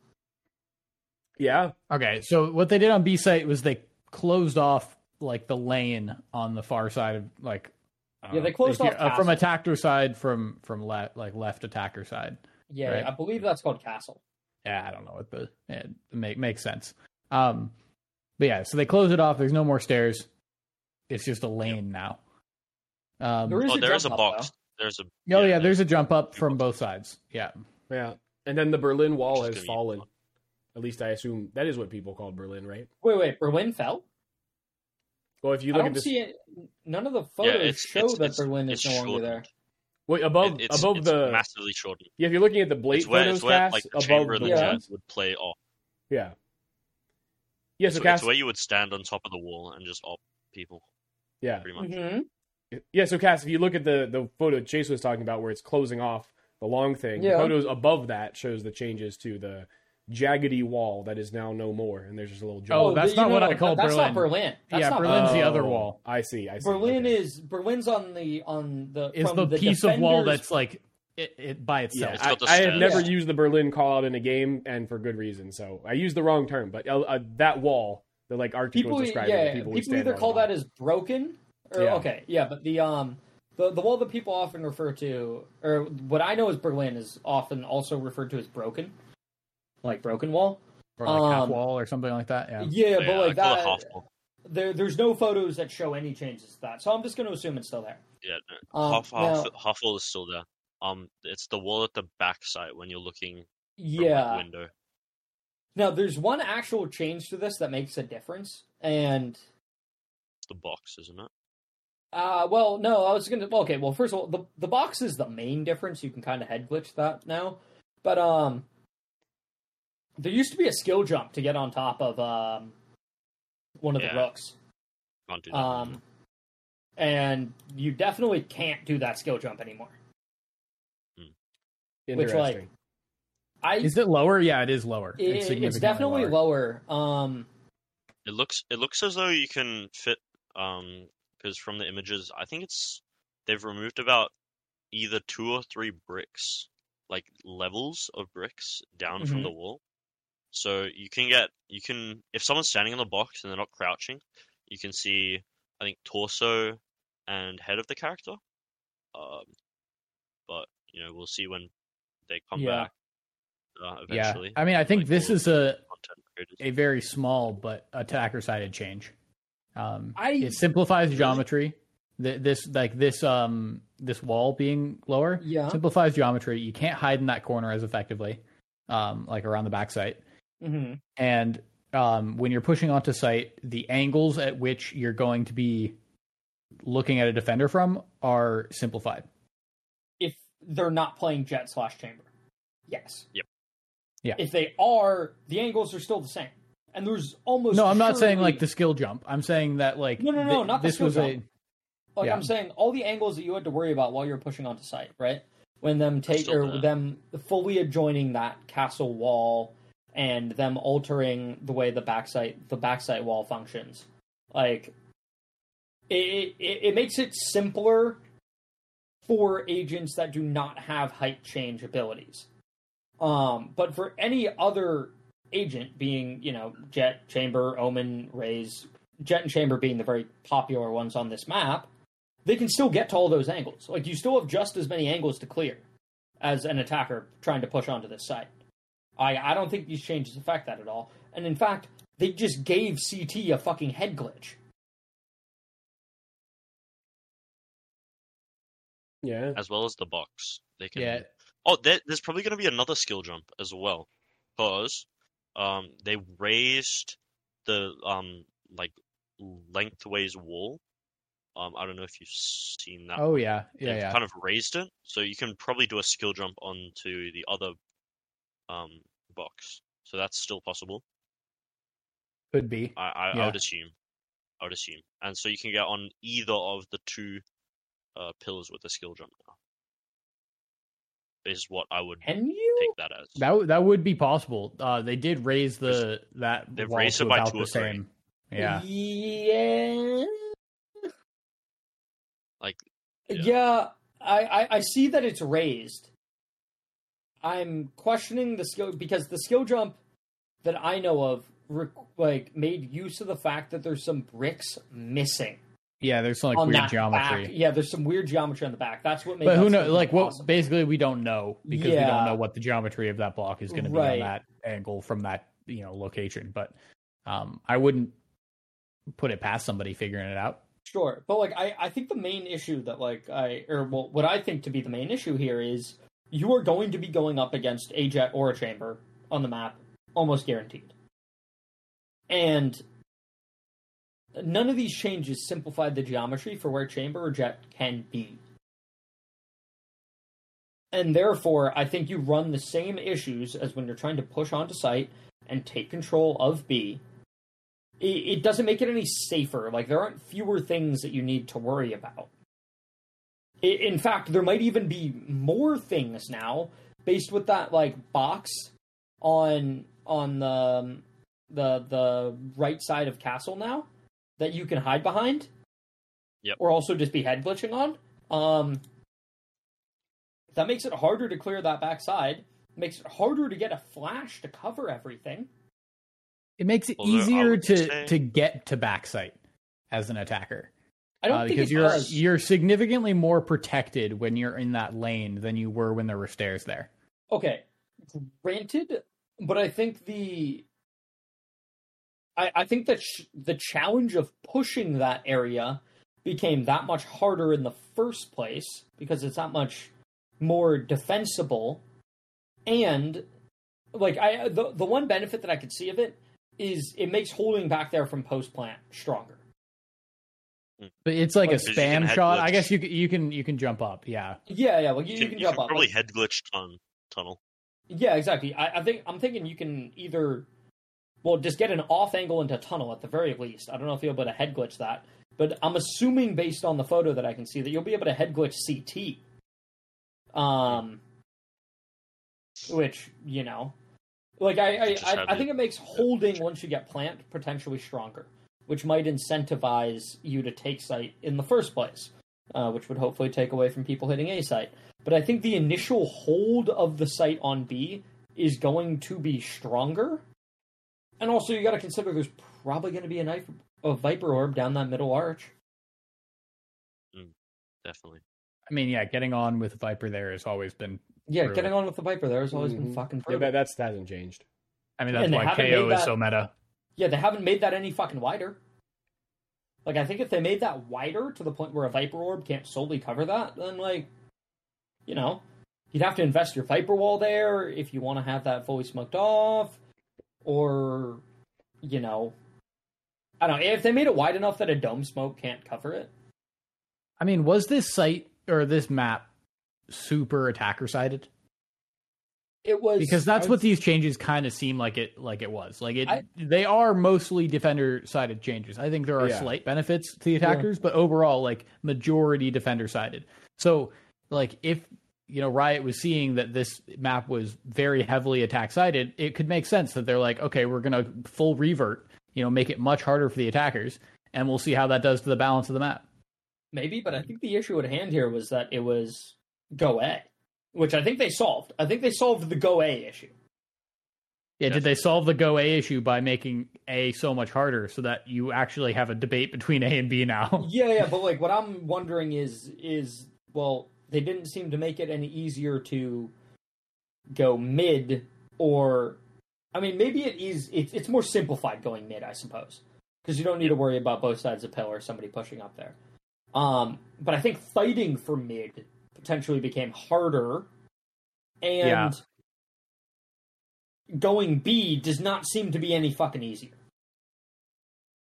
Yeah, Okay, so what they did on B site was they closed off like the lane on the far side of like Yeah, they closed if you're- off uh, from attacker side from from left like left attacker side. Yeah, Right. I believe that's called Castle. Yeah, I don't know what the it make makes sense. Um, but yeah, so they close it off. There's no more stairs. It's just a lane now. Um, There is Oh, a there is a jump up, box. There's a. oh yeah, yeah, there's a jump up from both sides. Yeah, yeah. And then the Berlin Wall has fallen. At least I assume that is what people call Berlin, right? Wait, wait, Berlin fell? Well, if you I look don't at this, see it. None of the Yeah, photos it's- show it's- that it's- Berlin is it's no longer there. wait above It- it's, above it's the massively shortened. yeah. If you're looking at the Blade It's where, photos, it's where Cass, like the above chamber and the the Yeah. Jett would play off. yeah. Yeah, so So Cass, it's where you would stand on top of the wall and just op people, yeah, pretty much. Mm-hmm. Yeah. So Cass, if you look at the the photo Chase was talking about, where it's closing off the long thing, Yeah. the photos above that shows the changes to the jaggedy wall that is now no more, and there's just a little jump. Oh, that's you not know, what I that- call That's not Berlin. Berlin. That's Yeah, not Berlin's the Oh, other wall. I see. I see. Berlin okay. is Berlin's on the on the is from the, piece of wall that's like it, it by itself. Yeah, It's got the I, I have never Yeah. used the Berlin call out in a game, and for good reason. So I used the wrong term, but uh, uh, that wall, the like Arctek people. was describing, Yeah, people, people, either call that as broken or Yeah. okay, yeah, but the um the the wall that people often refer to or what I know as Berlin is often also referred to as broken, like broken wall. or like half um, wall or something like that. Yeah. Yeah, but I like that. There, there's no photos that show any changes to that, so I'm just going to assume it's still there. Yeah, no. Um, half half now- half wall is still there. Um, it's the wall at the back side when you're looking from Yeah. the window. Now, there's one actual change to this that makes a difference, and It's the box, isn't it? Uh, well, no, I was gonna. Okay, well, first of all, the the box is the main difference. You can kind of head glitch that now, but um, there used to be a skill jump to get on top of um one of the Yeah. rooks, Can't do that. um, and you definitely can't do that skill jump anymore. which, like, Interesting. I Is it lower? Yeah, it is lower. it- it's, significantly definitely lower. Um, It looks it looks as though you can fit um because from the images I think it's they've removed about either two or three bricks like levels of bricks down from Mhm. the wall. So you can get you can if someone's standing on the box and they're not crouching, you can see I think torso and head of the character. Um but you know, we'll see when they come Yeah. back uh, Yeah. I mean, I think like this is a the content creators. a very small but attacker sided change. Um, I- it simplifies geometry. Th- This like this um this wall being lower Yeah. simplifies geometry. You can't hide in that corner as effectively, um, like around the backside. hmm And um, when you're pushing onto site, the angles at which you're going to be looking at a defender from are simplified. if they're not playing Jett slash chamber. Yes. Yep. Yeah. If they are, the angles are still the same. And there's almost No, I'm not saying like the skill jump. I'm saying that like No, no, no, thi- not the this skill was jump. a like yeah. I'm saying all the angles that you had to worry about while you're pushing onto site, right? When them take still or there. them fully adjoining that castle wall and them altering the way the backside the backside wall functions. Like it it, it makes it simpler for agents that do not have height change abilities. Um, but for any other agent, being you know Jett, Chamber, Omen, Raze, Jett and Chamber being the very popular ones on this map, they can still get to all those angles. Like you still have just as many angles to clear as an attacker trying to push onto this site. I I don't think these changes affect that at all. And in fact, they just gave CT a fucking head glitch. Yeah. as well as the box. They can. Yeah. Oh, there, there's probably going to be another skill jump as well, because um they raised the um like lengthways wall. Um, I don't know if you've seen that. Oh yeah, yeah, They've yeah. kind of raised it, so you can probably do a skill jump onto the other um box. So that's still possible. Could be. I I, I would assume. I would assume, and so you can get on either of the two uh, pillars with a skill jump now. Is what I would Can you? take that as. That w- that would be possible. Uh, they did raise the that They've wall raised to it by about two the or three. same. Yeah. Yeah. Like, Yeah, Yeah. I, I, I see that it's raised. I'm questioning the skill because the skill jump that I know of, rec- like, made use of the fact that there's some bricks missing Yeah, there's some like weird geometry. back. Yeah, there's some weird geometry on the back. That's what made. But who knows? Like, what? awesome. Basically, we don't know because we don't know what the geometry of that block is going to be Right. on that angle from that you know location. But um, I wouldn't put it past somebody figuring it out. Sure, but like I, I think the main issue that like I or well, what I think to be the main issue here is you are going to be going up against a Jett or a chamber on the map, almost guaranteed. And none of these changes simplified the geometry for where chamber or Jett can be. And therefore, I think you run the same issues as when you're trying to push onto site and take control of B it, doesn't make it any safer. Like there aren't fewer things that you need to worry about. In fact, there might even be more things now based with that like box on on the um, the the right side of castle now that you can hide behind. Yep. Or also just be head glitching on. Um that makes it harder to clear that backside. Makes it harder to get a flash to cover everything. It makes it Well, easier to say- to get to backside as an attacker. I don't Uh, think because it you're does. you're significantly more protected when you're in that lane than you were when there were stairs there. okay granted but i think the i i think that sh- the challenge of pushing that area became that much harder in the first place because it's that much more defensible and like i the, the one benefit that i could see of it is it makes holding back there from post plant stronger But it's like a Like- Because you can spam head shot. I guess you can- you can you can jump up. Yeah. yeah yeah well you, you, you can, can you jump can up probably like- head glitch ton, tunnel. Yeah, exactly. I, I think I'm thinking you can either, well, just get an off angle into tunnel at the very least. I don't know if you'll be able to head glitch that, but I'm assuming based on the photo that I can see that you'll be able to head glitch CT. Um, which you know, like I I, I, I think it makes holding once you get plant potentially stronger, which might incentivize you to take site in the first place, uh, which would hopefully take away from people hitting A site. But I think the initial hold of the site on B is going to be stronger. And also, you got to consider there's probably going to be a knife, a viper orb down that middle arch. Definitely. I mean, yeah, getting on with Viper there has always been. Yeah, Really? getting on with the viper there has always been Mhm. fucking Yeah, proven. that that's, that hasn't changed. I mean, that's they why KO made is that- so meta. Yeah, they haven't made that any fucking wider. Like, I think if they made that wider to the point where a Viper Orb can't solely cover that, then, like, you know, you'd have to invest your Viper Wall there if you want to have that fully smoked off. Or, you know, I don't know. If they made it wide enough that a dome smoke can't cover it. I mean, was this site or this map super attacker sided? It was. Because that's I what these changes kind of seem like it like it was. Like it I- they are mostly defender sided changes. I think there are Yeah. slight benefits to the attackers, but overall like majority defender sided. So like if you know Riot was seeing that this map was very heavily attack sided, it could make sense that they're like, okay, we're gonna full revert, you know, make it much harder for the attackers, and we'll see how that does to the balance of the map. Maybe, but I think the issue at hand here was that it was Go A, which I think they solved. I think they solved the Go A issue. Yeah, did they solve the Go A issue by making A so much harder so that you actually have a debate between A and B now? Yeah, yeah, but like what I'm wondering is is well, they didn't seem to make it any easier to go mid or I mean, maybe it is it's it's more simplified going mid, I suppose. Because you don't need to worry about both sides of the pill or somebody pushing up there. Um, but I think fighting for mid potentially became harder and Yeah. going B does not seem to be any fucking easier.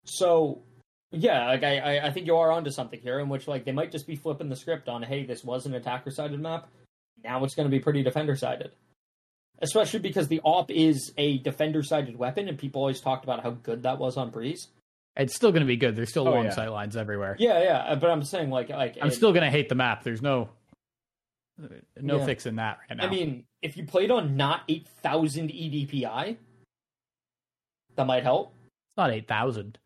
So yeah, like I, I, I think you are onto something here, in which like they might just be flipping the script on, hey, this was an attacker sided map. Now it's going to be pretty defender sided, especially because the op is a defender sided weapon, and people always talked about how good that was on Breeze. It's still going to be good. There's still Oh, long yeah. sight lines everywhere. Yeah, yeah, uh, but I'm saying like like I'm it- still going to hate the map. There's no no Yeah. fixing that right now. I mean, if you played on not eight thousand E EDPI, that might help. it's not 8,000.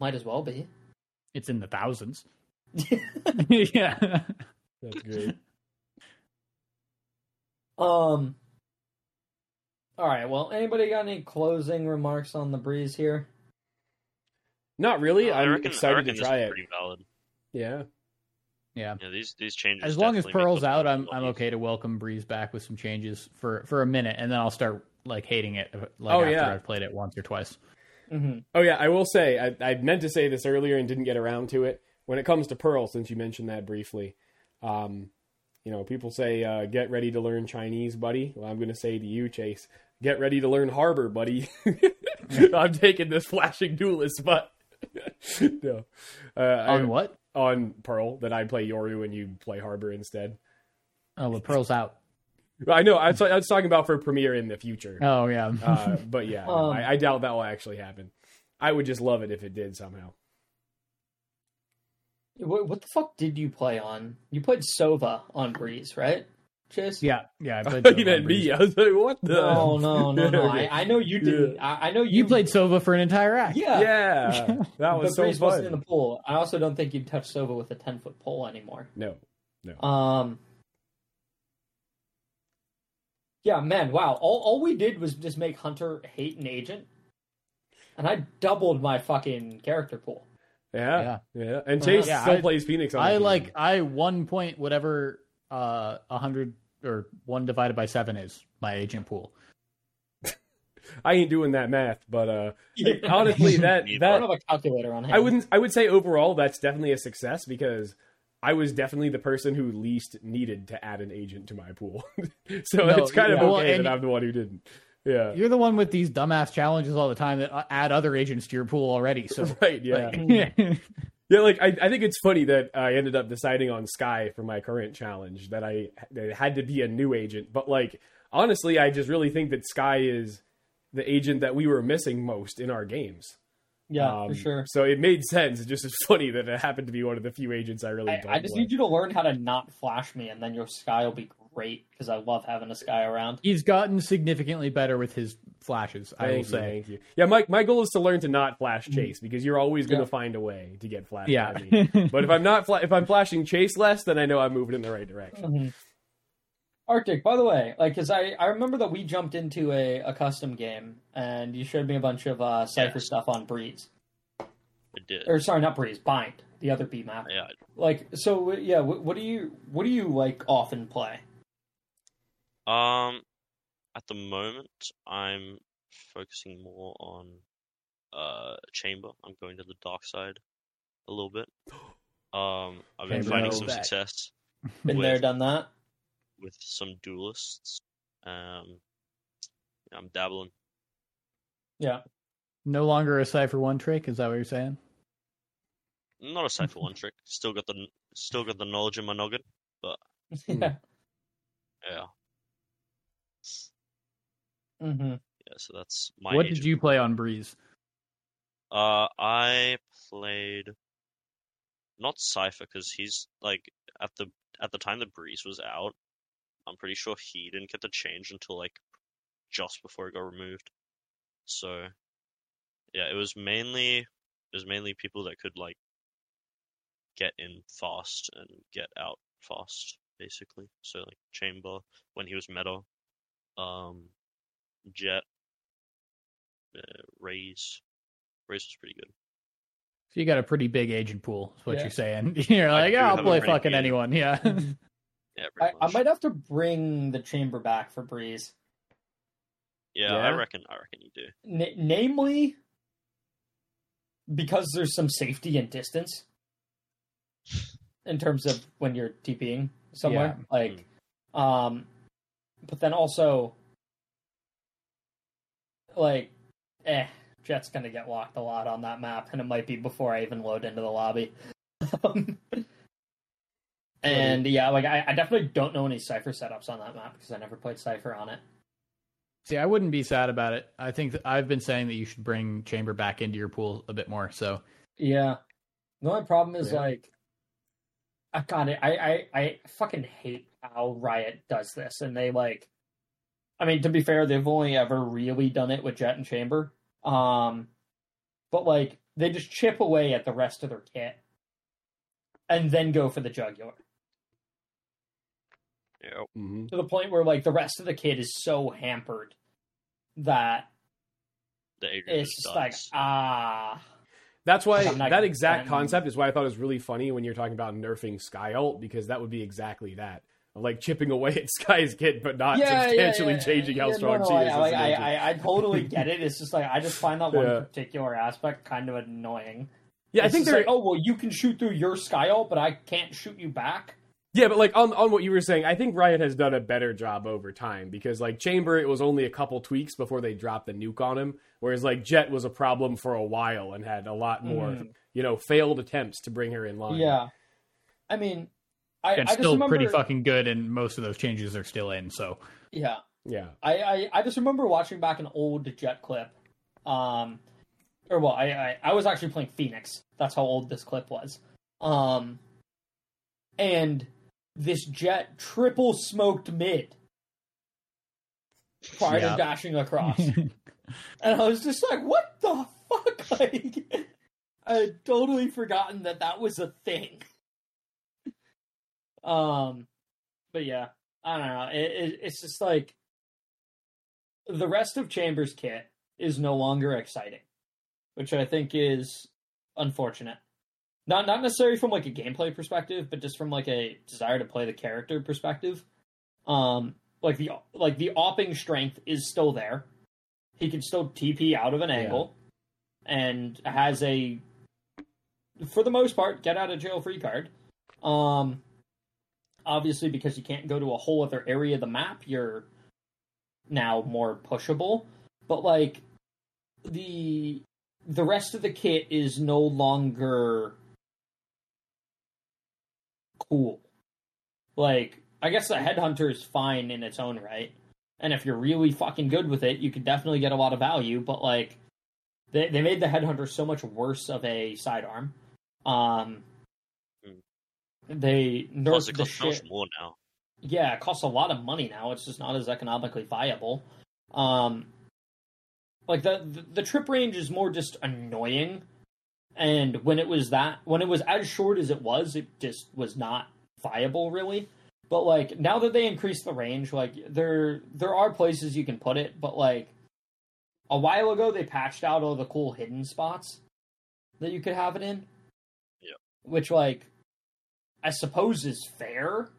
Might as well be. It's in the thousands. [LAUGHS] yeah. That's great. Um. All right. Well, anybody got any closing remarks on the breeze here? Not really. I I'm reckon, excited to try it. valid. Yeah. Yeah. Yeah, these these changes. As long as Pearl's out, game a I'm I'm okay to welcome Breeze back with some changes for for a minute, and then I'll start like hating it like Oh, after yeah. I've played it once or twice. Mm-hmm. Oh yeah, I will say I, I meant to say this earlier and didn't get around to it. When it comes to Pearl, since you mentioned that briefly, um, you know, people say uh, get ready to learn Chinese, buddy. Well, I'm going to say to you, Chase, get ready to learn Harbor, buddy. [LAUGHS] I'm taking this flashing duelist, but [LAUGHS] no, uh, I- On what? on Pearl that I play Yoru and you play Harbor instead. Oh, but Pearl's out. I know. I was, I was talking about for Premier in the future. Oh yeah. Uh, [LAUGHS] but yeah, no, Um, I, I doubt that will actually happen. I would just love it if it did somehow. What, what the fuck did you play on? You played Sova on Breeze, right? Chase? yeah, yeah. I I [LAUGHS] played thought you Sova meant me. I was like, what the? No, no, no, [LAUGHS] no. Okay. I, I know you didn't. I, I know you, You played Sova for an entire act. Yeah. Yeah, that But was so Breeze wasn't in the pool. I also don't think you'd touch Sova with a ten foot pole anymore. No, no, Um. Yeah, man. Wow. All all we did was just make Hunter hate an agent, and I doubled my fucking character pool. yeah, Yeah. yeah, And Uh, Chase yeah, still I- plays Phoenix. On I team. like I one point whatever uh a hundred or one divided by seven is my agent pool. [LAUGHS] I ain't doing that math, but uh, [LAUGHS] honestly, that Neither. I don't have a calculator on hand. I wouldn't. I would say overall that's definitely a success because I was definitely the person who least needed to add an agent to my pool. [LAUGHS] so No, it's kind of yeah. Well, okay and- that I'm the one who didn't. Yeah. You're the one with these dumbass challenges all the time that uh, add other agents to your pool already. So [LAUGHS] Right. Yeah. like, [LAUGHS] Yeah, like I, I think it's funny that I ended up deciding on Skye for my current challenge that I that it had to be a new agent. But like honestly, I just really think that Skye is the agent that we were missing most in our games. Yeah, Um, for sure. So it made sense. It just is [LAUGHS] funny that it happened to be one of the few agents I really I, don't I just play. need you to learn how to not flash me, and then your Skye will be great because I love having a Skye around. he's gotten significantly better with his flashes. I will you, say. thank you. Yeah, my my goal is to learn to not flash chase because you're always going to Mm-hmm. Yeah. find a way to get flashed. Yeah. but if I'm not fla- if I'm flashing chase less, then I know I'm moving in the right direction. Mhm. Arctek, by the way, like, cause I, I remember that we jumped into a, a custom game and you showed me a bunch of uh, Cypher Yes. stuff on Breeze. It did. Or sorry, not Breeze, Bind, the other B map. Yeah, Like, so yeah, what, what do you what do you like often play? Um, at the moment, I'm focusing more on uh chamber. I'm going to the dark side a little bit. [GASPS] Um, I've been Chamber finding some that. success Been With- there, done that. With some duelists. Um, I'm dabbling. Yeah. No longer a Cypher one trick. Is that what you're saying? Not a Cypher [LAUGHS] one trick. Still got the still got the knowledge in my noggin. But [LAUGHS] yeah. Yeah, Mm-hmm. yeah. So that's my. what agent. did you play on Breeze? Uh, I played not Cypher because he's like at the at the time the Breeze was out. I'm pretty sure he didn't get the change until like just before it got removed. So yeah, it was mainly it was mainly people that could like get in fast and get out fast, basically. So like Chamber when he was meta, um, Jet, uh, Raze, Raze was pretty good. So you got a pretty big agent pool, is what Yeah. you're saying. [LAUGHS] You're like, yeah, I'll play fucking anyone. [LAUGHS] Yeah. [LAUGHS] Yeah, I, I might have to bring the chamber back for Breeze. Yeah, I reckon. I reckon you do. N- namely, because there's some safety and distance in terms of when you're TPing somewhere. Yeah. Like, um, but then also, like, eh, Jett's gonna get locked a lot on that map, and it might be before I even load into the lobby. [LAUGHS] And yeah, like I, I definitely don't know any Cypher setups on that map because I never played Cypher on it. See, I wouldn't be sad about it. I think that I've been saying that you should bring Chamber back into your pool a bit more. So Yeah. The only problem is Yeah. like I got it. I, I I fucking hate how Riot does this, and they like. I mean, to be fair, they've only ever really done it with Jett and Chamber. Um, but like they just chip away at the rest of their kit, and then go for the jugular Yeah, hmm to the point where like the rest of the kid is so hampered that the it's just just like ah. That's why that exact concept is why I thought it was really funny when you're talking about nerfing Skye Ult because that would be exactly that. Of, Like chipping away [LAUGHS] at Skye's kit, but not substantially changing how Yeah, strong no, she is. I, like, I. I, I totally [LAUGHS] get it. It's just like I just find that one Yeah. particular aspect kind of annoying. yeah, I think they're like, oh well, you can shoot through your Skye ult, but I can't shoot you back. Yeah, but like on on what you were saying, I think Riot has done a better job over time because like Chamber, it was only a couple tweaks before they dropped the nuke on him, whereas like Jett was a problem for a while and had a lot more, Mhm. you know, failed attempts to bring her in line. Yeah, I mean, I, and I just still remember, pretty fucking good, and most of those changes are still in. So yeah. yeah, I, I, I just remember watching back an old Jett clip, um, or well, I, I, I was actually playing Phoenix. That's how old this clip was, um, and this Jett triple smoked mid prior Yeah. to dashing across, [LAUGHS] and I was just like, "What the fuck?" [LAUGHS] Like, I had totally forgotten that that was a thing. Um, but yeah, I don't know. It, it, it's just like the rest of Chambers' kit is no longer exciting, which I think is unfortunate. Not not necessarily from like a gameplay perspective, but just from like a desire to play the character perspective. Um, like the like the opping strength is still there. He can still TP out of an angle, and has a, for the most part, get out of jail free card. Um, obviously because you can't go to a whole other area of the map, you're now more pushable. But like the the rest of the kit is no longer cool. Like I guess the headhunter is fine in its own right. And if you're really fucking good with it, you could definitely get a lot of value, but like they they made the headhunter so much worse of a sidearm. Um they Plus, nerfed it the shit more now. yeah, it costs a lot of money now. It's just not as economically viable. Um, like the, the the trip range is more just annoying, and when it was that when it was as short as it was, it just was not viable really. But like now that they increased the range, like there there are places you can put it, but like a while ago they patched out all the cool hidden spots that you could have it in. Yeah. Which like I suppose is fair,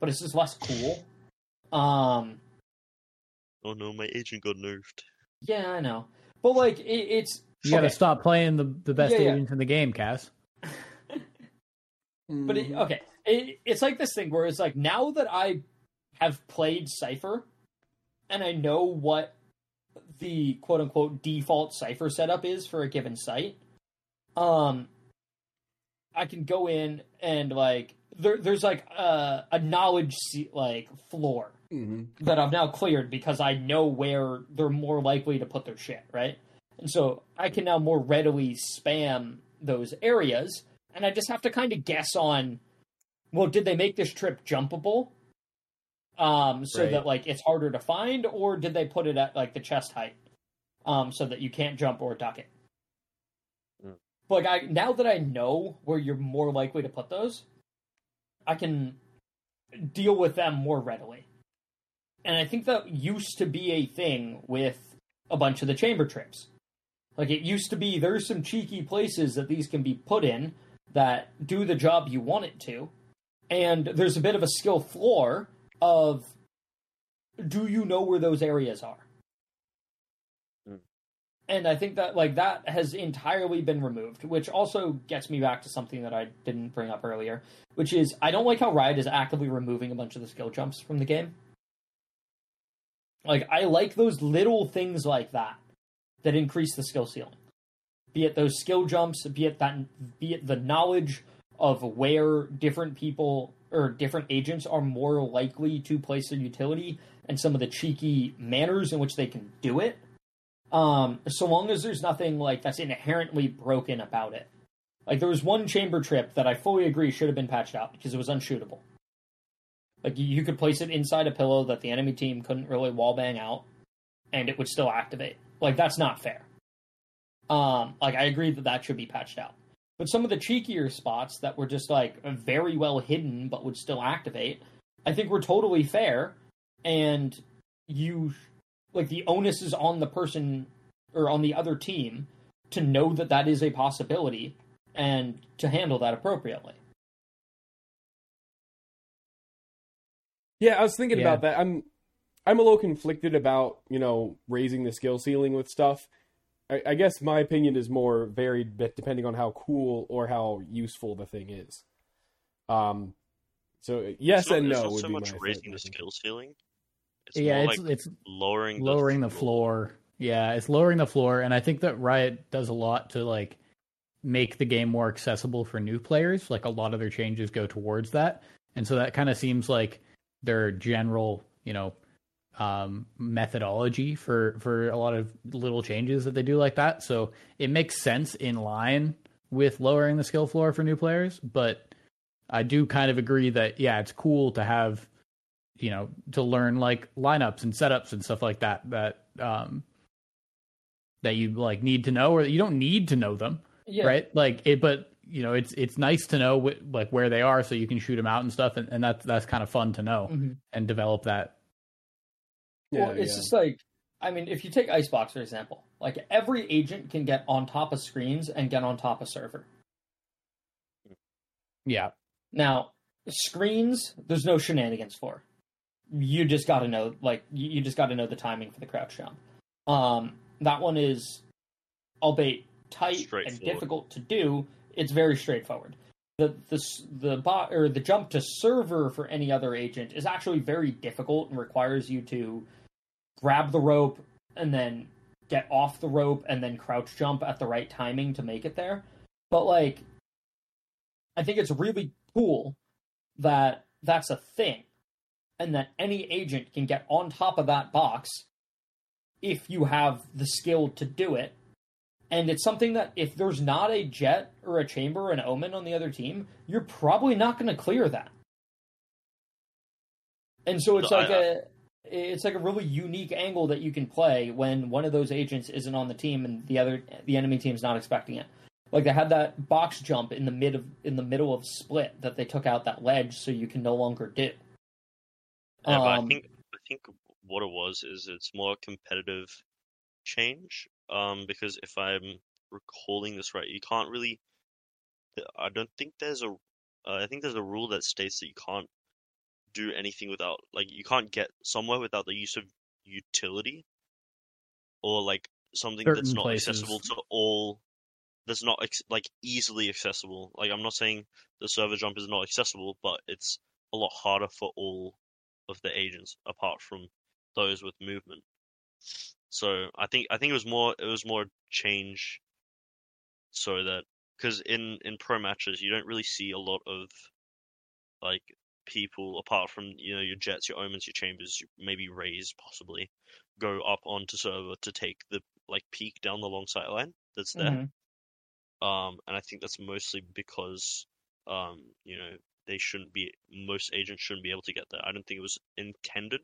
but it's just less cool. Um, Oh no, my agent got nerfed. yeah, I know, but like it, it's you got to okay, stop playing the the best Yeah, yeah. agents in the game, Cass. [LAUGHS] But it, okay, it, it's like this thing where it's like now that I have played Cypher, and I know what the quote unquote default Cypher setup is for a given site, um, I can go in and like there, there's like a, a knowledge se- like floor hmm that I've now cleared because I know where they're more likely to put their shit, right? And so I can now more readily spam those areas, and I just have to kind of guess on, well, did they make this trip jumpable? Um, so Right. that like it's harder to find, or did they put it at like the chest height, um, so that you can't jump or duck it? Mm. But like I now that I know where you're more likely to put those, I can deal with them more readily. And I think that used to be a thing with a bunch of the chamber trips. Like it used to be there's some cheeky places that these can be put in that do the job you want it to. And there's a bit of a skill floor of do you know where those areas are? Mm. And I think that like that has entirely been removed, which also gets me back to something that I didn't bring up earlier, which is I don't like how Riot is actively removing a bunch of the skill jumps from the game. Like I like those little things like that that increase the skill ceiling. Be it those skill jumps, be it that be it the knowledge of where different people or different agents are more likely to place their utility and some of the cheeky manners in which they can do it. Um, so long as there's nothing like that's inherently broken about it. Like there was one chamber trip that I fully agree should have been patched out because it was unshootable. Like you could place it inside a pillow that the enemy team couldn't really wallbang out, and it would still activate. Like that's not fair. Um, like I agree that that should be patched out. But some of the cheekier spots that were just like very well hidden but would still activate, I think were totally fair. And you, like, the onus is on the person or on the other team to know that that is a possibility and to handle that appropriately. Yeah, I was thinking Yeah. about that. I'm I'm a little conflicted about you know raising the skill ceiling with stuff. I, I guess my opinion is more varied, but depending on how cool or how useful the thing is. Um, so yes It's not, and it's no not would so be much my raising the skill ceiling. It's yeah, it's like it's lowering the lowering the floor. Yeah, it's lowering the floor, and I think that Riot does a lot to like make the game more accessible for new players. Like a lot of their changes go towards that, and so that kind of seems like their general, you know, um, methodology for for a lot of little changes that they do like that. So it makes sense in line with lowering the skill floor for new players, but I do kind of agree that yeah, it's cool to have you know to learn like lineups and setups and stuff like that that um that you like need to know or you don't need to know them Yeah. right like it but you know it's it's nice to know wh- like where they are so you can shoot them out and stuff and, and that's that's kind of fun to know Mhm. and develop that Yeah, well, it's yeah. just like, I mean, if you take Icebox for example, like every agent can get on top of screens and get on top of server. yeah Now, screens, there's no shenanigans for. You just got to know, like, you you just got to know the timing for the crouch jump. Um, that one is, albeit tight and difficult to do, it's very straightforward. The the the bot or the jump to server for any other agent is actually very difficult and requires you to grab the rope and then get off the rope and then crouch jump at the right timing to make it there. But like I think it's really cool that that's a thing and that any agent can get on top of that box if you have the skill to do it. And it's something that if there's not a Jett or a chamber or an omen on the other team, you're probably not going to clear that. And so it's like I- a it's like a really unique angle that you can play when one of those agents isn't on the team and the other the enemy team's not expecting it. Like they had that box jump in the mid of in the middle of split that they took out that ledge so you can no longer do. Yeah, but I Um, think I think what it was is it's more competitive change. Um, because if I'm recalling this right, you can't really. I don't think there's a. Uh, I think there's a rule that states that you can't do anything without like you can't get somewhere without the use of utility, or like something that's not places. accessible to all. That's not ex- like easily accessible. Like I'm not saying the server jump is not accessible, but it's a lot harder for all of the agents apart from those with movement. So I think I think it was more it was more change so that because in in pro matches you don't really see a lot of like people apart from you know your Jetts, your omens, your chambers, maybe Raze possibly go up onto server to take the like peak down the long sight line that's there. mhm. Um, and I think that's mostly because, um, you know, they shouldn't be, most agents shouldn't be able to get there. I don't think it was intended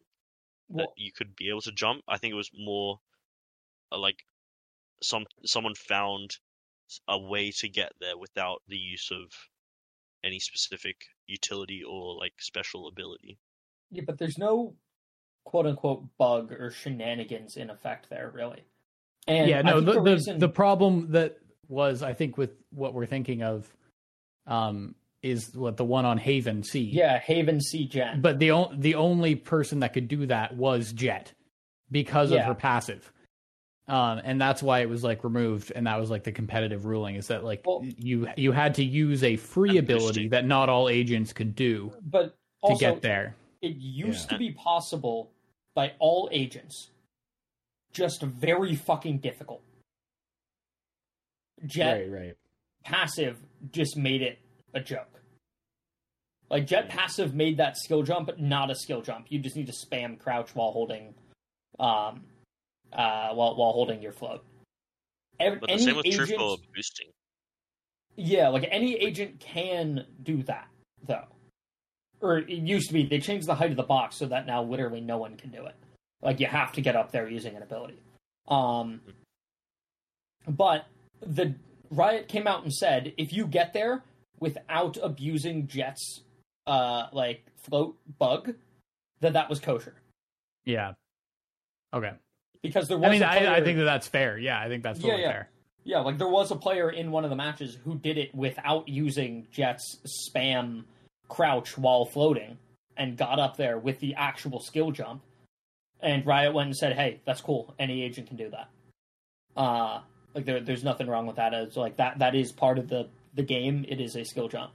that you could be able to jump. I think it was more uh, like some someone found a way to get there without the use of any specific utility or like special ability. Yeah, but there's no quote unquote bug or shenanigans in effect there, really. And yeah, no, the, the, the, reason, the problem that was, I think, with what we're thinking of, um, is what the one on Haven C. yeah, Haven C Jett. But the o- the only person that could do that was Jett because of her passive. Um, and that's why it was like removed, and that was like the competitive ruling is that like Well- you you had to use a free ability that not all agents could do but to also, get there. it used Yeah. to be possible by all agents, just very fucking difficult. Jett Right, right. passive just made it a joke. Like Jett passive made that skill jump not a skill jump. You just need to spam crouch while holding, um, uh, while while holding your float. Ev- But the any same was true agent- for boosting. yeah, like any agent can do that though. Or it used to be they changed the height of the box so that now literally no one can do it. Like you have to get up there using an ability. Um but the Riot came out and said if you get there without abusing Jett's uh like float bug, that that was kosher. Yeah. Okay. Because there was I mean, a player, I, I think that that's fair. Yeah, I think that's totally yeah. fair. Yeah, like there was a player in one of the matches who did it without using Jett's spam crouch while floating and got up there with the actual skill jump. And Riot went and said, "Hey, that's cool. Any agent can do that." Uh like there, there's nothing wrong with that. It's like that that is part of the the game. It is a skill jump.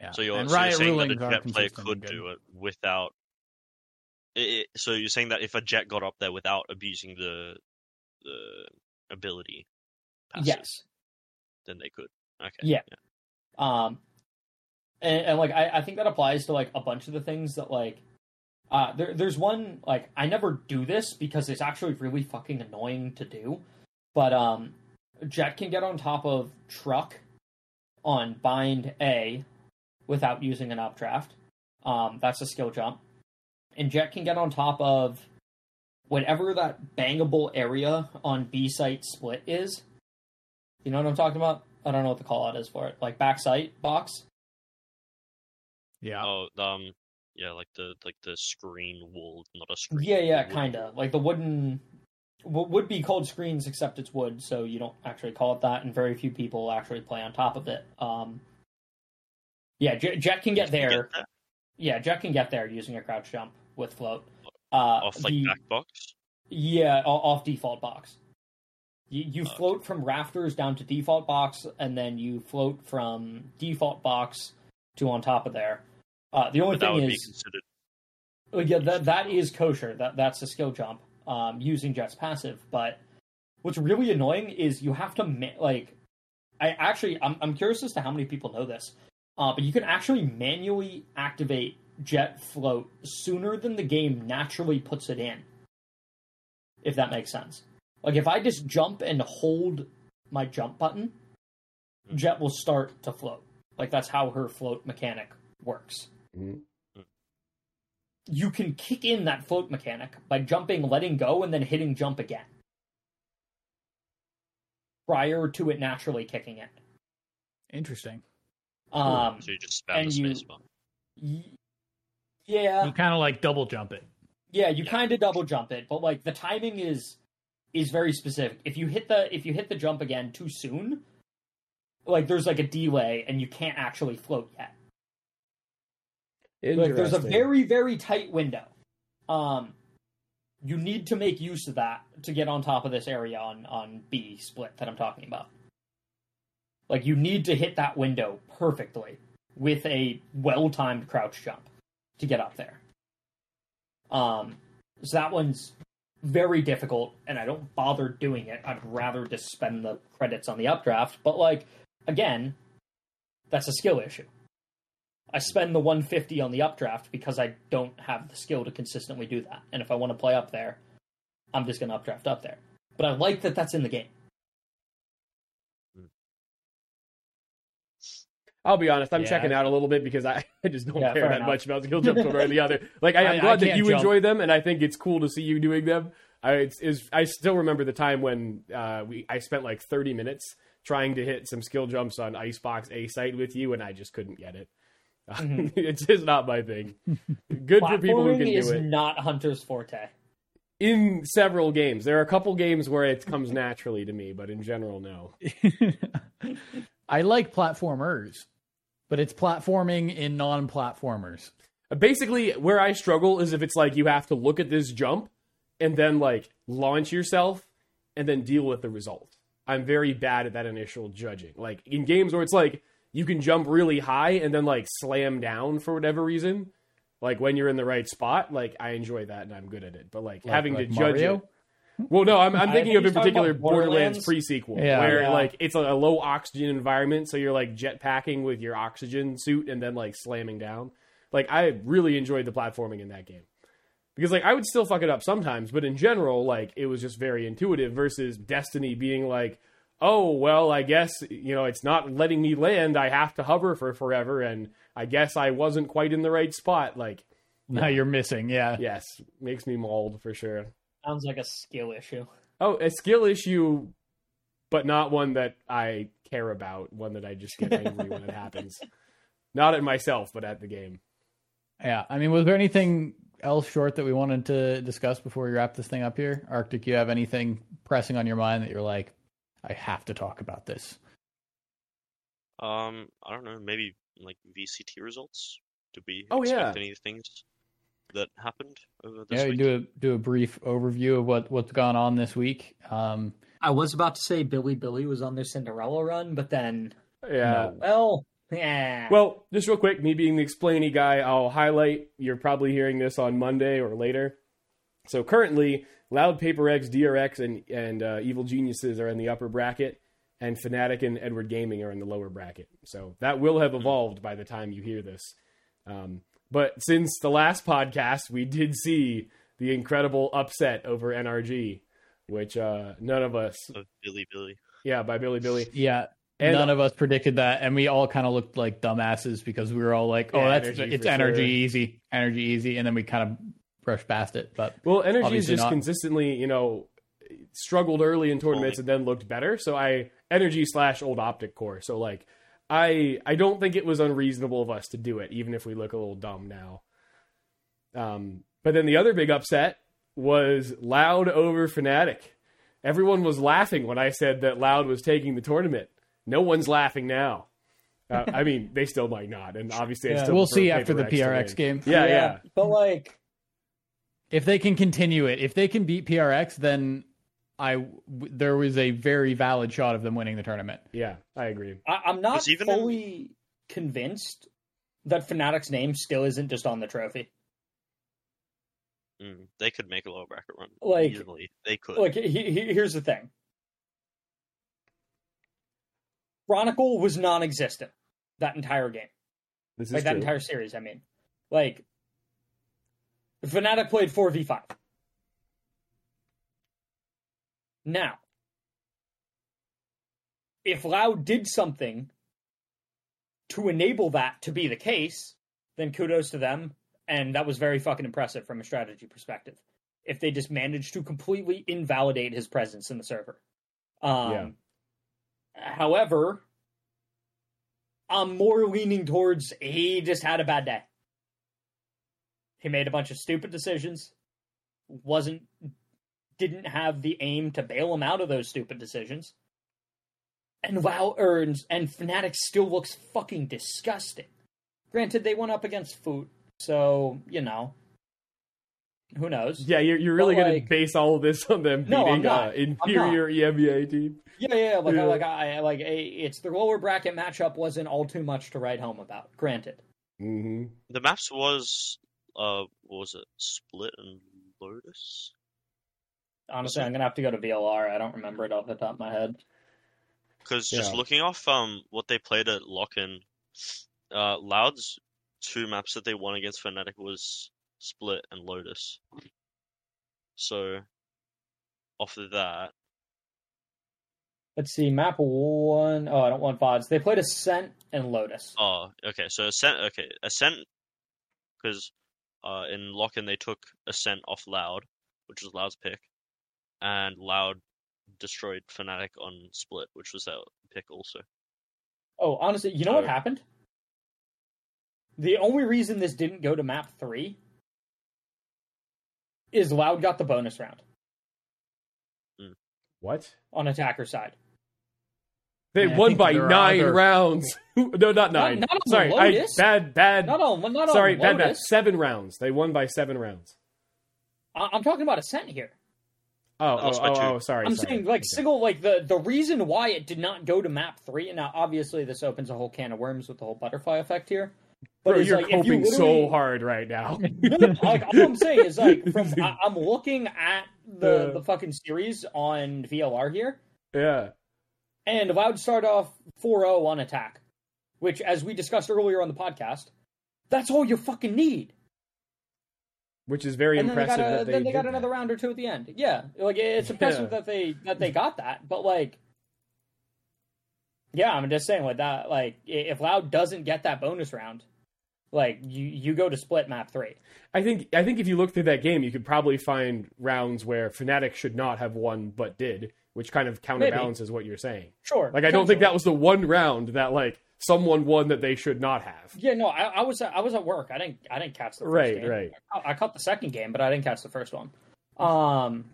Yeah. So you're, and so you're Riot saying that a Jett player could do it without. It, so you're saying that if a Jett got up there without abusing the the ability, passive, Yes. then they could. Okay. Yeah. Um, and, and like I, I think that applies to like a bunch of the things that like, uh, there, there's one like I never do this because it's actually really fucking annoying to do, but um, Jett can get on top of truck on bind A without using an updraft. Um, that's a skill jump, and Jett can get on top of whatever that bangable area on B site split is. You know what I'm talking about? I don't know what the call out is for it. Like back site box. Yeah. Oh, um, yeah, like the like the screen wall, not a screen. Yeah, yeah, kind of like the wooden. What would be called screens, except it's wood, so you don't actually call it that, and very few people actually play on top of it. Um, yeah, Jett, Jett can wall. get You can there. Yeah, Jett can get there using a crouch jump with float. Uh, off like the- back box. Yeah, off default box. You you Okay. float from rafters down to default box, and then you float from default box to on top of there. Uh, the only But thing is, considered. Oh, yeah, that that is kosher. That that's a skill jump um, using Jett's passive. But what's really annoying is you have to ma- like. I actually, I'm I'm curious as to how many people know this, uh, but you can actually manually activate Jett float sooner than the game naturally puts it in. If that makes sense. Like if I just jump and hold my jump button, Jett will start to float. Like that's how her float mechanic works Mhm. you can kick in that float mechanic by jumping, letting go, and then hitting jump again. Prior to it naturally kicking in. Interesting. Um, so you just spam and the you- spacebar. y- yeah, You kind of like double jump it. yeah, you Yeah. kind of double jump it, but like the timing is is very specific. If you hit the if you hit the jump again too soon, like there's like a delay and you can't actually float yet. Like there's a very very tight window. Um, you need to make use of that to get on top of this area on on B split that I'm talking about. Like you need to hit that window perfectly with a well timed crouch jump to get up there. Um, so that one's very difficult, and I don't bother doing it. I'd rather just spend the credits on the updraft. But like again, that's a skill issue. I spend the 150 on the updraft because I don't have the skill to consistently do that. And if I want to play up there, I'm just going to updraft up there. But I like that that's in the game. I'll be honest, I'm Yeah. checking out a little bit because I, [LAUGHS] I just don't Yeah, care that enough. much about skill jumps or the other. [LAUGHS] Like I, am glad that you jump. enjoy them, and I think it's cool to see you doing them. I it's, it's, I still remember the time when uh, we I spent like 30 minutes trying to hit some skill jumps on Icebox A site with you, and I just couldn't get it. [LAUGHS] Mhm. it's just not my thing. Good for people who can is do it. not Hunter's forte. In several games, there are a couple games where it comes naturally to me, but in general, no. I like platformers, but it's platforming in non-platformers. Basically, where I struggle is if it's like you have to look at this jump and then like launch yourself and then deal with the result. I'm very bad at that initial judging. Like in games where it's like you can jump really high and then like slam down for whatever reason, like when you're in the right spot, like I enjoy that and I'm good at it. But like, Like- having like to judge Mario? it. Well, no, I'm, I'm [LAUGHS] thinking think of in particular Borderlands, Borderlands. pre-sequel, Yeah. where Yeah. like it's a, a low oxygen environment, so you're like jetpacking with your oxygen suit and then like slamming down. Like I really enjoyed the platforming in that game because like I would still fuck it up sometimes, but in general, like it was just very intuitive. Versus Destiny being like, oh well, I guess you know it's not letting me land. I have to hover for forever, and I guess I wasn't quite in the right spot. Like Now you're missing, yeah. yes, makes me mauled for sure. Sounds like a skill issue. Oh, a skill issue, but not one that I care about. One that I just get [LAUGHS] angry when it happens. Not at myself, but at the game. Yeah. I mean, was there anything else short that we wanted to discuss before we wrap this thing up here? Arctek, you have anything pressing on your mind that you're like, I have to talk about this? Um, I don't know, maybe like VCT results. Did we Oh, expect yeah. any things that happened over this Yeah, you week? do a do a brief overview of what what's gone on this week. Um, I was about to say Bilibili was on their Cinderella run, but then Yeah. no. well, yeah. Well, just real quick, me being the explainy guy, I'll highlight. You're probably hearing this on Monday or later. So currently, Loud Paper Rex, DRX, and and uh, Evil Geniuses are in the upper bracket, and Fnatic and Edward Gaming are in the lower bracket. So that will have evolved by the time you hear this. Um, but since the last podcast, we did see the incredible upset over NRG, which uh, none of us, Of Bilibili. yeah, by Bilibili. yeah, And- none of us predicted that, and we all kind of looked like dumbasses because we were all like, "Oh, Yeah, that's energy it's energy sure. easy, energy easy," and then we kind of brushed past it. But Well, energy has Obviously just not. consistently, you know, struggled early in tournaments and then looked better. So I energy slash old OpTic core. So like, I I don't think it was unreasonable of us to do it, even if we look a little dumb now. Um, but then the other big upset was Loud over Fnatic. Everyone was laughing when I said that Loud was taking the tournament. No one's laughing now. Uh, I [LAUGHS] mean, they still might not, and obviously, Yeah. still we'll see after the Paper Rex to PRX win. game. Yeah, yeah, But like, If they can continue it, if they can beat PRX, then I w- there was a very valid shot of them winning the tournament. yeah. I agree. I, I'm not Because even in- fully convinced that Fnatic's name still isn't just on the trophy. Mm, they could make a lower bracket run Like- easily. They could. Like, he, he, here's the thing. Chronicle was non-existent that entire game. This is like that entire series. I mean, like Fnatic played four v five. Now, if Loud did something to enable that to be the case, then kudos to them, and that was very fucking impressive from a strategy perspective. If they just managed to completely invalidate his presence in the server. Um, Yeah. However, I'm more leaning towards he just had a bad day. He made a bunch of stupid decisions. Wasn't didn't have the aim to bail him out of those stupid decisions. And WoW earns and Fnatic still looks fucking disgusting. Granted, they went up against FUT, so you know, who knows? Yeah, you're, you're really But, going like- to base all of this on them No, I'm beating not. uh, inferior EMEA team. Yeah, yeah, like, Yeah. like I like a, it's the lower bracket matchup wasn't all too much to write home about. Granted, hmm The maps was uh what was it? Split and Lotus? Honestly, I'm gonna have to go to VLR. I don't remember it off the top of my head. Because just Yeah. looking off um what they played at Lock-in, uh Loud's two maps that they won against Fnatic was Split and Lotus. So off of that, Let's see, map one. Oh, I don't want VODs. They played Ascent and Lotus. oh okay, so Ascent okay, Ascent because uh in Lock-in they took Ascent off Loud, which was Loud's pick. And Loud destroyed Fnatic on Split, which was their pick also. Oh, honestly, you know what Oh. happened? The only reason this didn't go to map three is Loud got the bonus round hmm. What? on attacker side. They Yeah, won by nine other- rounds. [LAUGHS] [LAUGHS] no, not nine. not on Sorry, I, bad, bad. Not on, not on sorry, bad, bad. Seven rounds. They won by seven rounds. I- I'm talking about Ascent here. Oh, They oh, lost by oh, two. oh, sorry. I'm sorry. saying like Okay. single like the the reason why it did not go to map three, and now obviously this opens a whole can of worms with the whole butterfly effect here. But Bro, you're like, if you coping so hard right now. [LAUGHS] No, no, like all I'm saying is like from [LAUGHS] I, I'm looking at the Yeah. the fucking series on VLR here, yeah. and Loud start off 4-0 on attack, which as we discussed earlier on the podcast, that's all you fucking need. Which is very and then they impressive. got a, that they then they got that. another round or two at the end. Yeah, like it's [LAUGHS] impressive Yeah. that they that they got that, but like. Yeah, I'm just saying like that. Like, if Loud doesn't get that bonus round, like you you go to split map three. I think I think if you look through that game, you could probably find rounds where Fnatic should not have won but did, which kind of counterbalances what you're saying. Sure. Like I don't think that was the one round that like someone won that they should not have. Yeah, no, I, I was I was at work. I didn't I didn't catch the first Right, game. right. I, I caught the second game, but I didn't catch the first one. Um.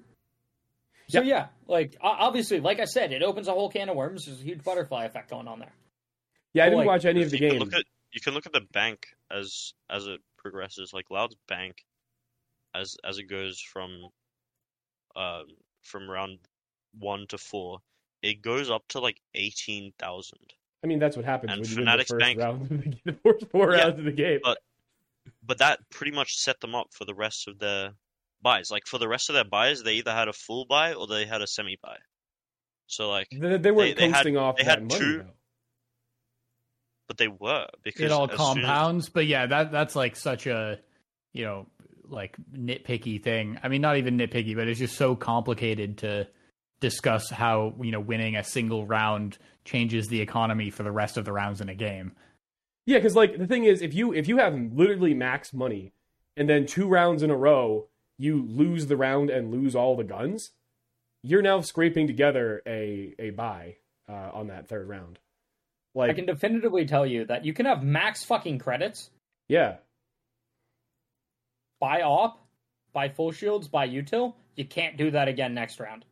So yeah, like obviously, like I said, it opens a whole can of worms. There's a huge butterfly effect going on there. Yeah, I didn't like, watch any of the you can games. look at you can look at the bank as as it progresses. Like Loud's bank, as as it goes from, um, from round one to four, it goes up to like eighteen thousand. I mean, that's what happens And when you win the Fnatic's first bank- round of the, the first four Yeah, rounds of the game. but- But that pretty much set them up for the rest of their buys. Like for the rest of their buys, they either had a full buy or they had a semi buy. So like, they, they weren't they had- off they that had money. two- though. but they were because it all as soon as- compounds but yeah that that's like such a you know like nitpicky thing i mean not even nitpicky but it's just so complicated to discuss how you know winning a single round changes the economy for the rest of the rounds in a game Yeah, because like the thing is, if you if you have literally max money, and then two rounds in a row you lose the round and lose all the guns, you're now scraping together a a buy uh, on that third round. Like, I can definitively tell you that you can have max fucking credits, yeah, buy op, buy full shields, buy util. You can't do that again next round.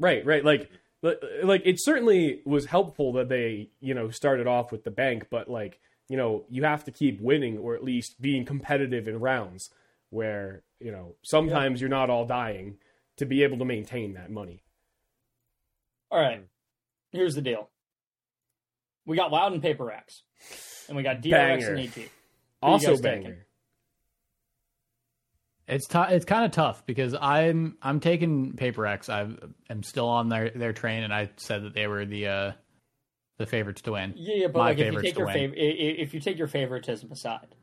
Right, right. Like, like it certainly was helpful that they you know started off with the bank, but like you know you have to keep winning or at least being competitive in rounds where you know sometimes you're not all dying to be able to maintain that money. All right, here's the deal. We got Loud and Paper Rex, and we got DRX Banger. and. Who Also banger. taking? It's t- it's kind of tough because i'm i'm taking paper rex i am still on their their train and i said that they were the uh the favorites to win Yeah, yeah, but My like if you take your win. fav- i- i- if you take your favoritism aside,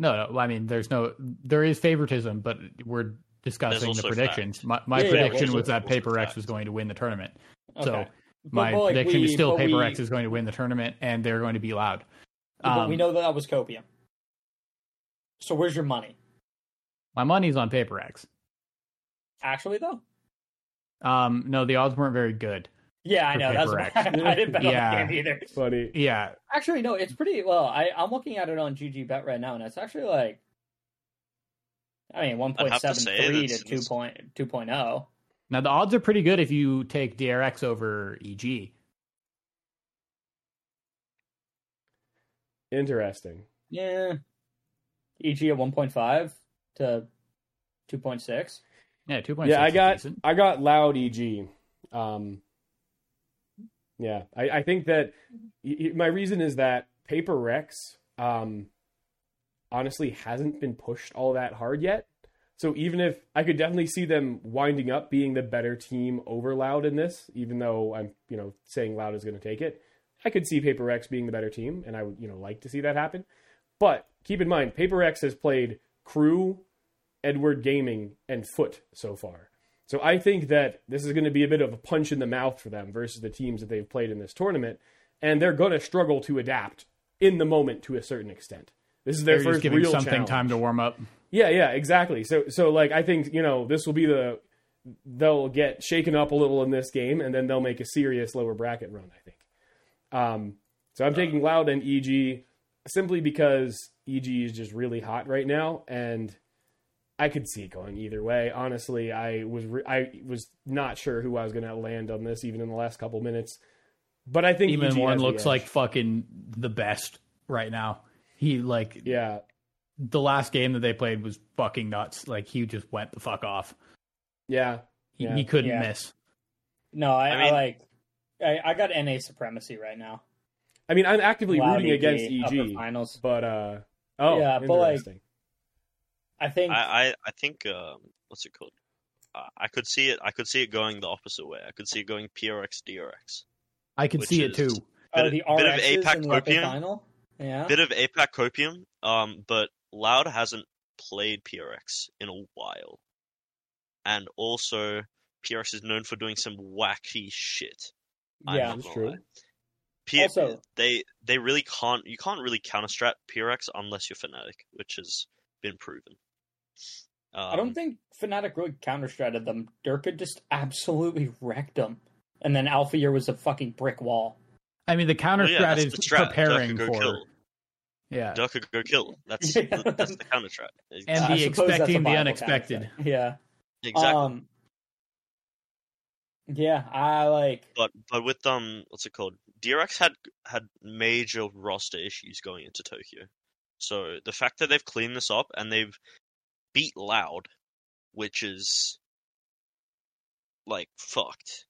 No, no. I mean, there's no, there is favoritism, but we're discussing the also predictions. My, my Yeah, yeah, prediction there's was that also Paper Rex was going to win the tournament. okay. So But- my but, like, prediction we- is still but Paper we- X is going to win the tournament, and they're going to be loud. but Um, we know that that was copium. So where's your money? My money's on Paper Rex. Actually, though. Um, no, the odds weren't very good. Yeah, I For know. That's Paper why X. [LAUGHS] I didn't bet Yeah. on the game either. Funny. Yeah, Actually, no, it's pretty well. I I'm looking at it on GG Bet right now, and it's actually like, I mean, one point have to seven say three to two it's- point two point oh. now the odds are pretty good if you take DRX over EG. Interesting. Yeah, EG at one point five to two point six. Yeah, two point. yeah, I got I got loud EG. Um, yeah, I, I think that y- y- my reason is that Paper Rex, um, honestly hasn't been pushed all that hard yet. So even if I could definitely see them winding up being the better team over Loud in this, even though I'm you know saying Loud is going to take it, I could see Paper Rex being the better team, and I would you know like to see that happen. But keep in mind, Paper Rex has played KRÜ, Edward Gaming, and FUT so far. So I think that this is going to be a bit of a punch in the mouth for them versus the teams that they've played in this tournament, and they're going to struggle to adapt in the moment to a certain extent. This is their They're just first giving real something challenge. time to warm up. Yeah, yeah, exactly. So, so like, I think you know this will be the they'll get shaken up a little in this game, and then they'll make a serious lower bracket run. I think. Um, so I'm taking Loud and EG simply because EG is just really hot right now, and I could see it going either way. Honestly, I was re- I was not sure who I was going to land on this, even in the last couple minutes. But I think Demon EG One looks like fucking the best right now. He like yeah, the last game that they played was fucking nuts. Like he just went the fuck off. yeah, He, Yeah. he couldn't Yeah. miss. No, I, I I, like. I, I got NA supremacy right now. I mean, I'm actively Loud rooting against upper EG, finals. but uh, oh, Yeah, but, like, interesting. I think. I, I, I think um, what's it called? Uh, I could see it. I could see it going the opposite way. I could see it going PRX DRX. I could see it too. oh, bit- the bit of RXs APAC in the upper copium. Yeah. Bit of APAC copium. Um, but Loud hasn't played PRX in a while, and also PRX is known for doing some wacky shit. Yeah. That's true. lie. P- Also- they they really can't. You can't really counter strat PRX unless you're Fnatic, which has been proven. Um, I don't think Fnatic really counter-stratted them. Derke just absolutely wrecked them. And then Alfajer was a fucking brick wall. I mean, the counter well, yeah, is the strat. preparing Derke go for. kill. Yeah, Derke go kill. That's [LAUGHS] Yeah. the, that's the counter strat. And I the suppose expecting the unexpected. counter-strat. Yeah. exactly. Um. Yeah, I like. but but with um, what's it called? DRX had had major roster issues going into Tokyo, so the fact that they've cleaned this up and they've beat Loud, which is like fucked,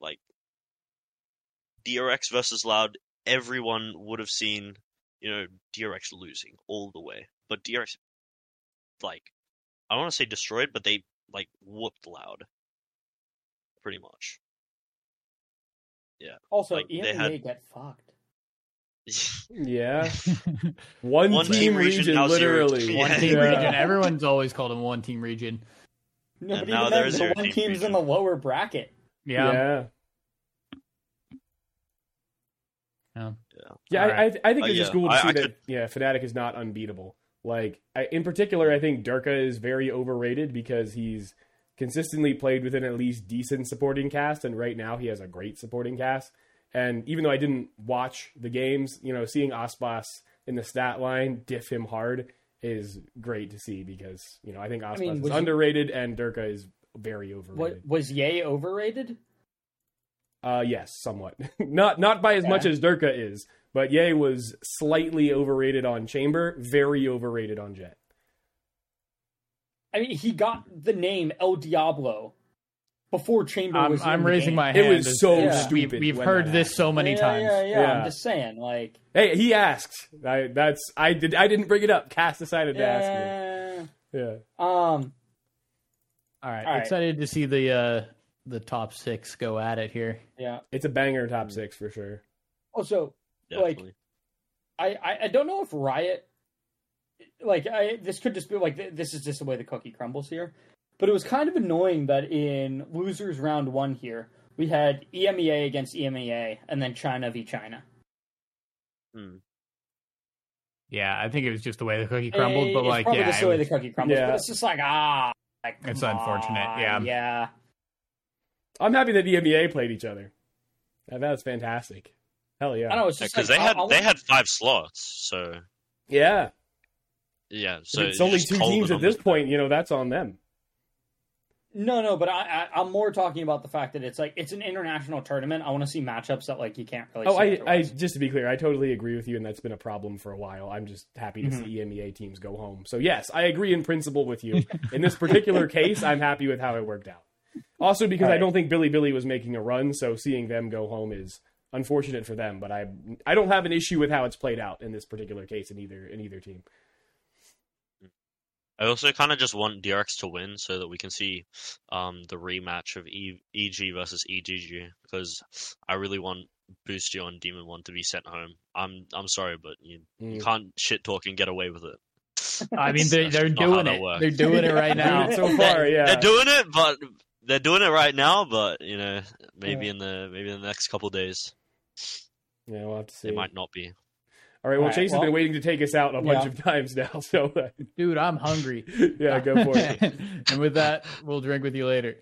like DRX versus Loud, everyone would have seen, you know, DRX losing all the way, but DRX, like, I want to say destroyed, but they like whooped Loud, pretty much. Yeah. Also, Like, they EMEA had- get fucked. Yeah, [LAUGHS] one, One team, team region, region, literally. team. [LAUGHS] one Yeah. team Yeah. region. [LAUGHS] Everyone's always called him one team region. No, And but now even they're then, the zero one team team's in the lower bracket. Yeah, yeah. yeah. Yeah, All I, I, I think Uh, it's just yeah, cool to I- see I that. could- Yeah, Fnatic is not unbeatable. Like I, in particular, I think Derke is very overrated because he's consistently played within at least decent supporting cast, and right now he has a great supporting cast. And even though I didn't watch the games, you know, seeing Aspas in the stat line diff him hard is great to see because you know I think Aspas mean, is you- underrated and Derke is very What overrated. was Ye overrated? Uh, yes, somewhat. [LAUGHS] not not by as Yeah. much as Derke is, but Ye was slightly overrated on Chamber, very overrated on Jett. I mean, he got the name El Diablo before Chamber I'm, was. in I'm the raising game. my hand. It was so Yeah. We've, stupid. we've heard that this so many yeah, times. Yeah, yeah, Yeah. I'm just saying, like, Hey, he asked. I, that's I did. I didn't bring it up. Cass decided to ask yeah. me. Yeah. Um, All right, All right. excited to see the uh, the top six go at it here. yeah. It's a banger top six for sure. Also, Like- I, I, I don't know if Riot, like, I this could just be like th- this is just the way the cookie crumbles here, but it was kind of annoying that in losers round one here we had EMEA against EMEA and then China v China. Hmm. Yeah, I think it was just the way the cookie crumbled, Eh, but it's like, probably yeah, just the way was- the cookie crumbles, Yeah. but it's just like ah, like, It's unfortunate, on, yeah. yeah. I'm happy that EMEA played each other. That- was fantastic. Hell yeah. I know it's just because like, they had I- I they had five slots, so Yeah. yeah. So it's you only two teams at this numbers point. You know, that's on them. No, no, but I, I, I'm more talking about the fact that it's like it's an international tournament. I want to see matchups that like you can't really. Oh, see I, I just to be clear, I totally agree with you, and that's been a problem for a while. I'm just happy to Mhm. see EMEA teams go home. So yes, I agree in principle with you. In this particular [LAUGHS] case, I'm happy with how it worked out. Also, because I don't think Bilibili was making a run, so seeing them go home is unfortunate for them. But I I don't have an issue with how it's played out in this particular case in either in either team. I also kind of just want DRX to win so that we can see um, the rematch of e- EG versus EGG because I really want Boostio on Demon One to be sent home. I'm I'm sorry, but you, you Mm. can't shit talk and get away with it. I mean, [LAUGHS] they're, they're doing it. works. They're doing it right [LAUGHS] now. so far, yeah. They're doing it, but they're doing it right now. But you know, maybe in the maybe in the next couple days, yeah, we'll have to see. it might not be. All right. Well, All right, Chase has been waiting to take us out a bunch Yeah. of times now. So, uh, Dude, I'm hungry. [LAUGHS] yeah, go for it. [LAUGHS] and with that, we'll drink with you later.